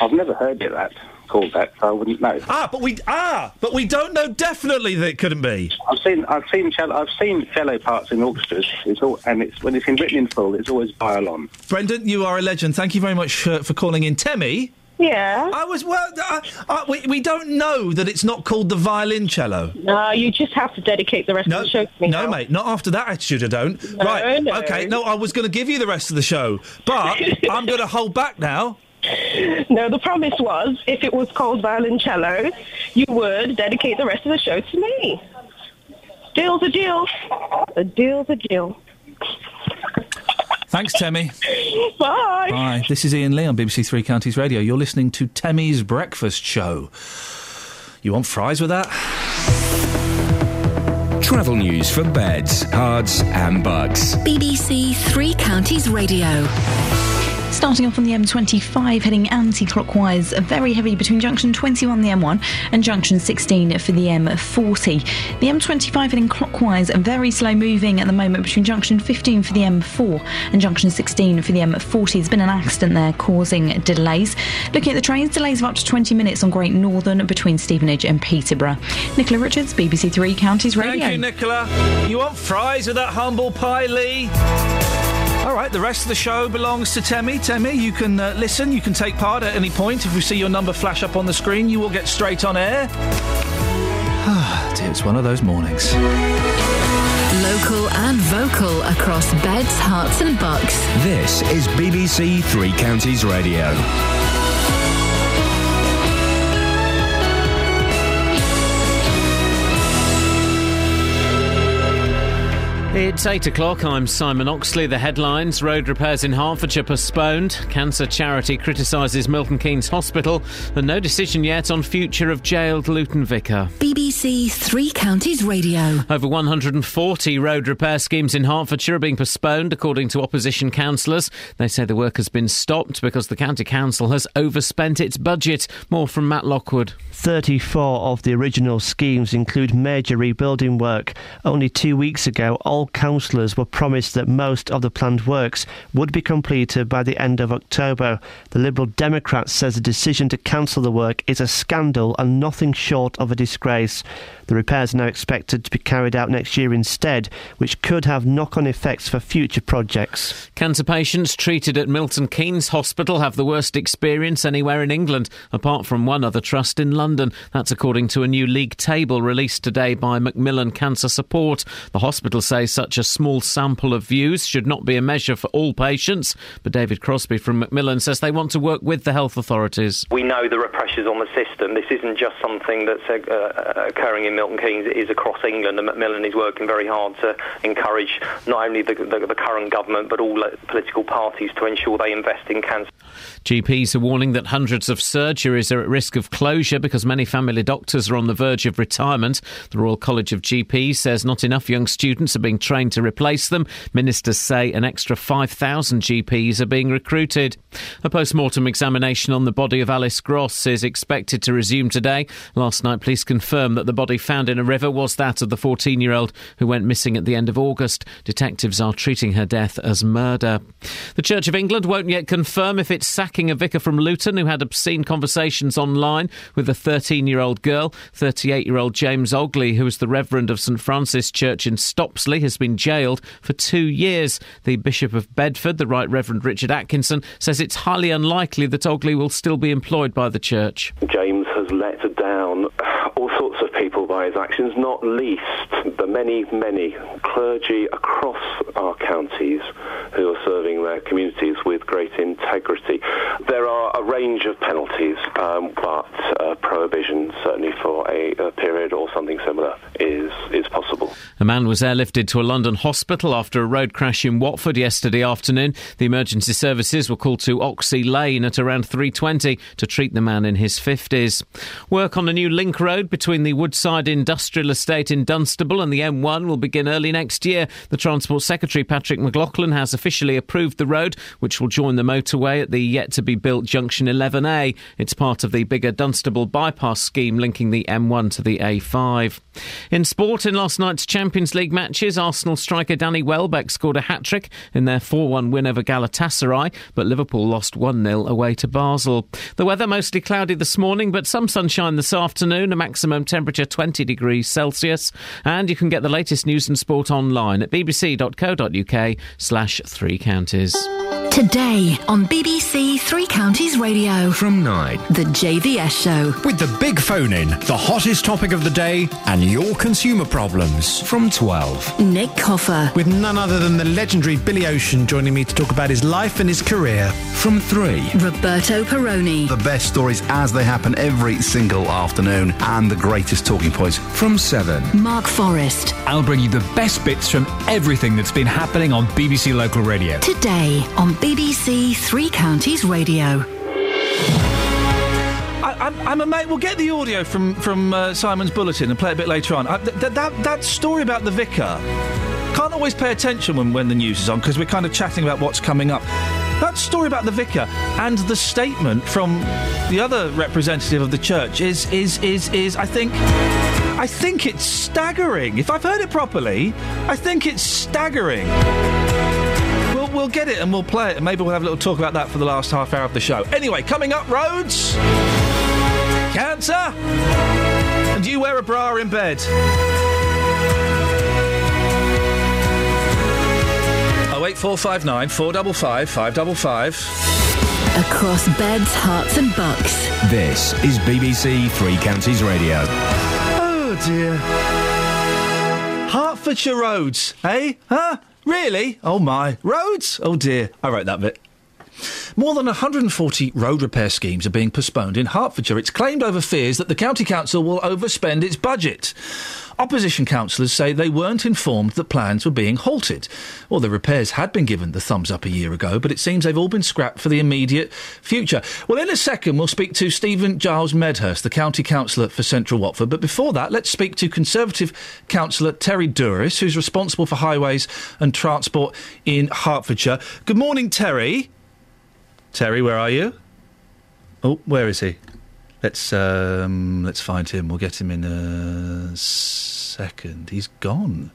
I've never heard it that called that, so I wouldn't know. Ah, but we ah, but we don't know definitely that it couldn't be. I've seen I've seen cello I've seen cello parts in orchestras. It's all and it's when it's in written in full, it's always violon. Brendan, you are a legend. Thank you very much uh, for calling in. Temmie, Yeah. I was well. Uh, uh, we we don't know that it's not called the violin cello. No, you just have to dedicate the rest No, of the show to me. no, now. mate, not after that attitude. I don't. No, right? no. Okay. No, I was going to give you the rest of the show, but I'm going to hold back now. No, the promise was if it was called violoncello, you would dedicate the rest of the show to me. Deal's a deal. A deal's a deal. Thanks, Temmie. Bye. Bye. This is Iain Lee on BBC Three Counties Radio. You're listening to Temmie's Breakfast Show. You want fries with that? Travel news for beds, cards, and bugs. BBC Three Counties Radio. Starting off on the M25, heading anti-clockwise, very heavy between junction 21, the M1, and junction 16 for the M40. The M25 heading clockwise, very slow moving at the moment between junction 15 for the M4 and junction 16 for the M40. There's been an accident there causing delays. Looking at the trains, delays of up to 20 minutes on Great Northern between Stevenage and Peterborough. Nicola Richards, BBC Three Counties Radio. Thank you, Nicola. You want fries with that humble pie, Lee? All right, the rest of the show belongs to Temi. Temi, you can uh, listen, you can take part at any point. If we see your number flash up on the screen, you will get straight on air. Ah, dear, it's one of those mornings. Local and vocal across beds, Herts, and bucks. This is BBC Three Counties Radio. It's 8 o'clock. I'm Simon Oxley. The headlines Road repairs in Hertfordshire postponed. Cancer charity criticises Milton Keynes Hospital. And no decision yet on future of jailed Luton Vicar. BBC Three Counties Radio. Over 140 road repair schemes in Hertfordshire are being postponed, according to opposition councillors. They say the work has been stopped because the county council has overspent its budget. More from Matt Lockwood. 34 of the original schemes include major rebuilding work. Only two weeks ago, all councillors were promised that most of the planned works would be completed by the end of October. The Liberal Democrat says the decision to cancel the work is a scandal and nothing short of a disgrace. The repairs are now expected to be carried out next year instead, which could have knock on effects for future projects. Cancer patients treated at Milton Keynes Hospital have the worst experience anywhere in England, apart from one other trust in London. That's according to a new league table released today by Macmillan Cancer Support. The hospital says such a small sample of views should not be a measure for all patients, but David Crosby from Macmillan says they want to work with the health authorities. We know there are pressures on the system. This isn't just something that's uh, uh, occurring in Milton Keynes. It is across England, and Macmillan is working very hard to encourage not only the, the, the current government but all political parties to ensure they invest in cancer. GPs are warning that hundreds of surgeries are at risk of closure because many family doctors are on the verge of retirement. The Royal College of GPs says not enough young students are being trained to replace them. Ministers say an extra 5,000 GPs are being recruited. A post mortem examination on the body of Alice Gross is expected to resume today. Last night, police confirmed that the body found in a river was that of the 14 year old who went missing at the end of August. Detectives are treating her death as murder. The Church of England won't yet confirm if sacking a vicar from Luton who had obscene conversations online with a 13 year old girl. 38 year old James Ogley, who was the Reverend of St Francis Church in Stopsley, has been jailed for two years. The Bishop of Bedford, the Right Reverend Richard Atkinson, says it's highly unlikely that Ogley will still be employed by the church. James has let down all sorts by his actions, not least the many, many clergy across our counties who are serving their communities with great integrity. There are a range of penalties, um, but uh, prohibition, certainly for a, a period or something similar, is is possible. A man was airlifted to a London hospital after a road crash in Watford yesterday afternoon. The emergency services were called to Oxhey Lane at around 3:20 to treat the man in his 50s. Work on a new link road between the Woodside Industrial Estate in Dunstable and the M1 will begin early next year. The Transport Secretary Patrick McLoughlin has officially approved the road, which will join the motorway at the yet to be built junction 11A. It's part of the bigger Dunstable bypass scheme linking the M1 to the A5. In sport, in last night's Champions League matches, Arsenal striker Danny Welbeck scored a hat trick in their 4 1 win over Galatasaray, but Liverpool lost 1 0 away to Basel. The weather mostly cloudy this morning, but some sunshine this afternoon, a maximum temperature 20 degrees Celsius. And you can get the latest news and sport online at bbc.co.uk slash three counties. Today on BBC Three Counties Radio. From 9. The JVS Show. With the big phone in, the hottest topic of the day, and your consumer problems. From 12. Nick Coffer. With none other than the legendary Billy Ocean joining me to talk about his life and his career. From 3. Roberto Perrone. The best stories as they happen every single afternoon, and the greatest talking points. From 7. Mark Forrest. I'll bring you the best bits from everything that's been happening on BBC Local Radio. Today on BBC Three Counties Radio. I, I'm, I'm a mate. We'll get the audio from from uh, Simon's bulletin and play it a bit later on. I, th- th- that that story about the vicar can't always pay attention when when the news is on because we're kind of chatting about what's coming up. That story about the vicar and the statement from the other representative of the church is is is is I think I think it's staggering. If I've heard it properly, I think it's staggering. We'll, we'll get it and we'll play it, and maybe we'll have a little talk about that for the last half hour of the show. Anyway, coming up, roads, cancer, and you wear a bra in bed? 08459 455 555. Across beds, Herts, and bucks. This is BBC Three Counties Radio. Oh dear. Hertfordshire roads, eh? Huh? Really? Oh my. Roads? Oh dear. I wrote that bit. More than 140 road repair schemes are being postponed in Hertfordshire. It's claimed over fears that the county council will overspend its budget. Opposition councillors say they weren't informed that plans were being halted. Well, the repairs had been given the thumbs up a year ago, but it seems they've all been scrapped for the immediate future. Well, in a second, we'll speak to Stephen Giles Medhurst, the county councillor for Central Watford. But before that, let's speak to Conservative councillor Terry Douris, who's responsible for highways and transport in Hertfordshire. Good morning, Terry. Terry, where are you? Oh, where is he? Let's um, let's find him. We'll get him in a second. He's gone.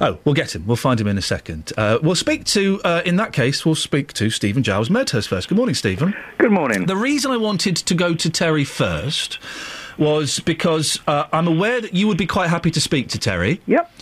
Oh, we'll get him. We'll find him in a second. Uh, we'll speak to, uh, in that case, we'll speak to Stephen Giles Medhurst first. Good morning, Stephen. Good morning. The reason I wanted to go to Terry first was because uh, I'm aware that you would be quite happy to speak to Terry. Yep.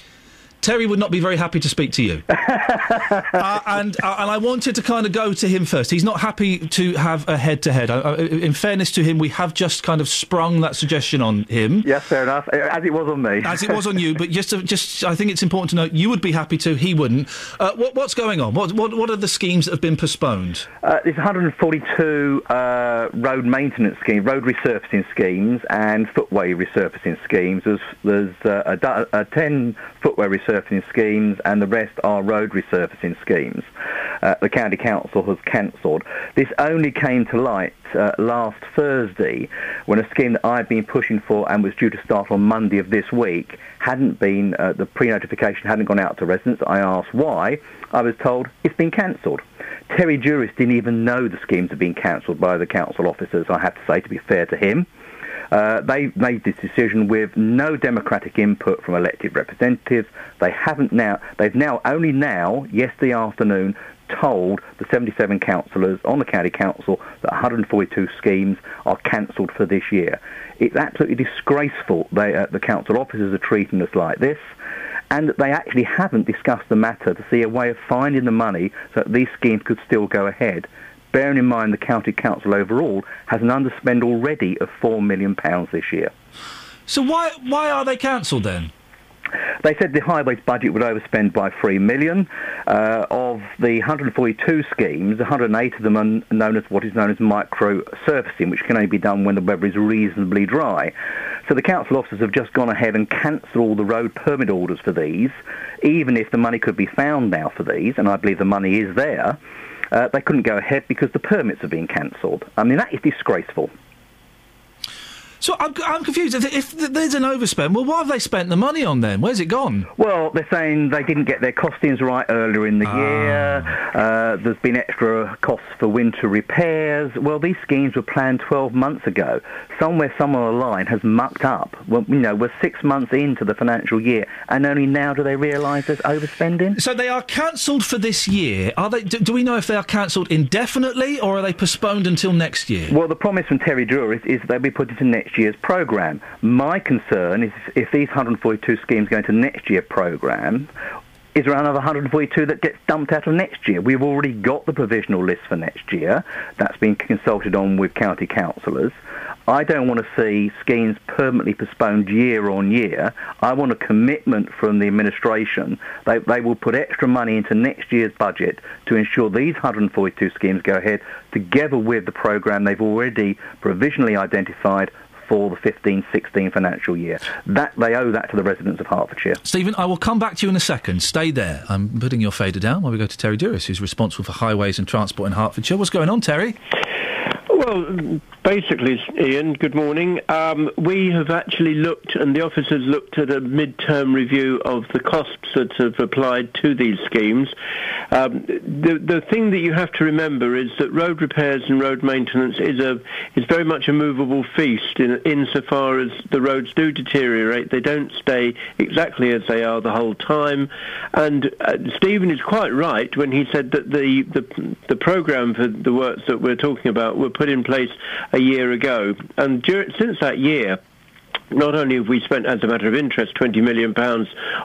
Terry would not be very happy to speak to you. uh, and uh, and I wanted to kind of go to him first. He's not happy to have a head to head. In fairness to him, we have just kind of sprung that suggestion on him. Yes, fair enough. As it was on me. As it was on you, but just to, just I think it's important to note you would be happy to, he wouldn't. Uh, what, what's going on? What, what what are the schemes that have been postponed? Uh, there's 142 uh, road maintenance schemes, road resurfacing schemes, and footway resurfacing schemes. There's, there's uh, a, uh, 10 footway resurfacing schemes, and the rest are road resurfacing schemes. Uh, the county council has cancelled. This only came to light uh, last Thursday when a scheme that I'd been pushing for and was due to start on Monday of this week hadn't been, uh, the pre-notification hadn't gone out to residents. I asked why. I was told it's been cancelled. Terry Douris didn't even know the schemes had been cancelled by the council officers, I have to say, to be fair to him. Uh, they made this decision with no democratic input from elected representatives. They haven't now. They've now only now, yesterday afternoon, told the 77 councillors on the county council that 142 schemes are cancelled for this year. It's absolutely disgraceful. They, uh, the council officers are treating us like this and that they actually haven't discussed the matter to see a way of finding the money so that these schemes could still go ahead. Bearing in mind the county council overall has an underspend already of £4 million this year. So why why are they cancelled then? They said the highways budget would overspend by three million. Uh, of the 142 schemes, 108 of them are known as what is known as micro surfacing, which can only be done when the weather is reasonably dry. So the council officers have just gone ahead and cancelled all the road permit orders for these, even if the money could be found now for these, and I believe the money is there. Uh, they couldn't go ahead because the permits have been cancelled. I mean, that is disgraceful. So I'm, I'm confused. If, if there's an overspend, well, what have they spent the money on then? Where's it gone? Well, they're saying they didn't get their costings right earlier in the Ah. year. Uh, there's been extra costs for winter repairs. Well, these schemes were planned 12 months ago. Somewhere, somewhere along the line has mucked up. Well, you know, we're six months into the financial year, and only now do they realise there's overspending. So they are cancelled for this year. Are they? Do, do we know if they are cancelled indefinitely or are they postponed until next year? Well, the promise from Terry Douris, is they'll be put into next year's programme. My concern is if these 142 schemes go into next year's programme, is there another 142 that gets dumped out of next year? We've already got the provisional list for next year. That's been consulted on with county councillors. I don't want to see schemes permanently postponed year on year. I want a commitment from the administration. They, they will put extra money into next year's budget to ensure these 142 schemes go ahead together with the programme they've already provisionally identified for the 15-16 financial year. That They owe that to the residents of Hertfordshire. Stephen, I will come back to you in a second. Stay there. I'm putting your fader down while we go to Terry Douris, who's responsible for highways and transport in Hertfordshire. What's going on, Terry? Well, basically, Iain, good morning. Um, we have actually looked, and the office has looked at a mid-term review of the costs that have applied to these schemes. Um, the, the thing that you have to remember is that road repairs and road maintenance is a is very much a movable feast in, insofar as the roads do deteriorate. They don't stay exactly as they are the whole time. And uh, Stephen is quite right when he said that the, the, the programme for the works that we're talking about were put in place a year ago. And dur- since that year, not only have we spent, as a matter of interest, £20 million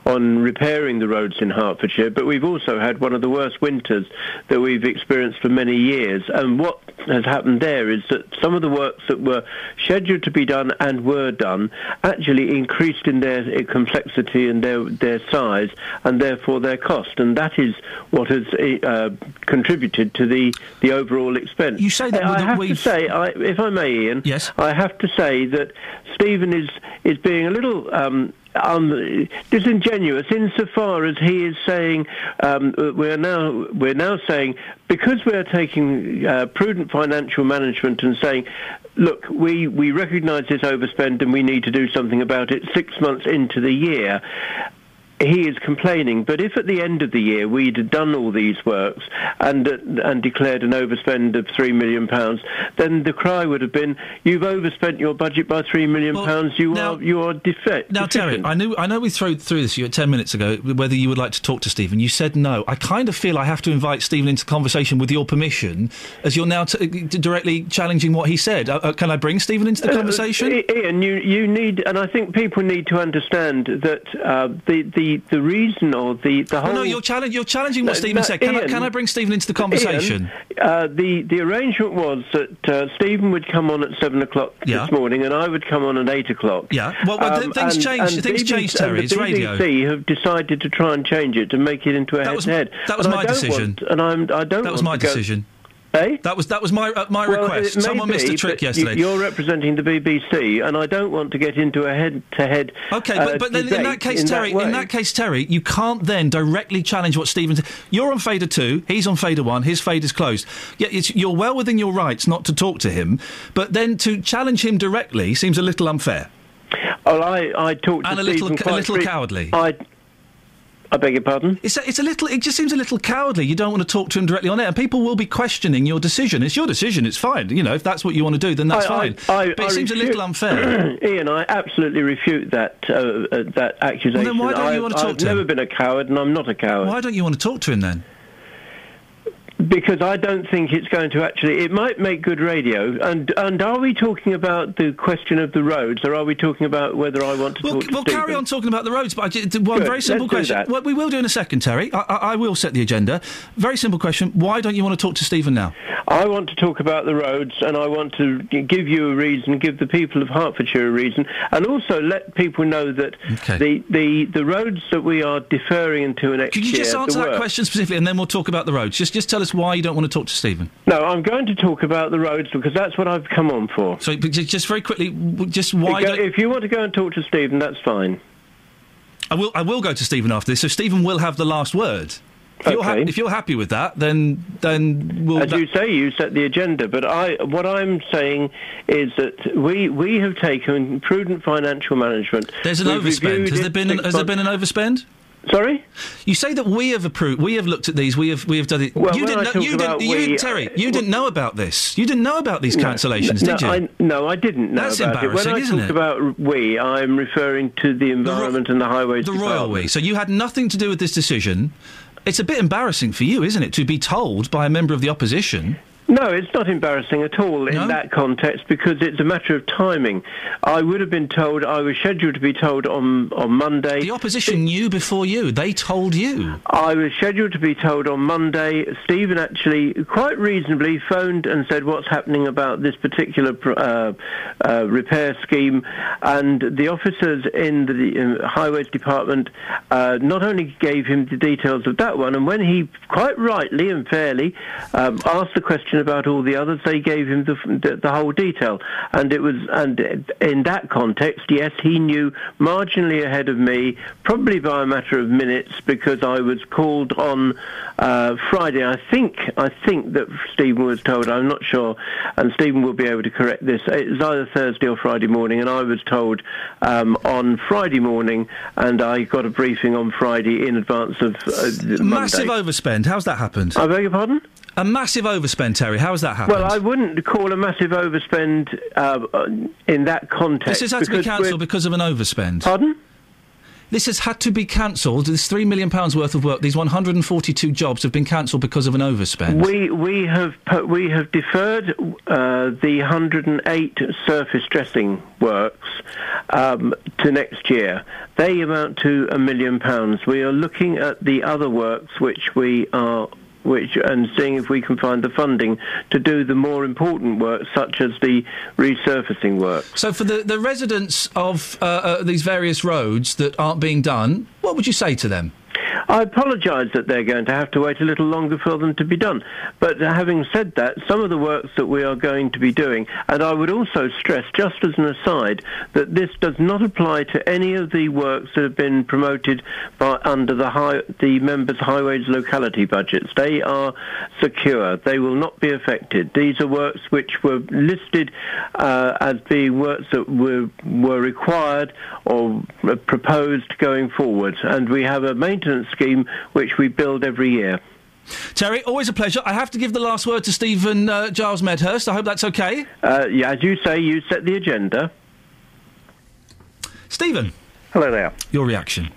on repairing the roads in Hertfordshire, but we've also had one of the worst winters that we've experienced for many years. And what has happened there is that some of the works that were scheduled to be done and were done actually increased in their complexity and their, their size and therefore their cost. And that is what has uh, contributed to the, the overall expense. You say that I have to we've- say, I, if I may, Iain, yes. I have to say that Stephen is is being a little. Um, um, disingenuous insofar as he is saying um, we're now we're now saying because we're taking uh, prudent financial management and saying look we we recognise this overspend and we need to do something about it six months into the year he is complaining, but if at the end of the year we'd done all these works and uh, and declared an overspend of three million pounds, then the cry would have been, "You've overspent your budget by three million pounds. You are you are defe- Now, Terry. I knew I know we threw through this you ten minutes ago whether you would like to talk to Stephen. You said no. I kind of feel I have to invite Stephen into conversation with your permission, as you're now t- directly challenging what he said. Uh, uh, can I bring Stephen into the Uh, conversation? Iain, you, you need, and I think people need to understand that uh, the, the the reason or the the Oh, whole. no, you're, challenge, you're challenging what Stephen said. Can, I, can I bring Stephen into the conversation? Iain, uh, the the arrangement was that uh, Stephen would come on at seven o'clock Yeah. this morning, and I would come on at eight o'clock. Yeah. Well, well, th- things change- things BBC change, Terry. And the radio. BBC have decided to try and change it to make it into a head-to-head. that was And my I don't decision. Want, and I'm I don't. That was my to go- decision. Eh? That was that was my uh, my Well, request. Someone missed a trick yesterday. You're representing the BBC, and I don't want to get into a head-to-head. Okay, uh, but, but then in that case, in Terry, that in that case, Terry, you can't then directly challenge what Stephen. You're on fader two, he's on fader one. His fader's closed. Yeah, it's, you're well within your rights not to talk to him, but then to challenge him directly seems a little unfair. Well, I, I talked to and a little, Stephen a little cowardly. I, I beg your pardon. It's a, it's a little. It just seems a little cowardly. You don't want to talk to him directly on it, and people will be questioning your decision. It's your decision. It's fine. You know, if that's what you want to do, then that's I- I- fine. I- but it I seems a little unfair. Ian, I absolutely refute that uh, uh, that accusation. Then why don't you I've, want to talk I've to him? never been a coward, and I'm not a coward. Why don't you want to talk to him then? Because I don't think it's going to actually. It might make good radio. And and are we talking about the question of the roads, or are we talking about whether I want to We'll, talk we'll Stephen? carry on talking about the roads, but one Good, very simple question. Well, we will do in a second, Terry. I, I, I will set the agenda. Very simple question. Why don't you want to talk to Stephen now? I want to talk about the roads, and I want to give you a reason, give the people of Hertfordshire a reason, and also let people know that the, the the roads that we are deferring until next year. Could you just the answer that work- question specifically, and then we'll talk about the roads? Just, just tell us why you don't want to talk to Stephen. No, I'm going to talk about the roads because that's what I've come on for. So, just very quickly, just why Go- if you want to go and talk to Stephen, that's fine. I will? I will go to Stephen after this. So Stephen will have the last word. If, you're, Okay. if you're happy with that, then then we'll. As you say, you set the agenda, but I, what I'm saying is that we we have taken prudent financial management. There's an We've overspend. Has there been an, has there been an overspend? Sorry. You say that we have approved. We have looked at these. We have we have done it. Well, you didn't. Know, you didn't. You, we, Terry. uh, You didn't know about this. You didn't know about these No, cancellations, no, did you? I, no, I didn't know That's about it. When embarrassing, I isn't talk it? about we, I'm referring to the environment and the highways the department. royal we. So you had nothing to do with this decision. It's a bit embarrassing for you, isn't it, to be told by a member of the opposition? No, it's not embarrassing at all in No? that context because it's a matter of timing. I would have been told, I was scheduled to be told on, on Monday. The opposition knew before you. They told you. I was scheduled to be told on Monday. Stephen actually, quite reasonably, phoned and said what's happening about this particular uh, uh, repair scheme. And the officers in the Highways Department uh, not only gave him the details of that one, and when he quite rightly and fairly um, asked the question about all the others, they gave him the, the, the whole detail. And it was, and in that context, yes, he knew marginally ahead of me, probably by a matter of minutes, because I was called on uh, Friday. I think, I think that Stephen was told. I'm not sure, and Stephen will be able to correct this. It was either Thursday or Friday morning, and I was told um, on Friday morning, and I got a briefing on Friday in advance of uh, Massive overspend. How's that happened? I beg your pardon? A massive overspend, Terry. How's that happened? Well, I wouldn't call a massive overspend uh, uh, in that context. this has had to be cancelled because of an overspend. Pardon? This has had to be cancelled. This three million pounds worth of work. These 142 jobs have been cancelled because of an overspend. We we have put, we have deferred uh, the 108 surface dressing works um, to next year. They amount to a million pounds. We are looking at the other works which we are. Which and seeing if we can find the funding to do the more important work, such as the resurfacing work. So, for the, the residents of uh, uh, these various roads that aren't being done, what would you say to them? I apologise that they're going to have to wait a little longer for them to be done. But having said that, some of the works that we are going to be doing, and I would also stress, just as an aside, that this does not apply to any of the works that have been promoted by under the high, the members' highways locality budgets. They are secure. They will not be affected. These are works which were listed uh, as being works that were were required or proposed going forward, and we have a maintenance scheme which we build every year. Terry, always a pleasure. I have to give the last word to Stephen uh, Giles Medhurst. I hope that's okay. Uh, yeah, as you say, you set the agenda. Stephen. Hello there. Your reaction.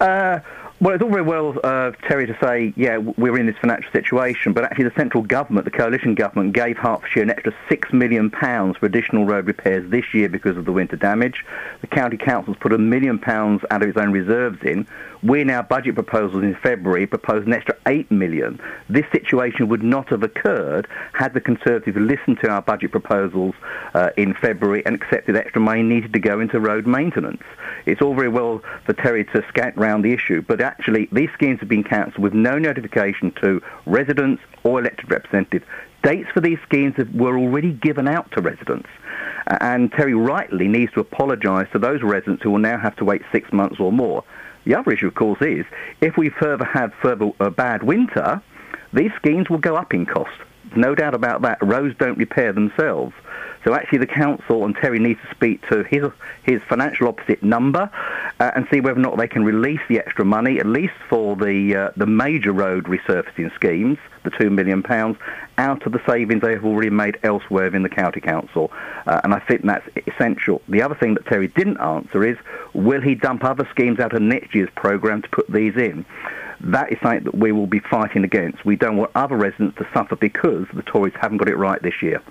Uh, well, it's all very well, uh, Terry, to say, yeah, we're in this financial situation, but actually the central government, the coalition government, gave Hertfordshire an extra £6 million for additional road repairs this year because of the winter damage. The county council's put a million pounds out of its own reserves in. We now budget proposals in February proposed an extra £8 million. This situation would not have occurred had the Conservatives listened to our budget proposals uh, in February and accepted extra money needed to go into road maintenance. It's all very well for Terry to scat round the issue, but actually these schemes have been cancelled with no notification to residents or elected representatives. Dates for these schemes were already given out to residents. And Terry rightly needs to apologise to those residents who will now have to wait six months or more. The other issue, of course, is if we further have further a bad winter, these schemes will go up in cost. No doubt about that. Roads don't repair themselves. So actually, the council and Terry needs to speak to his his financial opposite number uh, and see whether or not they can release the extra money, at least for the uh, the major road resurfacing schemes, the two million pounds, out of the savings they have already made elsewhere in the county council. Uh, and I think that's essential. The other thing that Terry didn't answer is, will he dump other schemes out of next year's programme to put these in? That is something that we will be fighting against. We don't want other residents to suffer because the Tories haven't got it right this year.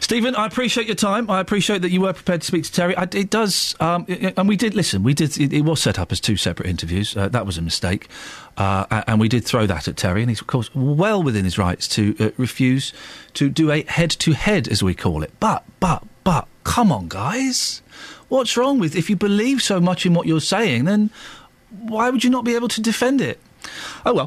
Stephen, I appreciate your time. I appreciate that you were prepared to speak to Terry. I, it does, um, i- i- and we did listen. We did. It, it was set up as two separate interviews. Uh, that was a mistake, uh, and we did throw that at Terry, and he's of course well within his rights to uh, refuse to do a head-to-head, as we call it. But, but, but, come on, guys, what's wrong with if you believe so much in what you're saying, then why would you not be able to defend it? Oh well.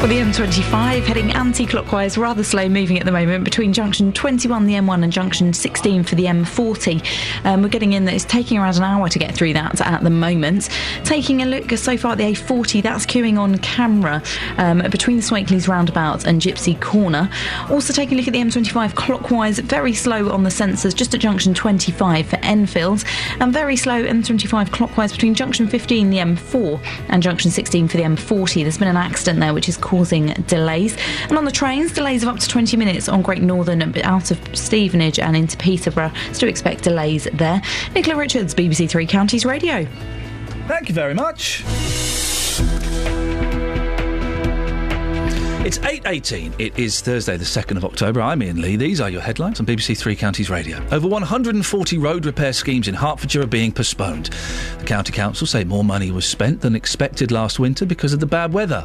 For the M25, heading anti-clockwise, rather slow moving at the moment between junction 21, the M1, and junction 16 for the M40. Um, we're getting in that it's taking around an hour to get through that at the moment. Taking a look so far at the A40, that's queuing on camera um, between the Swakeleys roundabout and Gypsy Corner. Also taking a look at the M25 clockwise, very slow on the sensors just at junction 25 for Enfield, and very slow M25 clockwise between junction 15, the M4, and junction 16 for the M40. There's been an accident there which is causing delays. And on the trains, delays of up to 20 minutes on Great Northern out of Stevenage and into Peterborough. Still expect delays there. Nicola Richards, BBC Three Counties Radio. Thank you very much. It's 8.18. It is Thursday, the 2nd of October. I'm Iain Lee. These are your headlines on BBC Three Counties Radio. Over 140 road repair schemes in Hertfordshire are being postponed. The County Council say more money was spent than expected last winter because of the bad weather.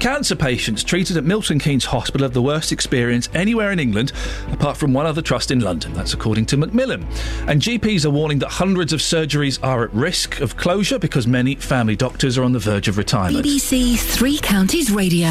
Cancer patients treated at Milton Keynes Hospital have the worst experience anywhere in England, apart from one other trust in London. That's according to Macmillan. And GPs are warning that hundreds of surgeries are at risk of closure because many family doctors are on the verge of retirement. BBC Three Counties Radio.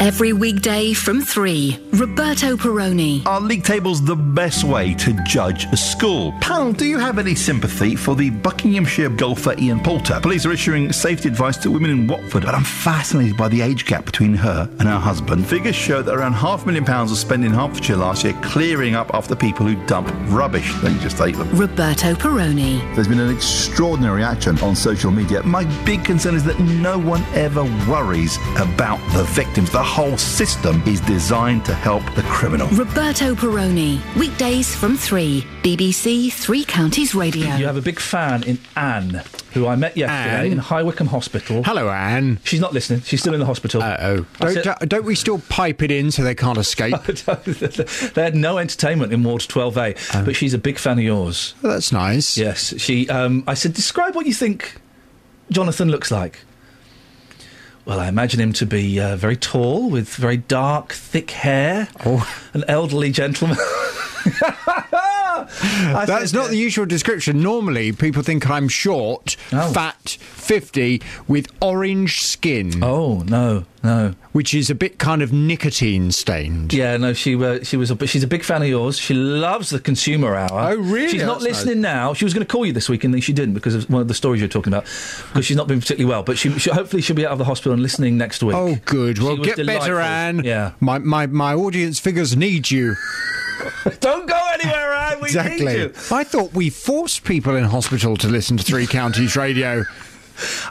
Every weekday from 3, Roberto Perrone. Are league tables the best way to judge a school? Pal, do you have any sympathy for the Buckinghamshire golfer Ian Poulter? Police are issuing safety advice to women in Watford, but I'm fascinated by the age gap between her and her husband. Figures show that around half a million pounds was spent in Hertfordshire last year clearing up after people who dump rubbish, then you just ate them. Roberto Perrone. There's been an extraordinary reaction on social media. My big concern is that no one ever worries about the victims. The whole system is designed to help the criminal. Roberto Peroni. Weekdays from 3, BBC Three Counties Radio. You have a big fan in Anne, who I met yesterday Anne? in High Wycombe Hospital. Hello, Anne. She's not listening. She's still in the hospital. Uh-oh. Don't, said- don't we still pipe it in so they can't escape? they had no entertainment in Ward 12A, but she's a big fan of yours. That's nice. Yes, she. Um, I said, describe what you think Jonathan looks like. Well, I imagine him to be uh, very tall, with very dark, thick hair, Oh. an elderly gentleman. That's not the usual description. Normally, people think I'm short, Oh. fat, 50, with orange skin. Oh no, no. Which is a bit kind of nicotine stained. Yeah, no, she uh, she was a, she's a big fan of yours. She loves the Consumer Hour. Oh, really? She's not That's listening now. She was going to call you this week, and then she didn't because of one of the stories you're talking about. Because she's not been particularly well, but she, she hopefully she'll be out of the hospital and listening next week. Oh, good. Well, get better. Anne. Yeah. My, my, my audience figures need you. Don't go anywhere, Anne. We exactly. I thought we forced people in hospital to listen to Three Counties Radio.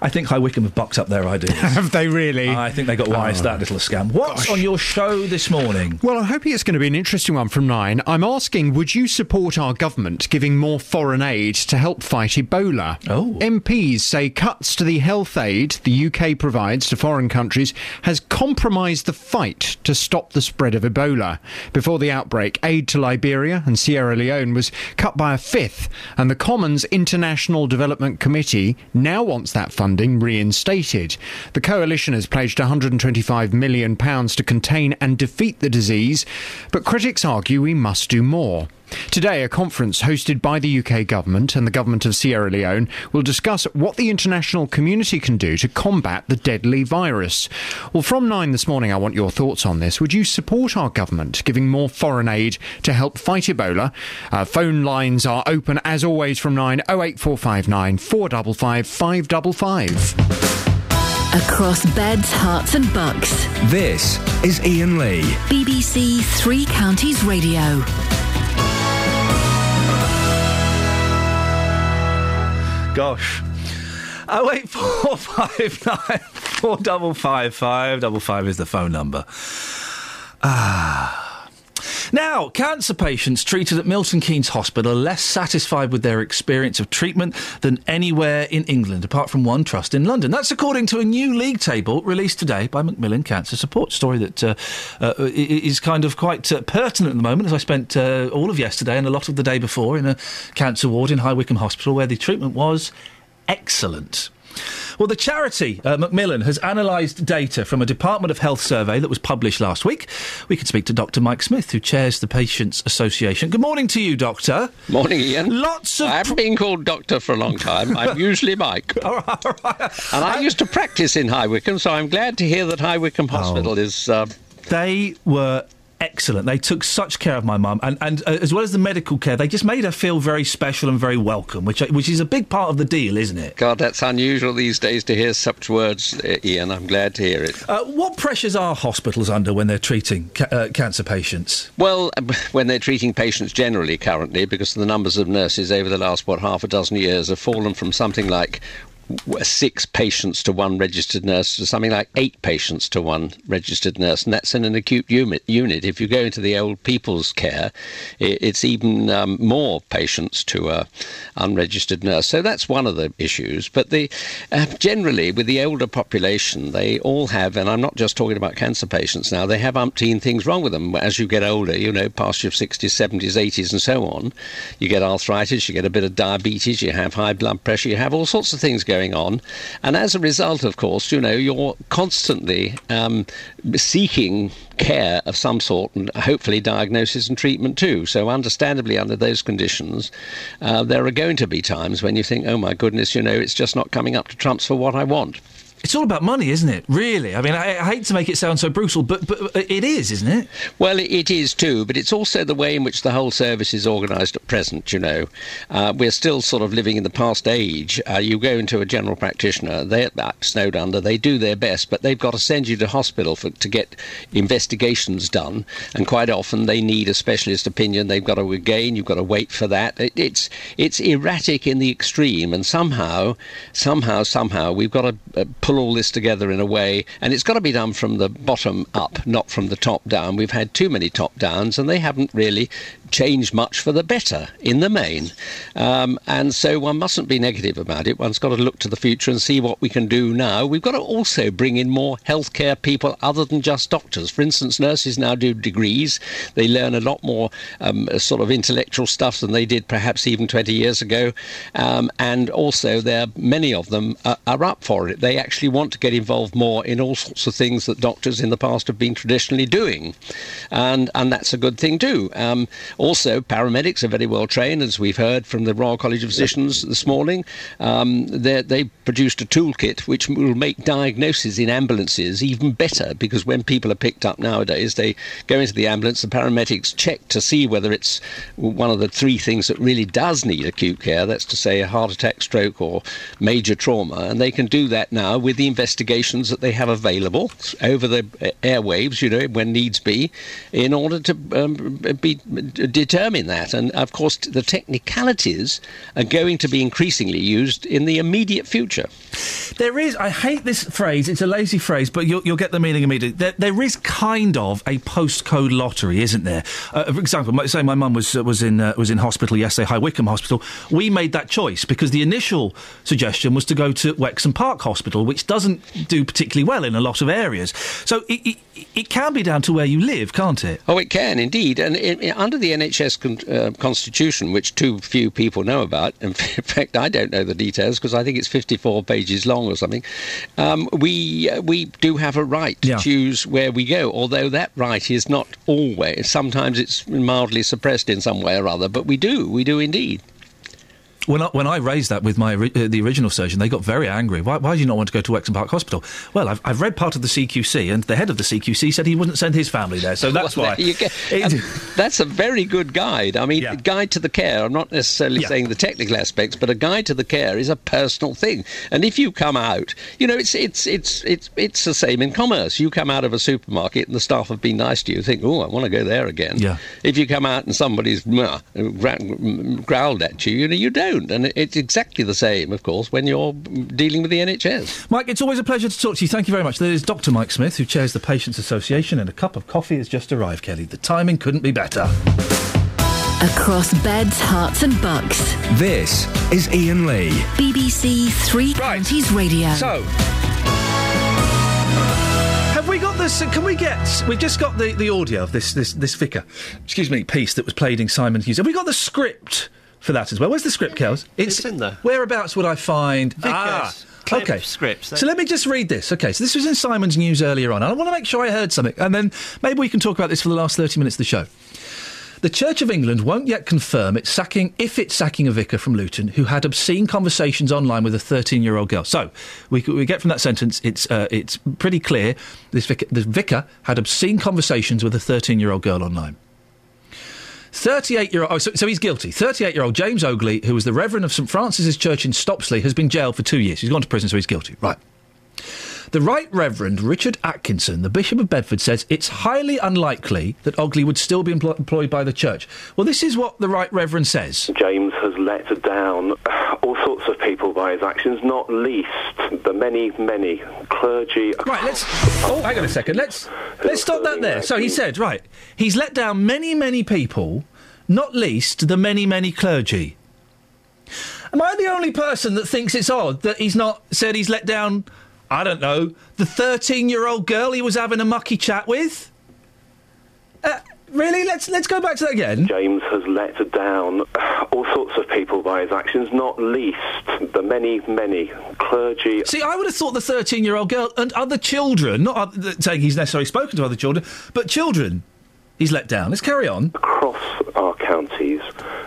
I think High Wycombe have boxed up their ideas. Have they really? I think they got wise to Oh. that little scam. What's on your show this morning? Well, I'm hoping it's going to be an interesting one from nine. I'm asking, would you support our government giving more foreign aid to help fight Ebola? Oh. MPs say cuts to the health aid the UK provides to foreign countries has compromised the fight to stop the spread of Ebola. Before the outbreak, aid to Liberia and Sierra Leone was cut by a fifth, and the Commons International Development Committee now wants that funding reinstated. The coalition has pledged £125 million to contain and defeat the disease, but critics argue we must do more. Today, a conference hosted by the UK government and the government of Sierra Leone will discuss what the international community can do to combat the deadly virus. Well, from nine this morning, I want your thoughts on this. Would you support our government giving more foreign aid to help fight Ebola? Uh, phone lines are open as always from nine oh eight four five nine four double five five double five. Across beds, Herts, and bucks. This is Iain Lee. BBC Three Counties Radio. Five double five is the phone number. Ah. Now, cancer patients treated at Milton Keynes Hospital are less satisfied with their experience of treatment than anywhere in England, apart from one trust in London. That's according to a new league table released today by Macmillan Cancer Support. Story that uh, uh, is kind of quite uh, pertinent at the moment, as I spent uh, all of yesterday and a lot of the day before in a cancer ward in High Wycombe Hospital, where the treatment was excellent. Well, the charity, uh, Macmillan, has analysed data from a Department of Health survey that was published last week. We can speak to Dr. Mike Smith, who chairs the Patients Association. Good morning to you, Doctor. Morning, Iain. Lots of. I haven't been called doctor for a long time. I'm usually Mike. all right, all right. And I used to practice in High Wycombe, so I'm glad to hear that High Wycombe Hospital is. Uh, They were excellent. They took such care of my mum, and, and uh, as well as the medical care, they just made her feel very special and very welcome, which which is a big part of the deal, isn't it? God, that's unusual these days to hear such words, uh, Iain. I'm glad to hear it. Uh, what pressures are hospitals under when they're treating ca- uh, cancer patients? Well, uh, when they're treating patients generally currently, because the numbers of nurses over the last, what, half a dozen years have fallen from something like six patients to one registered nurse to something like eight patients to one registered nurse, and that's in an acute unit. If you go into the old people's care, it's even um, more patients to a unregistered nurse. So that's one of the issues. But the uh, generally with the older population, they all have, and I'm not just talking about cancer patients now. They have umpteen things wrong with them as you get older. You know, past your 60s, 70s, 80s, and so on. You get arthritis, you get a bit of diabetes, you have high blood pressure, you have all sorts of things going on, and as a result, of course, you know, you're constantly um, seeking care of some sort and hopefully diagnosis and treatment too. So, understandably, under those conditions, uh, there are going to be times when you think, oh my goodness, you know, it's just not coming up to trumps for what I want. It's all about money, isn't it? Really? I mean, I, I hate to make it sound so brutal, but but it is, isn't it? Well, it- is too, but it's also the way in which the whole service is organised at present. You know, uh, we're still sort of living in the past age. Uh, you go into a general practitioner, they're uh, snowed under, they do their best, but they've got to send you to hospital for, to get investigations done, and quite often they need a specialist opinion. They've got to again, you've got to wait for that. It, it's it's erratic in the extreme, and somehow, somehow, somehow, we've got to uh, pull all this together in a way, and it's got to be done from the bottom up, not from the top down. We've had too many top downs, and they haven't really changed much for the better in the main. Um, and so one mustn't be negative about it. One's got to look to the future and see what we can do now. We've got to also bring in more healthcare people other than just doctors. For instance, nurses now do degrees. They learn a lot more um, sort of intellectual stuff than they did perhaps even 20 years ago. Um, and also, there are many of them are, are up for it. They actually want to get involved more in all sorts of things that doctors in the past have been traditionally doing, and and that's a good thing too. Um, also, paramedics are very well trained, as we've heard from the Royal College of Physicians this morning. Um, they produced a toolkit which will make diagnosis in ambulances even better because when people are picked up nowadays, they go into the ambulance, the paramedics check to see whether it's one of the three things that really does need acute care. That's to say, a heart attack, stroke, or major trauma, and they can do that now with the investigations that they have available over the airwaves, you know, when needs be, in order to um, be determine that. And of course, the technicalities are going to be increasingly used in the immediate future. There is. I hate this phrase. It's a lazy phrase, but you'll, you'll get the meaning immediately. There, there is kind of a postcode lottery, isn't there? Uh, for example, say my mum was uh, was in uh, was in hospital yesterday, High Wycombe Hospital. We made that choice because the initial suggestion was to go to Wexham Park Hospital, which doesn't do particularly well in a lot of areas. So it, it, it can be down to where you live, can't it? Oh, it can indeed. And it, under the NHS con- uh, constitution, which too few people know about, in fact, I don't know the details because I think it's 54 pages long or something. Um, we uh, we do have a right to choose where we go, although that right is not always. Sometimes it's mildly suppressed in some way or other, but we do. We do indeed. When I, when I raised that with my uh, the original surgeon, they got very angry. Why, why do you not want to go to Wexham Park Hospital? Well, I've, I've read part of the CQC, and the head of the CQC said he wouldn't send his family there, so that's Well, why. you. Um, that's a very good guide. I mean, guide to the care. I'm not necessarily saying the technical aspects, but a guide to the care is a personal thing. And if you come out, you know, it's it's it's it's it's the same in commerce. You come out of a supermarket and the staff have been nice to you. Think, oh, I want to go there again. Yeah. If you come out and somebody's growled at you, you know, you don't. Don't. And it's exactly the same, of course, when you're dealing with the NHS. Mike, it's always a pleasure to talk to you. Thank you very much. There is Dr. Mike Smith, who chairs the Patients Association, and a cup of coffee has just arrived, Kelly. The timing couldn't be better. Across beds, Herts, and bucks. This is Iain Lee. BBC Three Counties Radio. So, have we got this? Can we get? We've just got the, the audio of this this this vicar, excuse me, piece that was played in Simon Hughes. Have we got the script for that as well? Where's the script, Kels? It's, in there. Whereabouts would I find? Ah, okay. scripts. So let me just read this. Okay, so this was in Simon's News earlier on. I want to make sure I heard something, and then maybe we can talk about this for the last thirty minutes of the show. The Church of England won't yet confirm it's sacking if it's sacking a vicar from Luton who had obscene conversations online with a 13-year-old girl. So we, we get from that sentence it's uh, it's pretty clear this vicar, the vicar had obscene conversations with a 13-year-old girl online. 38 year old, oh, so, so he's guilty. 38 year old James Ogley, who was the Reverend of St Francis's Church in Stopsley, has been jailed for two years. He's gone to prison, so he's guilty. Right. The Right Reverend Richard Atkinson, the Bishop of Bedford, says it's highly unlikely that Ogley would still be empl- employed by the church. Well, this is what the Right Reverend says. James has let down all sorts of people by his actions, not least the many, many clergy. Right, let's. Oh, hang on a second. Let's let's stop that there. So he said, right, he's let down many, many people, not least the many, many clergy. Am I the only person that thinks it's odd that he's not said he's let down? I don't know the thirteen-year-old girl he was having a mucky chat with. Uh, really? Let's let's go back to that again. James has let down all sorts of people by his actions, not least the many, many clergy. See, I would have thought the 13 year old girl and other children, not oth- saying he's necessarily spoken to other children, but children, he's let down. Let's carry on. across our counties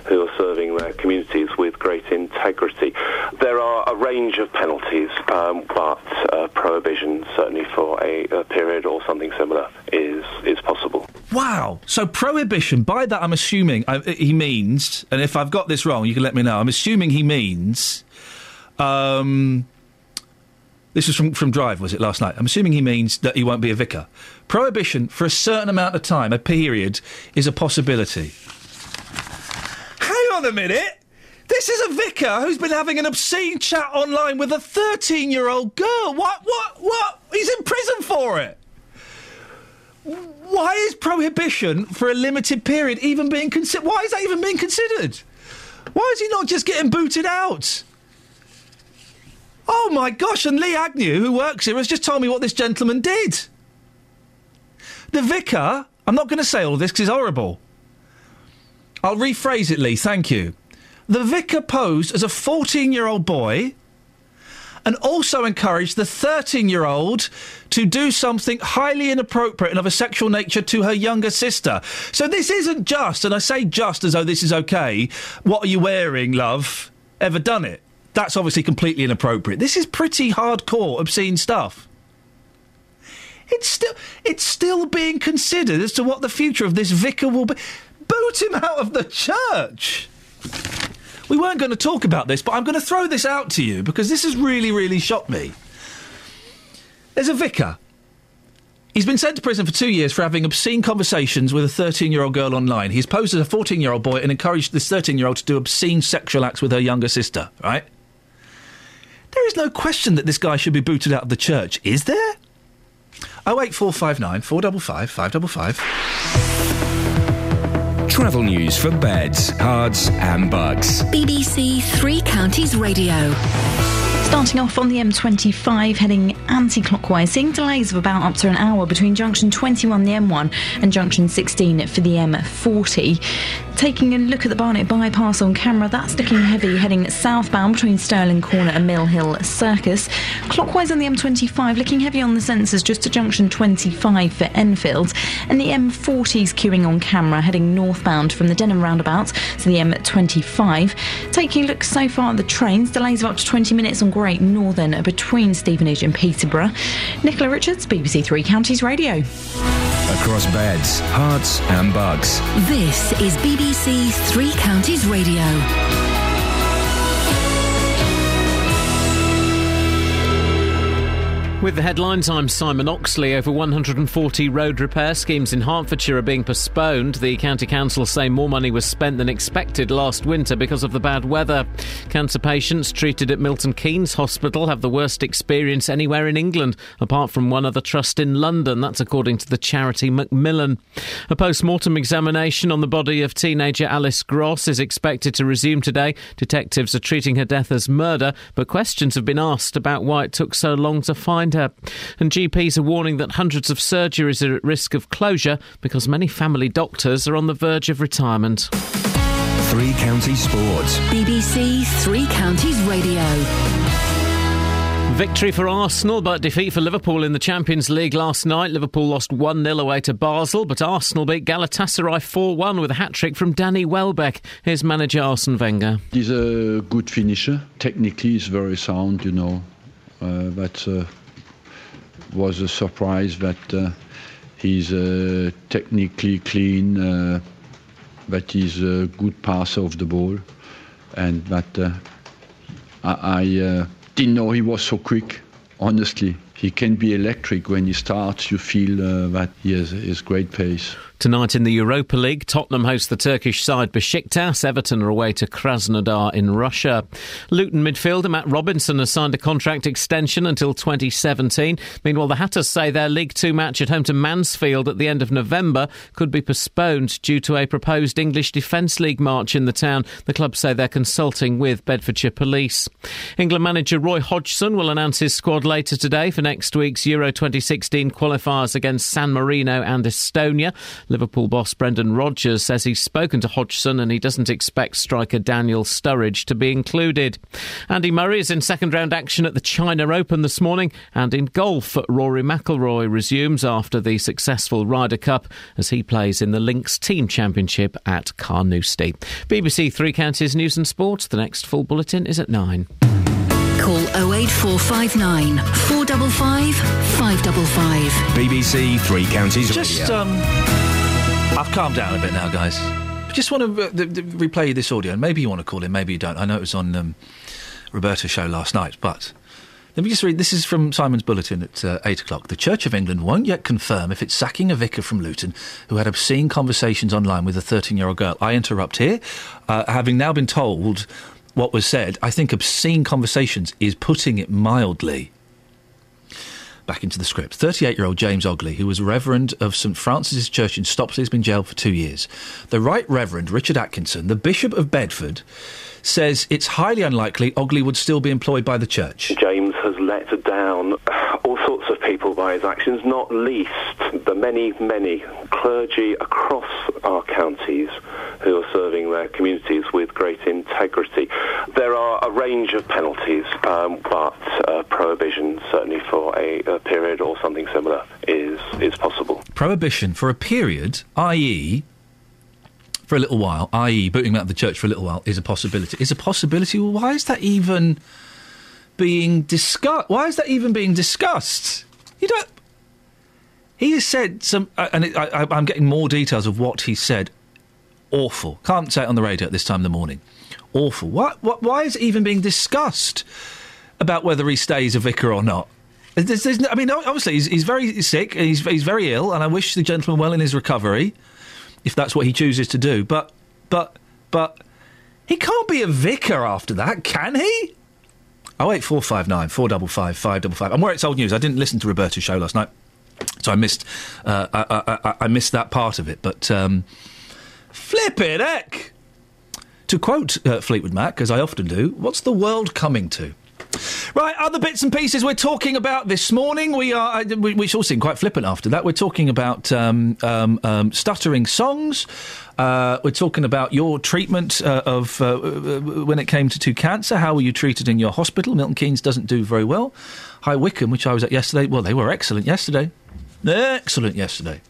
who are serving their communities with great integrity. There are a range of penalties, um, but uh, prohibition, certainly for a, a period or something similar, is is possible. Wow. So prohibition, by that I'm assuming I, he means, and if I've got this wrong, you can let me know. I'm assuming he means. Um, this was from, from Drive, was it, last night? I'm assuming he means that he won't be a vicar. Prohibition for a certain amount of time, a period, is a possibility. Hang on a minute! This is a vicar who's been having an obscene chat online with a 13 year old girl. What? What? What? He's in prison for it! Why is prohibition for a limited period even being considered? Why is that even being considered? Why is he not just getting booted out? Oh my gosh, and Lee Agnew, who works here, has just told me what this gentleman did. The vicar, I'm not going to say all this because it's horrible. I'll rephrase it, Lee, thank you. The vicar posed as a 14 year old boy and also encouraged the 13 year old to do something highly inappropriate and of a sexual nature to her younger sister. So this isn't just, and I say just as though this is okay, what are you wearing, love? Ever done it? That's obviously completely inappropriate. This is pretty hardcore, obscene stuff. It's still it's still being considered as to what the future of this vicar will be. Boot him out of the church. We weren't going to talk about this, but I'm going to throw this out to you because this has really, really shocked me. There's a vicar. He's been sent to prison for two years for having obscene conversations with a 13 year old girl online. He's posed as a 14 year old boy and encouraged this 13 year old to do obscene sexual acts with her younger sister, right? There is no question that this guy should be booted out of the church, is there? 08459 455 555. Travel news for beds, cards, and bugs. BBC Three Counties Radio. Starting off on the M25, heading anti clockwise, seeing delays of about up to an hour between junction 21, the M1, and junction 16 for the M40. Taking a look at the Barnet bypass on camera, that's looking heavy heading southbound between Stirling Corner and Mill Hill Circus. Clockwise on the M25, looking heavy on the sensors just to junction 25 for Enfield. And the M40's queuing on camera heading northbound from the Denham roundabout to the M25. Taking a look so far at the trains, delays of up to 20 minutes on Great Northern between Stevenage and Peterborough. Nicola Richards, BBC Three Counties Radio. Across beds, Herts, and Bucks. This is BBC Three Counties Radio. With the headlines, I'm Simon Oxley. Over 140 road repair schemes in Hertfordshire are being postponed. The County Council say more money was spent than expected last winter because of the bad weather. Cancer patients treated at Milton Keynes Hospital have the worst experience anywhere in England, apart from one other trust in London. That's according to the charity Macmillan. A post mortem examination on the body of teenager Alice Gross is expected to resume today. Detectives are treating her death as murder, but questions have been asked about why it took so long to find her. And GPs are warning that hundreds of surgeries are at risk of closure because many family doctors are on the verge of retirement. Three Counties Sports. BBC Three Counties Radio. Victory for Arsenal, but defeat for Liverpool in the Champions League last night. Liverpool lost 1 0 away to Basel, but Arsenal beat Galatasaray 4 1 with a hat trick from Danny Welbeck. Here's manager Arsene Wenger. He's a good finisher. Technically, he's very sound, you know. Uh, that uh, was a surprise that uh, he's uh, technically clean, uh, that he's a good passer of the ball, and that I. I didn't know he was so quick, honestly. He can be electric when he starts. You feel that he has, he has great pace. Tonight in the Europa League, Tottenham host the Turkish side Besiktas. Everton are away to Krasnodar in Russia. Luton midfielder Matt Robinson has signed a contract extension until 2017. Meanwhile, the Hatters say their League Two match at home to Mansfield at the end of November could be postponed due to a proposed English Defence League march in the town. The club say they're consulting with Bedfordshire Police. England manager Roy Hodgson will announce his squad later today for next week's Euro 2016 qualifiers against San Marino and Estonia. Liverpool boss Brendan Rodgers says he's spoken to Hodgson and he doesn't expect striker Daniel Sturridge to be included. Andy Murray is in second round action at the China Open this morning, and in golf, Rory McIlroy resumes after the successful Ryder Cup as he plays in the Links Team Championship at Carnoustie. BBC Three Counties News and Sports. The next full bulletin is at nine. Call 08459 455 555. BBC Three Counties Just, Radio. um, I've calmed down a bit now, guys. I just want to uh, th- replay this audio, and maybe you want to call in, maybe you don't. I know it was on um, Roberto's show last night, but let me just read. This is from Simon's bulletin at uh, eight o'clock. The Church of England won't yet confirm if it's sacking a vicar from Luton who had obscene conversations online with a thirteen-year-old girl. I interrupt here, uh, having now been told what was said. I think obscene conversations is putting it mildly back into the script. 38 year old James Ogley, who was Reverend of St Francis's Church in Stopsley, has been jailed for two years. The Right Reverend Richard Atkinson, the Bishop of Bedford, says it's highly unlikely Ogley would still be employed by the church. James has let down all sorts people by his actions, not least the many, many clergy across our counties who are serving their communities with great integrity. There are a range of penalties, um, but uh, prohibition, certainly for a, a period or something similar, is, is possible. Prohibition for a period, i.e., for a little while, i.e., booting out of the church for a little while, is a possibility. Is a possibility? Well, why is that even being discussed? Why is that even being discussed? You don't. He has said some, uh, and it, I, I'm getting more details of what he said. Awful. Can't say it on the radio at this time in the morning. Awful. Why, why, why is it even being discussed about whether he stays a vicar or not? There's, there's no- I mean, obviously, he's, he's very sick, and he's, he's very ill, and I wish the gentleman well in his recovery, if that's what he chooses to do. But, but, but, he can't be a vicar after that, can he? Oh eight four five nine four double five five double five. I'm where it's old news. I didn't listen to Roberto's show last night, so I missed uh, I, I, I, missed that part of it. But um, flip it, heck. To quote uh, Fleetwood Mac, as I often do, what's the world coming to? Right, other bits and pieces we're talking about this morning. We are, I- we, we all seem quite flippant after that. We're talking about um, um, um, stuttering songs. Uh, we're talking about your treatment uh, of uh, uh, when it came to, to cancer. How were you treated in your hospital? Milton Keynes doesn't do very well. High Wycombe, which I was at yesterday, well, they were excellent yesterday. Excellent yesterday.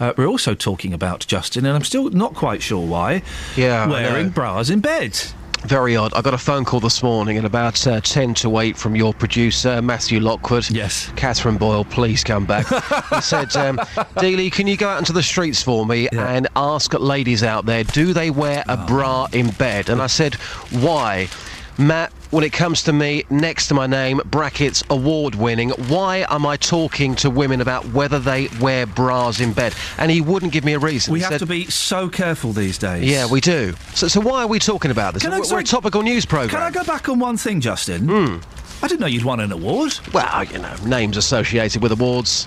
Uh, we're also talking about Justin, and I'm still not quite sure why. Yeah, wearing bras in bed. Very odd. I got a phone call this morning at about uh, 10 to 8 from your producer, Matthew Lockwood. Yes. Catherine Boyle, please come back. he said, um, Dealey, can you go out into the streets for me and ask ladies out there, do they wear a bra in bed? And I said, why? Matt, when it comes to me, next to my name, brackets award winning, why am I talking to women about whether they wear bras in bed? And he wouldn't give me a reason. We He have said- to be so careful these days. Yeah, we do. So, so why are we talking about this? Can we're, we're a topical news programme. Can I go back on one thing, Justin? Hmm. I didn't know you'd won an award. Well, you know, names associated with awards.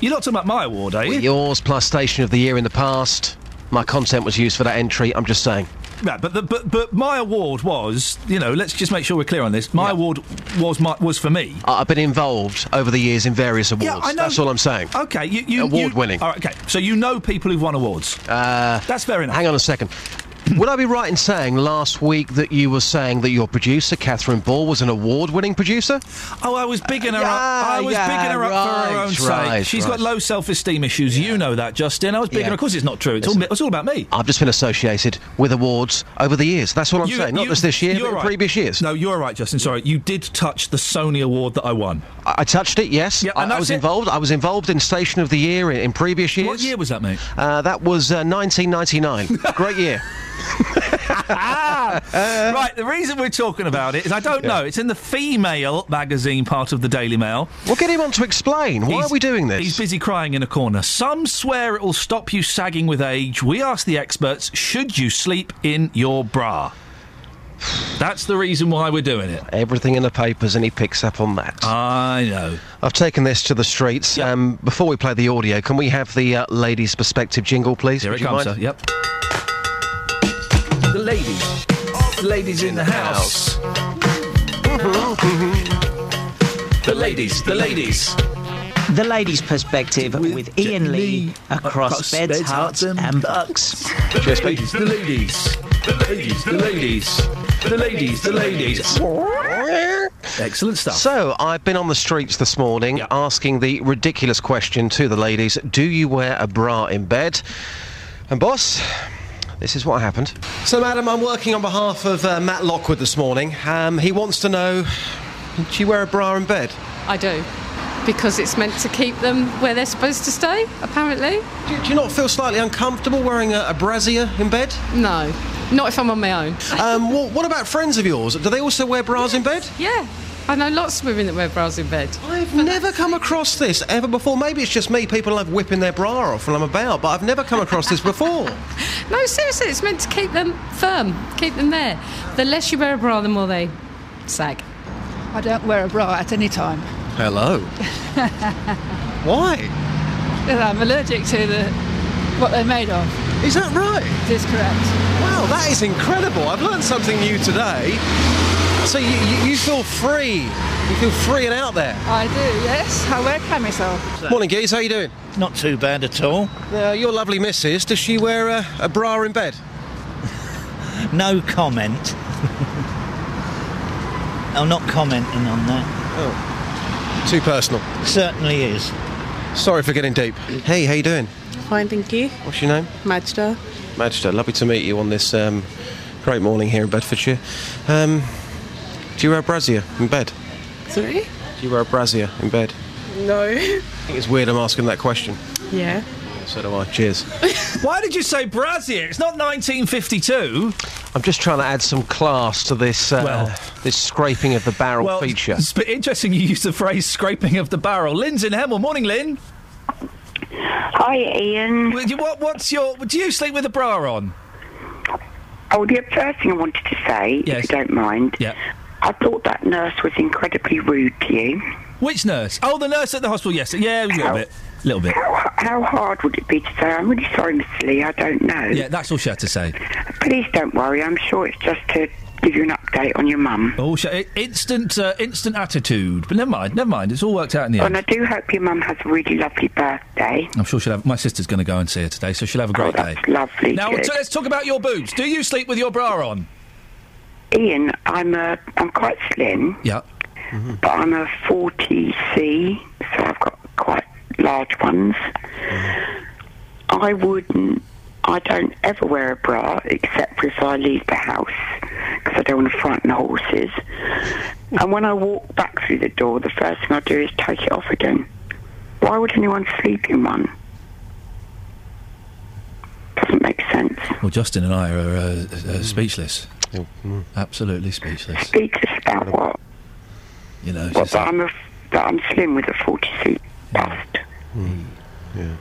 You're not talking about my award, are you? Yours plus Station of the Year in the past. My content was used for that entry. I'm just saying. Right, but the, but but my award was, you know, let's just make sure we're clear on this. My award was my was for me. I've been involved over the years in various awards. Yeah, I know. That's all I'm saying. Okay, you, you Award you- winning. All right, okay, so you know people who've won awards. Uh, That's fair enough. Hang on a second. Would I be right in saying last week that you were saying that your producer, Catherine Ball, was an award winning producer? Oh, I was bigging her yeah, up. I was yeah, bigging her up for her right, own sake. right, She's right. got low self-esteem issues. You know that, Justin. I was bigging Yeah. her. Of course, it's not true. It's all, it's all about me. I've just been associated with awards over the years. That's what I'm You- saying. Not you- just this year, but in previous years. No, you're right, Justin. Sorry, you did touch the Sony award that I won. I, I touched it, yes. Yeah, I, and I that's was it. involved. I was involved in Station of the Year in, in previous years. What year was that, mate? Uh, that was uh, 1999. Great year. right, the reason we're talking about it is I don't know. It's in the female magazine part of the Daily Mail. We'll get him on to explain. Why He's- are we doing this? He's busy crying in a corner. Some swear it will stop you sagging with age. We ask the experts should you sleep in your bra? That's the reason why we're doing it. Everything in the papers, and he picks up on that. I know. I've taken this to the streets. Um, before we play the audio, can we have the uh, ladies' perspective jingle, please? Here Would it comes, mind? sir. Yep. The ladies. In the house. The ladies. The ladies. The ladies' perspective with, Iain Lee, across, beds, Herts, and Bucks. The ladies. The ladies. The ladies. The ladies. The ladies. The ladies. Excellent stuff. So, I've been on the streets this morning asking the ridiculous question to the ladies Do you wear a bra in bed? And, boss, this is what happened. So, madam, I'm working on behalf of uh, Matt Lockwood this morning. Um, he wants to know do you wear a bra in bed? I do. Because it's meant to keep them where they're supposed to stay, apparently. Do, do you not feel slightly uncomfortable wearing a, a brassiere in bed? No. Not if I'm on my own. Um, wha- what about friends of yours? Do they also wear bras in bed? Yeah. I know lots of women that wear bras in bed. I've never come across this ever before. Maybe it's just me. People love whipping their bra off when I'm about, but I've never come across this before. No, seriously, it's meant to keep them firm, keep them there. The less you wear a bra, the more they sag. I don't wear a bra at any time. Hello. Why? I'm allergic to the what they're made of. Is that right? It is correct. Wow, that is incredible. I've learned something new today. So you, you, you feel free. You feel free and out there. I do, yes. I wear camisole. Morning, Geese. How you doing? Not too bad at all. Uh, your lovely missus, does she wear a, a bra in bed? No comment. I'm not commenting on that. Oh. Too personal. Certainly is. Sorry for getting deep. Hey, how you doing? Fine, thank you. What's your name? Majda. Magister, lovely to meet you on this um, great morning here in Bedfordshire. Um, do you wear a brassiere in bed? Sorry? Do you wear a brassiere in bed? No. I think it's weird I'm asking that question. yeah. So do I. Cheers. Why did you say brassiere? It's not 1952. I'm just trying to add some class to this uh, Well- this scraping of the barrel Well, feature. it's a bit interesting you use the phrase scraping of the barrel. Lynn's in Hemel. Morning, Lynn. Hi, Iain. What, what's your. Do you sleep with a bra on? Oh, the first thing I wanted to say, if you don't mind, Yeah. I thought that nurse was incredibly rude to you. Which nurse? Oh, the nurse at the hospital. Yes. Yeah, a little bit. A little bit. How, how hard would it be to say, I'm really sorry, Mr. Lee, I don't know. Yeah, that's all she had to say. Please don't worry, I'm sure it's just to give you an update on your mum. Oh, she, eh, i- instant, uh, instant attitude. But never mind, never mind. It's all worked out in the Oh, end. and I do hope your mum has a really lovely birthday. I'm sure she'll have. My sister's going to go and see her today, so she'll have a great oh, day. Oh, Lovely. Now, good. so let's talk about your boobs. Do you sleep with your bra on? Iain, I'm a, I'm quite slim, Yeah. Mm-hmm. but I'm a 40C, so I've got quite large ones. Mm-hmm. I wouldn't. I don't ever wear a bra except for if I leave the house because I don't want to frighten the horses. And when I walk back through the door, the first thing I do is take it off again. Why would anyone sleep in one? Doesn't make sense. Well, Justin and I are uh, uh, speechless. Absolutely speechless. Speechless about what? You know, it's Well, just that I'm, a, that I'm slim with a 40 seat bust. Yeah.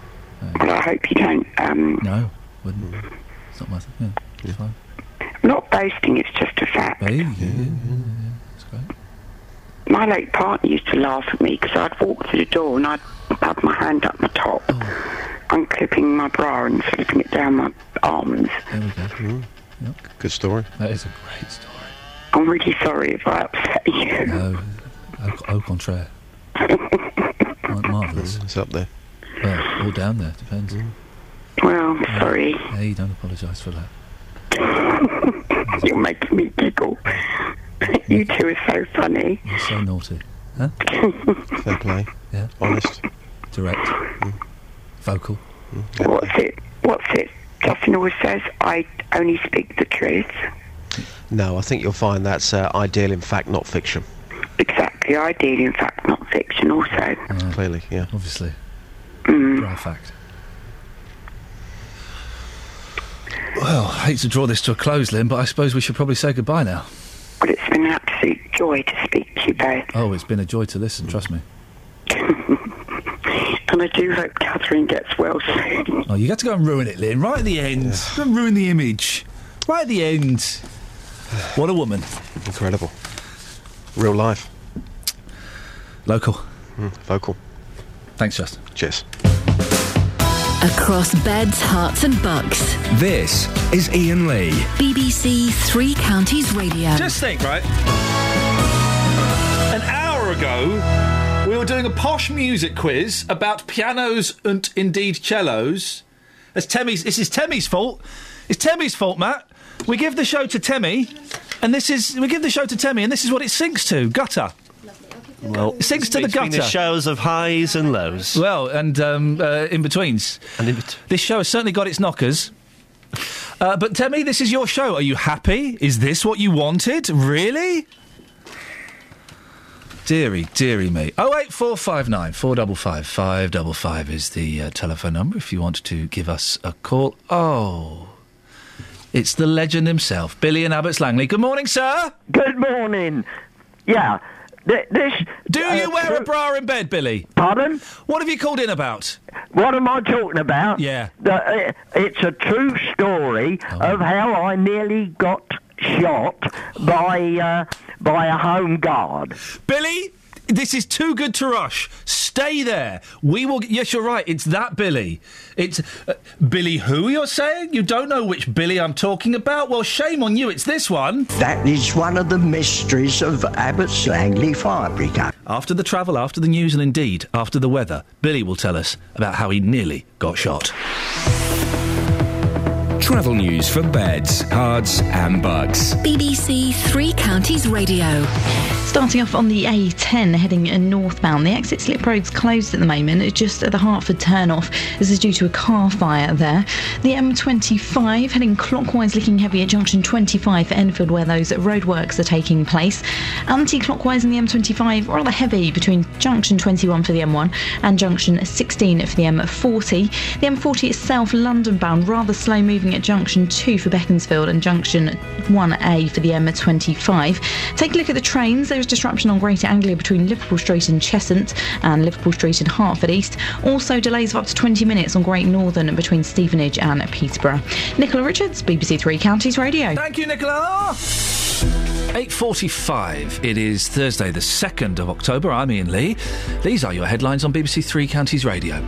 Well, I hope you don't. Um, no, wouldn't. It's not my thing. Yeah, it's fine. Not boasting, it's just a fact. Hey, yeah, yeah, yeah, yeah, it's great. My late partner used to laugh at me because I'd walk through the door and I'd have my hand up my top, oh. unclipping my bra and slipping it down my arms. There we go. Mm-hmm. Good story. That is a great story. I'm really sorry if I upset you. No, au, au contraire. Mar- Marvellous. Mm, it's up there. Well, all down there, depends. Mm. Well, sorry. Hey, don't apologise for that. You're making me giggle. you two are so funny. You're so naughty. Huh? Fair play. Yeah. Honest. Direct. Vocal. What's it? What's it? Justin always says, I only speak the truth. No, I think you'll find that's uh, ideal, in fact, not fiction. Exactly, ideal, in fact, not fiction, also. Clearly, yeah. Obviously. Mm. Dry fact. Well, I hate to draw this to a close, Lynn, but I suppose we should probably say goodbye now. But it's been an absolute joy to speak to you both. Oh, it's been a joy to listen, trust me. And I do hope Catherine gets well soon. Oh, you got to go and ruin it, Lynn, right at the end. Go and ruin the image. Right at the end. What a woman. Incredible. Real life. Local. Mm, vocal. Thanks, Justin. Cheers. Across beds, Herts, and Bucks. This is Iain Lee. BBC Three Counties Radio. Just think, right? An hour ago, we were doing a posh music quiz about pianos and indeed cellos. That's Temmie's. This is Temmie's fault. It's Temmie's fault, Matt. We give the show to Temmie, and this is we give the show to Temmie, and this is what it sinks to gutter. Well, It sinks to the between gutter. the shows of highs and lows. Well, and um, uh, in betweens. And in bet- This show has certainly got its knockers. Uh, but Temmie, this is your show. Are you happy? Is this what you wanted? Really? Deary, deary me. 08459 455 555 is the uh, telephone number if you want to give us a call. Oh. It's the legend himself, Billy and Abbots Langley. Good morning, sir. Good morning. Yeah. Th- This. Do uh, you wear a bra in bed, Billy? Pardon? What have you called in about? What am I talking about? Yeah. The, uh, it's a true story Oh. of how I nearly got shot by uh, by a home guard. Billy, this is too good to rush. Stay there. We will. Yes, you're right. It's that Billy. It's uh, Billy. Who you're saying? You don't know which Billy I'm talking about? Well, shame on you. It's this one. That is one of the mysteries of Abbots Langley Fire Brigade. After the travel, after the news, and indeed after the weather, Billy will tell us about how he nearly got shot. Travel news for beds, cards, and bugs. BBC Three Counties Radio. Starting off on the A10 heading northbound, the exit slip road's closed at the moment, just at the Hertford turnoff. This is due to a car fire there. The M25 heading clockwise, looking heavy at junction 25 for Enfield, where those roadworks are taking place. Anti clockwise in the M25, rather heavy between junction 21 for the M1 and junction 16 for the M40. The M40 itself, London bound, rather slow moving at junction 2 for Beaconsfield and junction 1A for the M25. Take a look at the trains. Disruption on Greater Anglia between Liverpool Street and Cheshunt and Liverpool Street and Hertford East. Also, delays of up to 20 minutes on Great Northern between Stevenage and Peterborough. Nicola Richards, BBC Three Counties Radio. Thank you, Nicola. 8.45. It is Thursday, the 2nd of October. I'm Iain Lee. These are your headlines on BBC Three Counties Radio.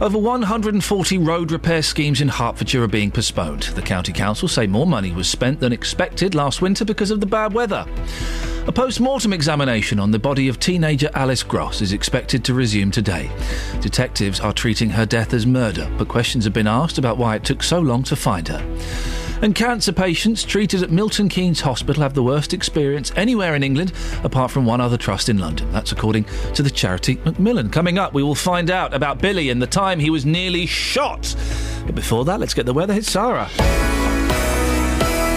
Over 140 road repair schemes in Hertfordshire are being postponed. The County Council say more money was spent than expected last winter because of the bad weather. A post mortem examination on the body of teenager Alice Gross is expected to resume today. Detectives are treating her death as murder, but questions have been asked about why it took so long to find her. And cancer patients treated at Milton Keynes Hospital have the worst experience anywhere in England, apart from one other trust in London. That's according to the charity Macmillan. Coming up, we will find out about Billy and the time he was nearly shot. But before that, let's get the weather. It's Sarah.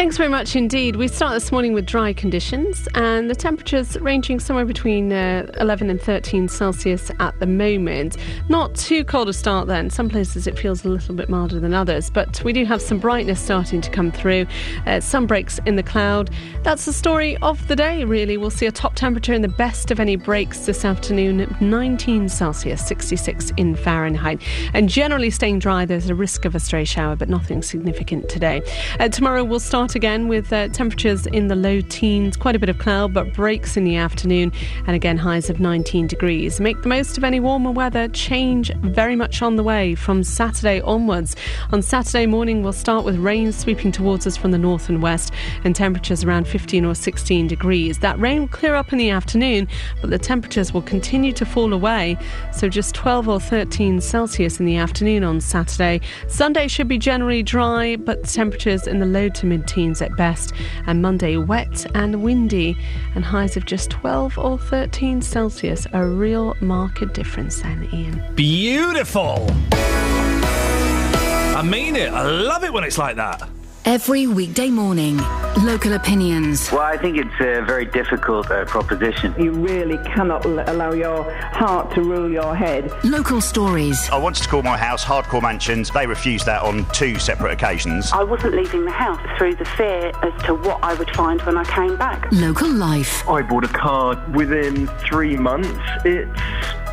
Thanks very much indeed. We start this morning with dry conditions and the temperatures ranging somewhere between uh, 11 and 13 Celsius at the moment. Not too cold a start then. Some places it feels a little bit milder than others, but we do have some brightness starting to come through. Uh, some breaks in the cloud. That's the story of the day, really. We'll see a top temperature in the best of any breaks this afternoon 19 Celsius, 66 in Fahrenheit. And generally staying dry, there's a risk of a stray shower, but nothing significant today. Uh, tomorrow we'll start again with uh, temperatures in the low teens, quite a bit of cloud, but breaks in the afternoon, and again highs of 19 degrees. Make the most of any warmer weather. Change very much on the way from Saturday onwards. On Saturday morning, we'll start with rain sweeping towards us from the north and west, and temperatures around 15 or 16 degrees. That rain will clear up in the afternoon, but the temperatures will continue to fall away, so just 12 or 13 Celsius in the afternoon on Saturday. Sunday should be generally dry, but temperatures in the low to mid teens at best, and Monday wet and windy, and highs of just 12 or 13 Celsius. A real marked difference then, Iain. Beautiful. I mean it. I love it when it's like that. Every weekday morning, local opinions. Well, I think it's a very difficult uh, proposition. You really cannot l- allow your heart to rule your head. Local stories. I wanted to call my house Hardcore Mansions. They refused that on two separate occasions. I wasn't leaving the house through the fear as to what I would find when I came back. Local life. I bought a car within three months. It's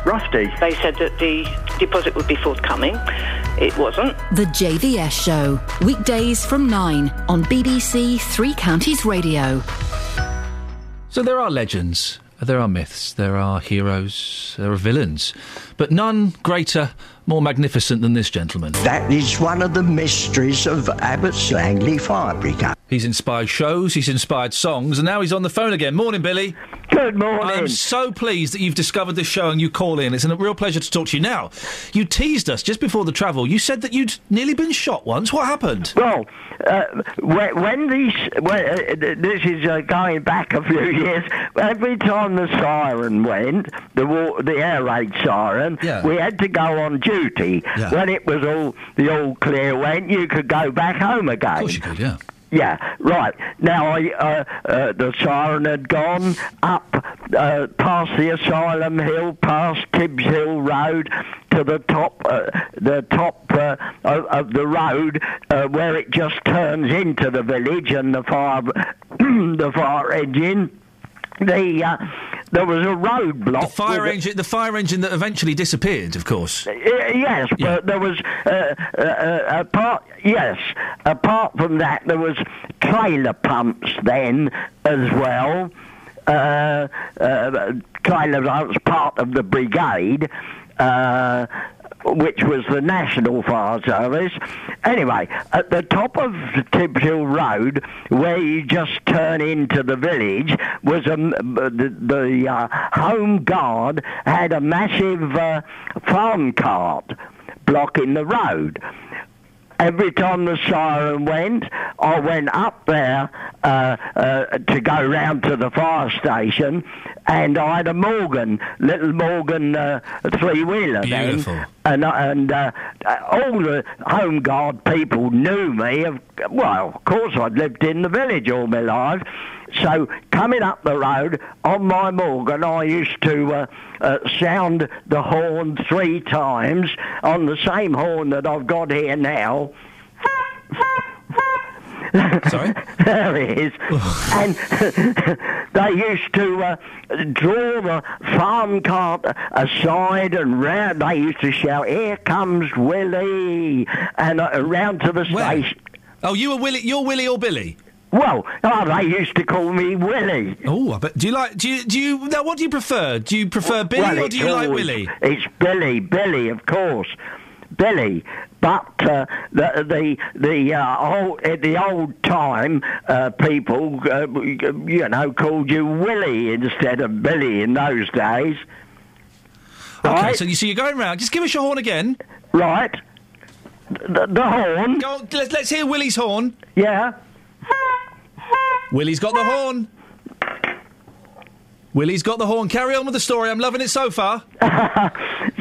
rusty. They said that the deposit would be forthcoming. It wasn't. The JVS Show. Weekdays from 9 on BBC Three Counties Radio. So there are legends, there are myths, there are heroes, there are villains, but none greater, more magnificent than this gentleman. That is one of the mysteries of Abbots Langley Fire Brigade. He's inspired shows, he's inspired songs, and now he's on the phone again. Morning, Billy. Good morning. I'm so pleased that you've discovered this show and you call in. It's a real pleasure to talk to you. Now, you teased us just before the travel. You said that you'd nearly been shot once. What happened? Well, uh, when, these, when, uh, th- this is uh, going back a few years. Every time the siren went, the wa- the air raid siren, Yeah. we had to go on duty. Yeah. When it was all the all clear went, you could go back home again. Of course you could, yeah. Yeah, right. Now, I, uh, uh, the siren had gone up uh, past the Asylum Hill, past Tibbs Hill Road, to the top, uh, the top uh, of, of the road uh, where it just turns into the village and the fire, the fire engine. The there was a roadblock. The fire a- engine, the fire engine that eventually disappeared, of course. Uh, yes, but there was uh, uh, uh, apart. Yes, apart from that, there was trailer pumps then as well. Uh, uh, trailer pumps part of the brigade. Which was the National Fire Service. Anyway, at the top of Tibbs Hill Road, where you just turn into the village, was a, the, the uh, Home Guard had a massive uh, farm cart blocking the road. Every time the siren went, I went up there uh, uh, to go round to the fire station, and I had a Morgan, little Morgan uh, three wheeler then, and and uh, all the home guard people knew me. Well, of course, I'd lived in the village all my life. So coming up the road on my Morgan, I used to uh, uh, sound the horn three times on the same horn that I've got here now. Sorry? there it is. and they used to uh, draw the farm cart aside and round. They used to shout, "Here comes Willie!" and uh, round to the station. Oh, you were Willie. You're Willie or Billy? Well, oh, they used to call me Willie. Oh, I bet. Do you like? Do you? Do you? Now, what do you prefer? Do you prefer Billy Well, or do you like Willie? It's Billy, Billy, of course, Billy. But uh, the the the uh, old, at the old time, uh, people uh, you know called you Willie instead of Billy in those days. Okay, so you so you're going round. Just give us your horn again. Right. The, the horn. On, Let's, let's hear Willie's horn. Yeah. Willie's got the horn. Willie's got the horn. Carry on with the story. I'm loving it so far.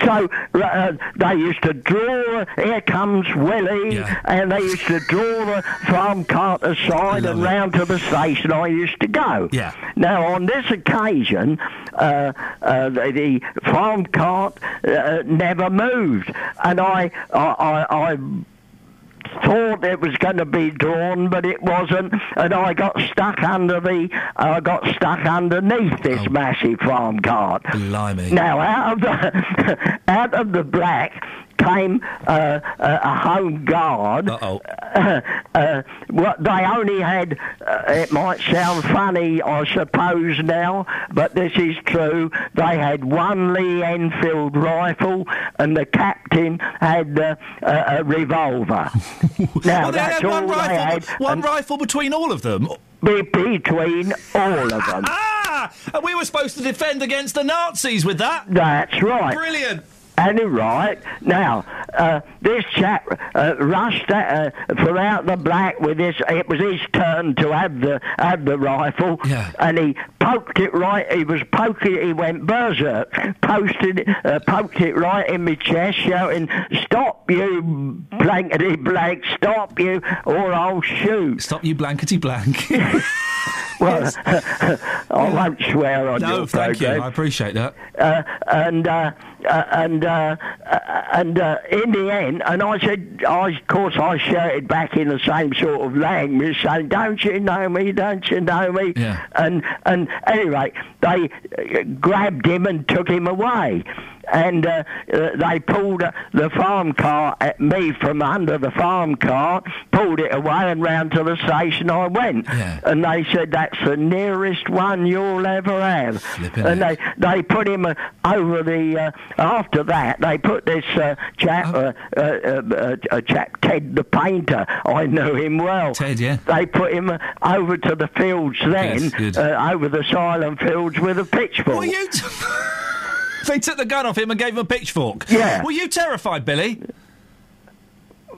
So uh, they used to draw, here comes Willie, and they used to draw the farm cart aside and round to the station I used to go. Yeah. Now, on this occasion, uh, uh, the, the farm cart uh, never moved, and I, I, I, I thought it was going to be drawn, but it wasn't, and I got stuck under the, I got stuck underneath this oh. massive farm cart. Blimey. Now, out of the out of the black came uh, a, a home guard. Uh, uh, they only had. Uh, it might sound funny, I suppose now, but this is true. They had one Lee Enfield rifle, and the captain had uh, a, revolver. now well, they that's had one they rifle, had. one rifle between all of them. between all of them. Ah! And we were supposed to defend against the Nazis with that. That's right. Brilliant. And right now, uh, this chap uh, rushed uh, from out the black with this. It was his turn to have the have the rifle, and he poked it right. He was poking. He went berserk, posted, uh, poked it right in my chest, shouting, "Stop you, blankety blank! Stop you, or I'll shoot!" Stop you, blankety blank. well, I won't swear on no, your thank you. I appreciate that. uh, and uh, uh, and uh, uh, and uh, in the end, and I said, I, of course, I shouted back in the same sort of language, saying, "Don't you know me? Don't you know me?" Yeah. And and anyway, they grabbed him and took him away. And uh, uh, they pulled uh, the farm cart at me from under the farm cart, pulled it away, and round to the station I went. And they said that's the nearest one you'll ever have. and they they put him uh, over the. Uh, after that, they put this uh, chap, uh, uh, uh, uh, chap Ted the painter. I knew him well. Ted, yeah. They put him uh, over to the fields then, Yes, uh, over the silent fields with a pitchfork. Were you? T- they took the gun off him and gave him a pitchfork. Yeah. Were you terrified, Billy?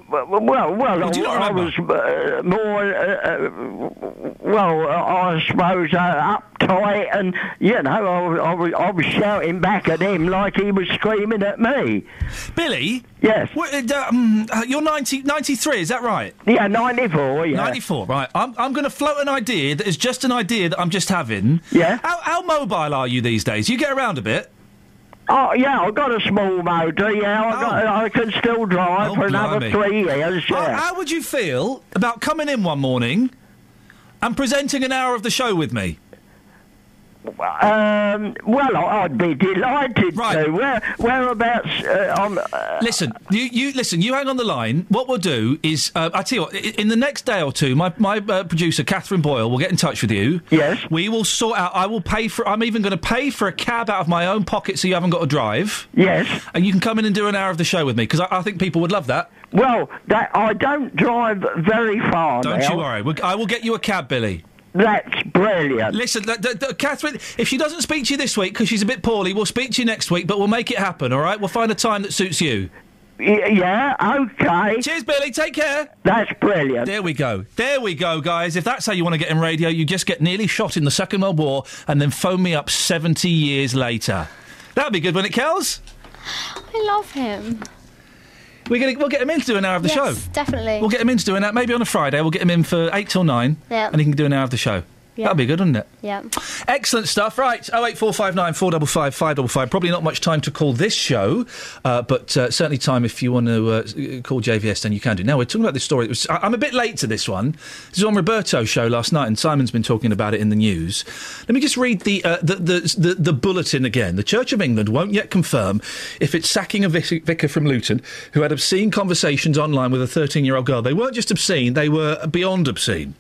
Well, well, well do you not I was uh, more, uh, uh, well, uh, I suppose, uh, uptight, and you know, I, was- I, was, I was shouting back at him like he was screaming at me. Billy? Yes. What, uh, um, uh, you're 90, 93, is that right? Yeah, 94, yeah. 94, right. I'm, I'm going to float an idea that is just an idea that I'm just having. Yeah. How, how mobile are you these days? You get around a bit? Oh, yeah, I've got a small motor, yeah, I, got, oh. I can still drive oh, for another Oh. Blimey. three years, yeah. how would you feel about coming in one morning and presenting an hour of the show with me? Um, well, I'd be delighted to. Where, whereabouts uh, on... Uh, Listen, you, you listen. You hang on the line. What we'll do is, uh, I tell you what. In the next day or two, my my uh, producer Catherine Boyle will get in touch with you. Yes. We will sort out. I will pay for. I'm even going to pay for a cab out of my own pocket, so you haven't got to drive. Yes. And you can come in and do an hour of the show with me because I, I think people would love that. Well, that I don't drive very far Don't now. you worry. We'll, I will get you a cab, Billy. That's brilliant. Listen, th- th- th- Catherine, if she doesn't speak to you this week because she's a bit poorly, we'll speak to you next week, but we'll make it happen, all right? We'll find a time that suits you. Y- yeah, okay. Cheers, Billy. Take care. That's brilliant. There we go. There we go, guys. If that's how you want to get in radio, you just get nearly shot in the Second World War and then phone me up 70 years later. That'd be good, wouldn't it, Kels? I love him. We're gonna, we'll get him in to do an hour of the yes, show. definitely. We'll get him in to do an hour, maybe on a Friday. We'll get him in for 8 till 9, Yeah. and he can do an hour of the show. Yeah. That'd be good, wouldn't it? Yeah. Excellent stuff. Right, 08459 455 555. Probably not much time to call this show, uh, but uh, certainly time if you want to uh, call JVS, then you can do. Now, we're talking about this story. Was, I, I'm a bit late to this one. This was on Roberto's show last night, and Simon's been talking about it in the news. Let me just read the, uh, the, the, the, the bulletin again. The Church of England won't yet confirm if it's sacking a vic- vicar from Luton who had obscene conversations online with a 13 year old girl. They weren't just obscene, they were beyond obscene.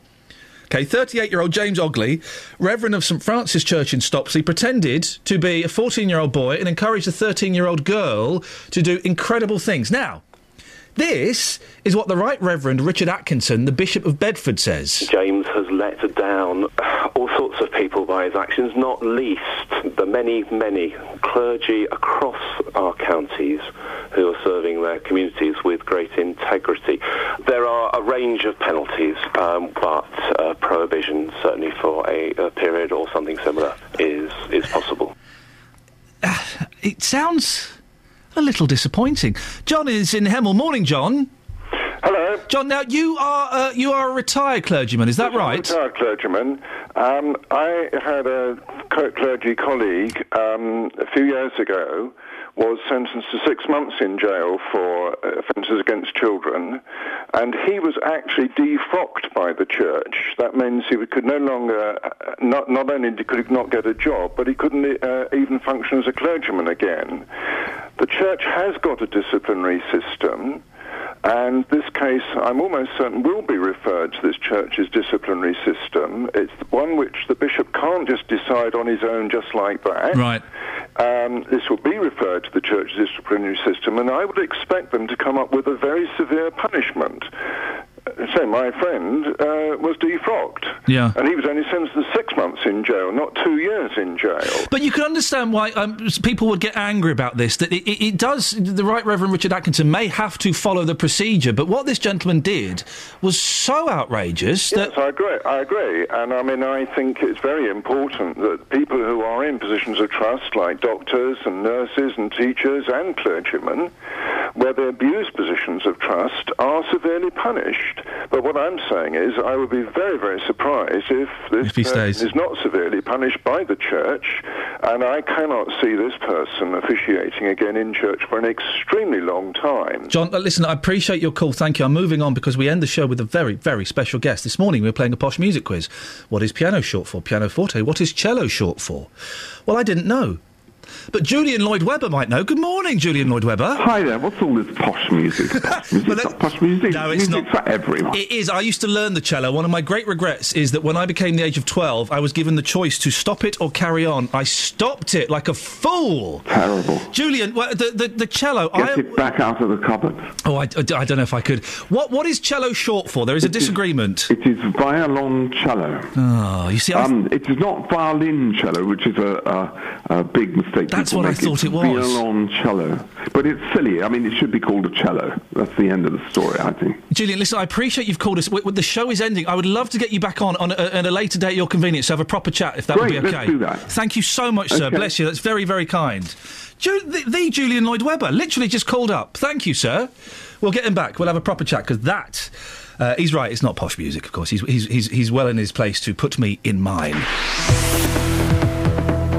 Okay, 38 year old James Ogley, Reverend of St Francis Church in Stopsley, pretended to be a 14 year old boy and encouraged a 13 year old girl to do incredible things. Now, this is what the Right Reverend Richard Atkinson, the Bishop of Bedford, says. James has let down all sorts of people by his actions, not least the many, many clergy across our counties who are serving their communities with great integrity. There are a range of penalties, um, but uh, prohibition, certainly for a, a period or something similar, is is possible. It sounds a little disappointing. John is in Hemel. Morning, John. Hello, John. Now you are uh, you are a retired clergyman. Is that right? retired clergyman. Um, I had a clergy colleague um, a few years ago was sentenced to six months in jail for uh, offences against children, and he was actually defrocked by the church. That means he could no longer, uh, not, not only could he not get a job, but he couldn't uh, even function as a clergyman again. The church has got a disciplinary system. And this case, I'm almost certain, will be referred to this church's disciplinary system. It's one which the bishop can't just decide on his own just like that. Right. Um, this will be referred to the church's disciplinary system, and I would expect them to come up with a very severe punishment. So my friend uh, was defrocked. Yeah. And he was only sentenced to six months in jail, not two years in jail. But you can understand why um, people would get angry about this. That it, it, it does. The Right Reverend Richard Atkinson may have to follow the procedure, but what this gentleman did was so outrageous that Yes, I agree. I agree, and I mean, I think it's very important that people who are in positions of trust, like doctors and nurses and teachers and clergymen, where they abuse positions of trust, are severely punished. But what I'm saying is, I would be very, very surprised if this If he person stays. is not severely punished by the church, and I cannot see this person officiating again in church for an extremely long time. John, uh, listen, I appreciate your call. Thank you. I'm moving on because we end the show with a very, very special guest. This morning we were playing a posh music quiz. What is piano short for? Piano forte. What is cello short for? Well, I didn't know. But Julian Lloyd Webber might know. Good morning, Julian Lloyd Webber. Hi there. What's all this posh music? Posh music, not posh music. No, it's not. for everyone. It is. I used to learn the cello. One of my great regrets is that when I became the age of 12, I was given the choice to stop it or carry on. I stopped it like a fool. Terrible. Julian, well, the, the, the cello. Get I, it back out of the cupboard. oh, I, I don't know if I could. What What is cello short for? There is a disagreement. It is violoncello. Oh, you see, I, Um, it is not violoncello, which is a, a, a big mistake. That's what I thought it was. Violoncello. But it's silly. I mean, it should be called a cello. That's the end of the story, I think. Julian, listen, I appreciate you've called us. W- the show is ending. I would love to get you back on, on a, at a later date at your convenience to have a proper chat, if that Great, would be okay. let's do that. Thank you so much, sir. Okay. Bless you. That's very, very kind. Ju- the, the Julian Lloyd Webber literally just called up. Thank you, sir. We'll get him back. We'll have a proper chat because that. Uh, he's right. It's not posh music, of course. He's, he's, he's, he's well in his place to put me in mine.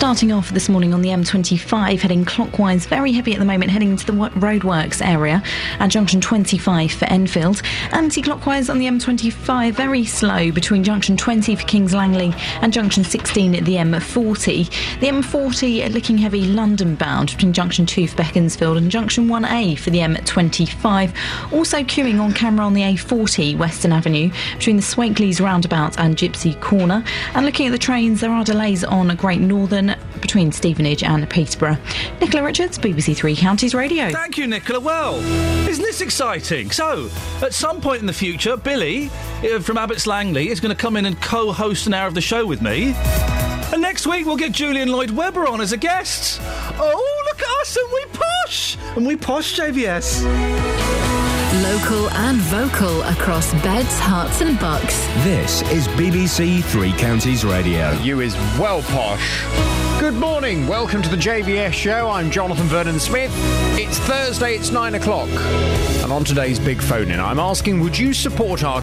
Starting off this morning on the M25, heading clockwise, very heavy at the moment, heading into the roadworks area at junction 25 for Enfield. Anti clockwise on the M25, very slow between junction 20 for Kings Langley and junction 16 at the M40. The M40 uh, looking heavy London bound between junction 2 for Beaconsfield and junction 1A for the M25. Also queuing on camera on the A40 Western Avenue between the Swakeleys roundabout and Gypsy Corner. And looking at the trains, there are delays on Great Northern between Stevenage and Peterborough. Nicola Richards, BBC Three Counties Radio. Thank you, Nicola. Well, isn't this exciting? So, at some point in the future, Billy uh, from Abbots Langley is going to come in and co host an hour of the show with me. And next week, we'll get Julian Lloyd Webber on as a guest. Oh, look at us, and we posh! And we posh, JVS. Local and vocal across beds, Herts, and Bucks. This is BBC Three Counties Radio. You is well posh. Good morning. Welcome to the JVS show. I'm Jonathan Vernon Smith. It's Thursday, it's nine o'clock. And on today's big phone in, I'm asking would you support our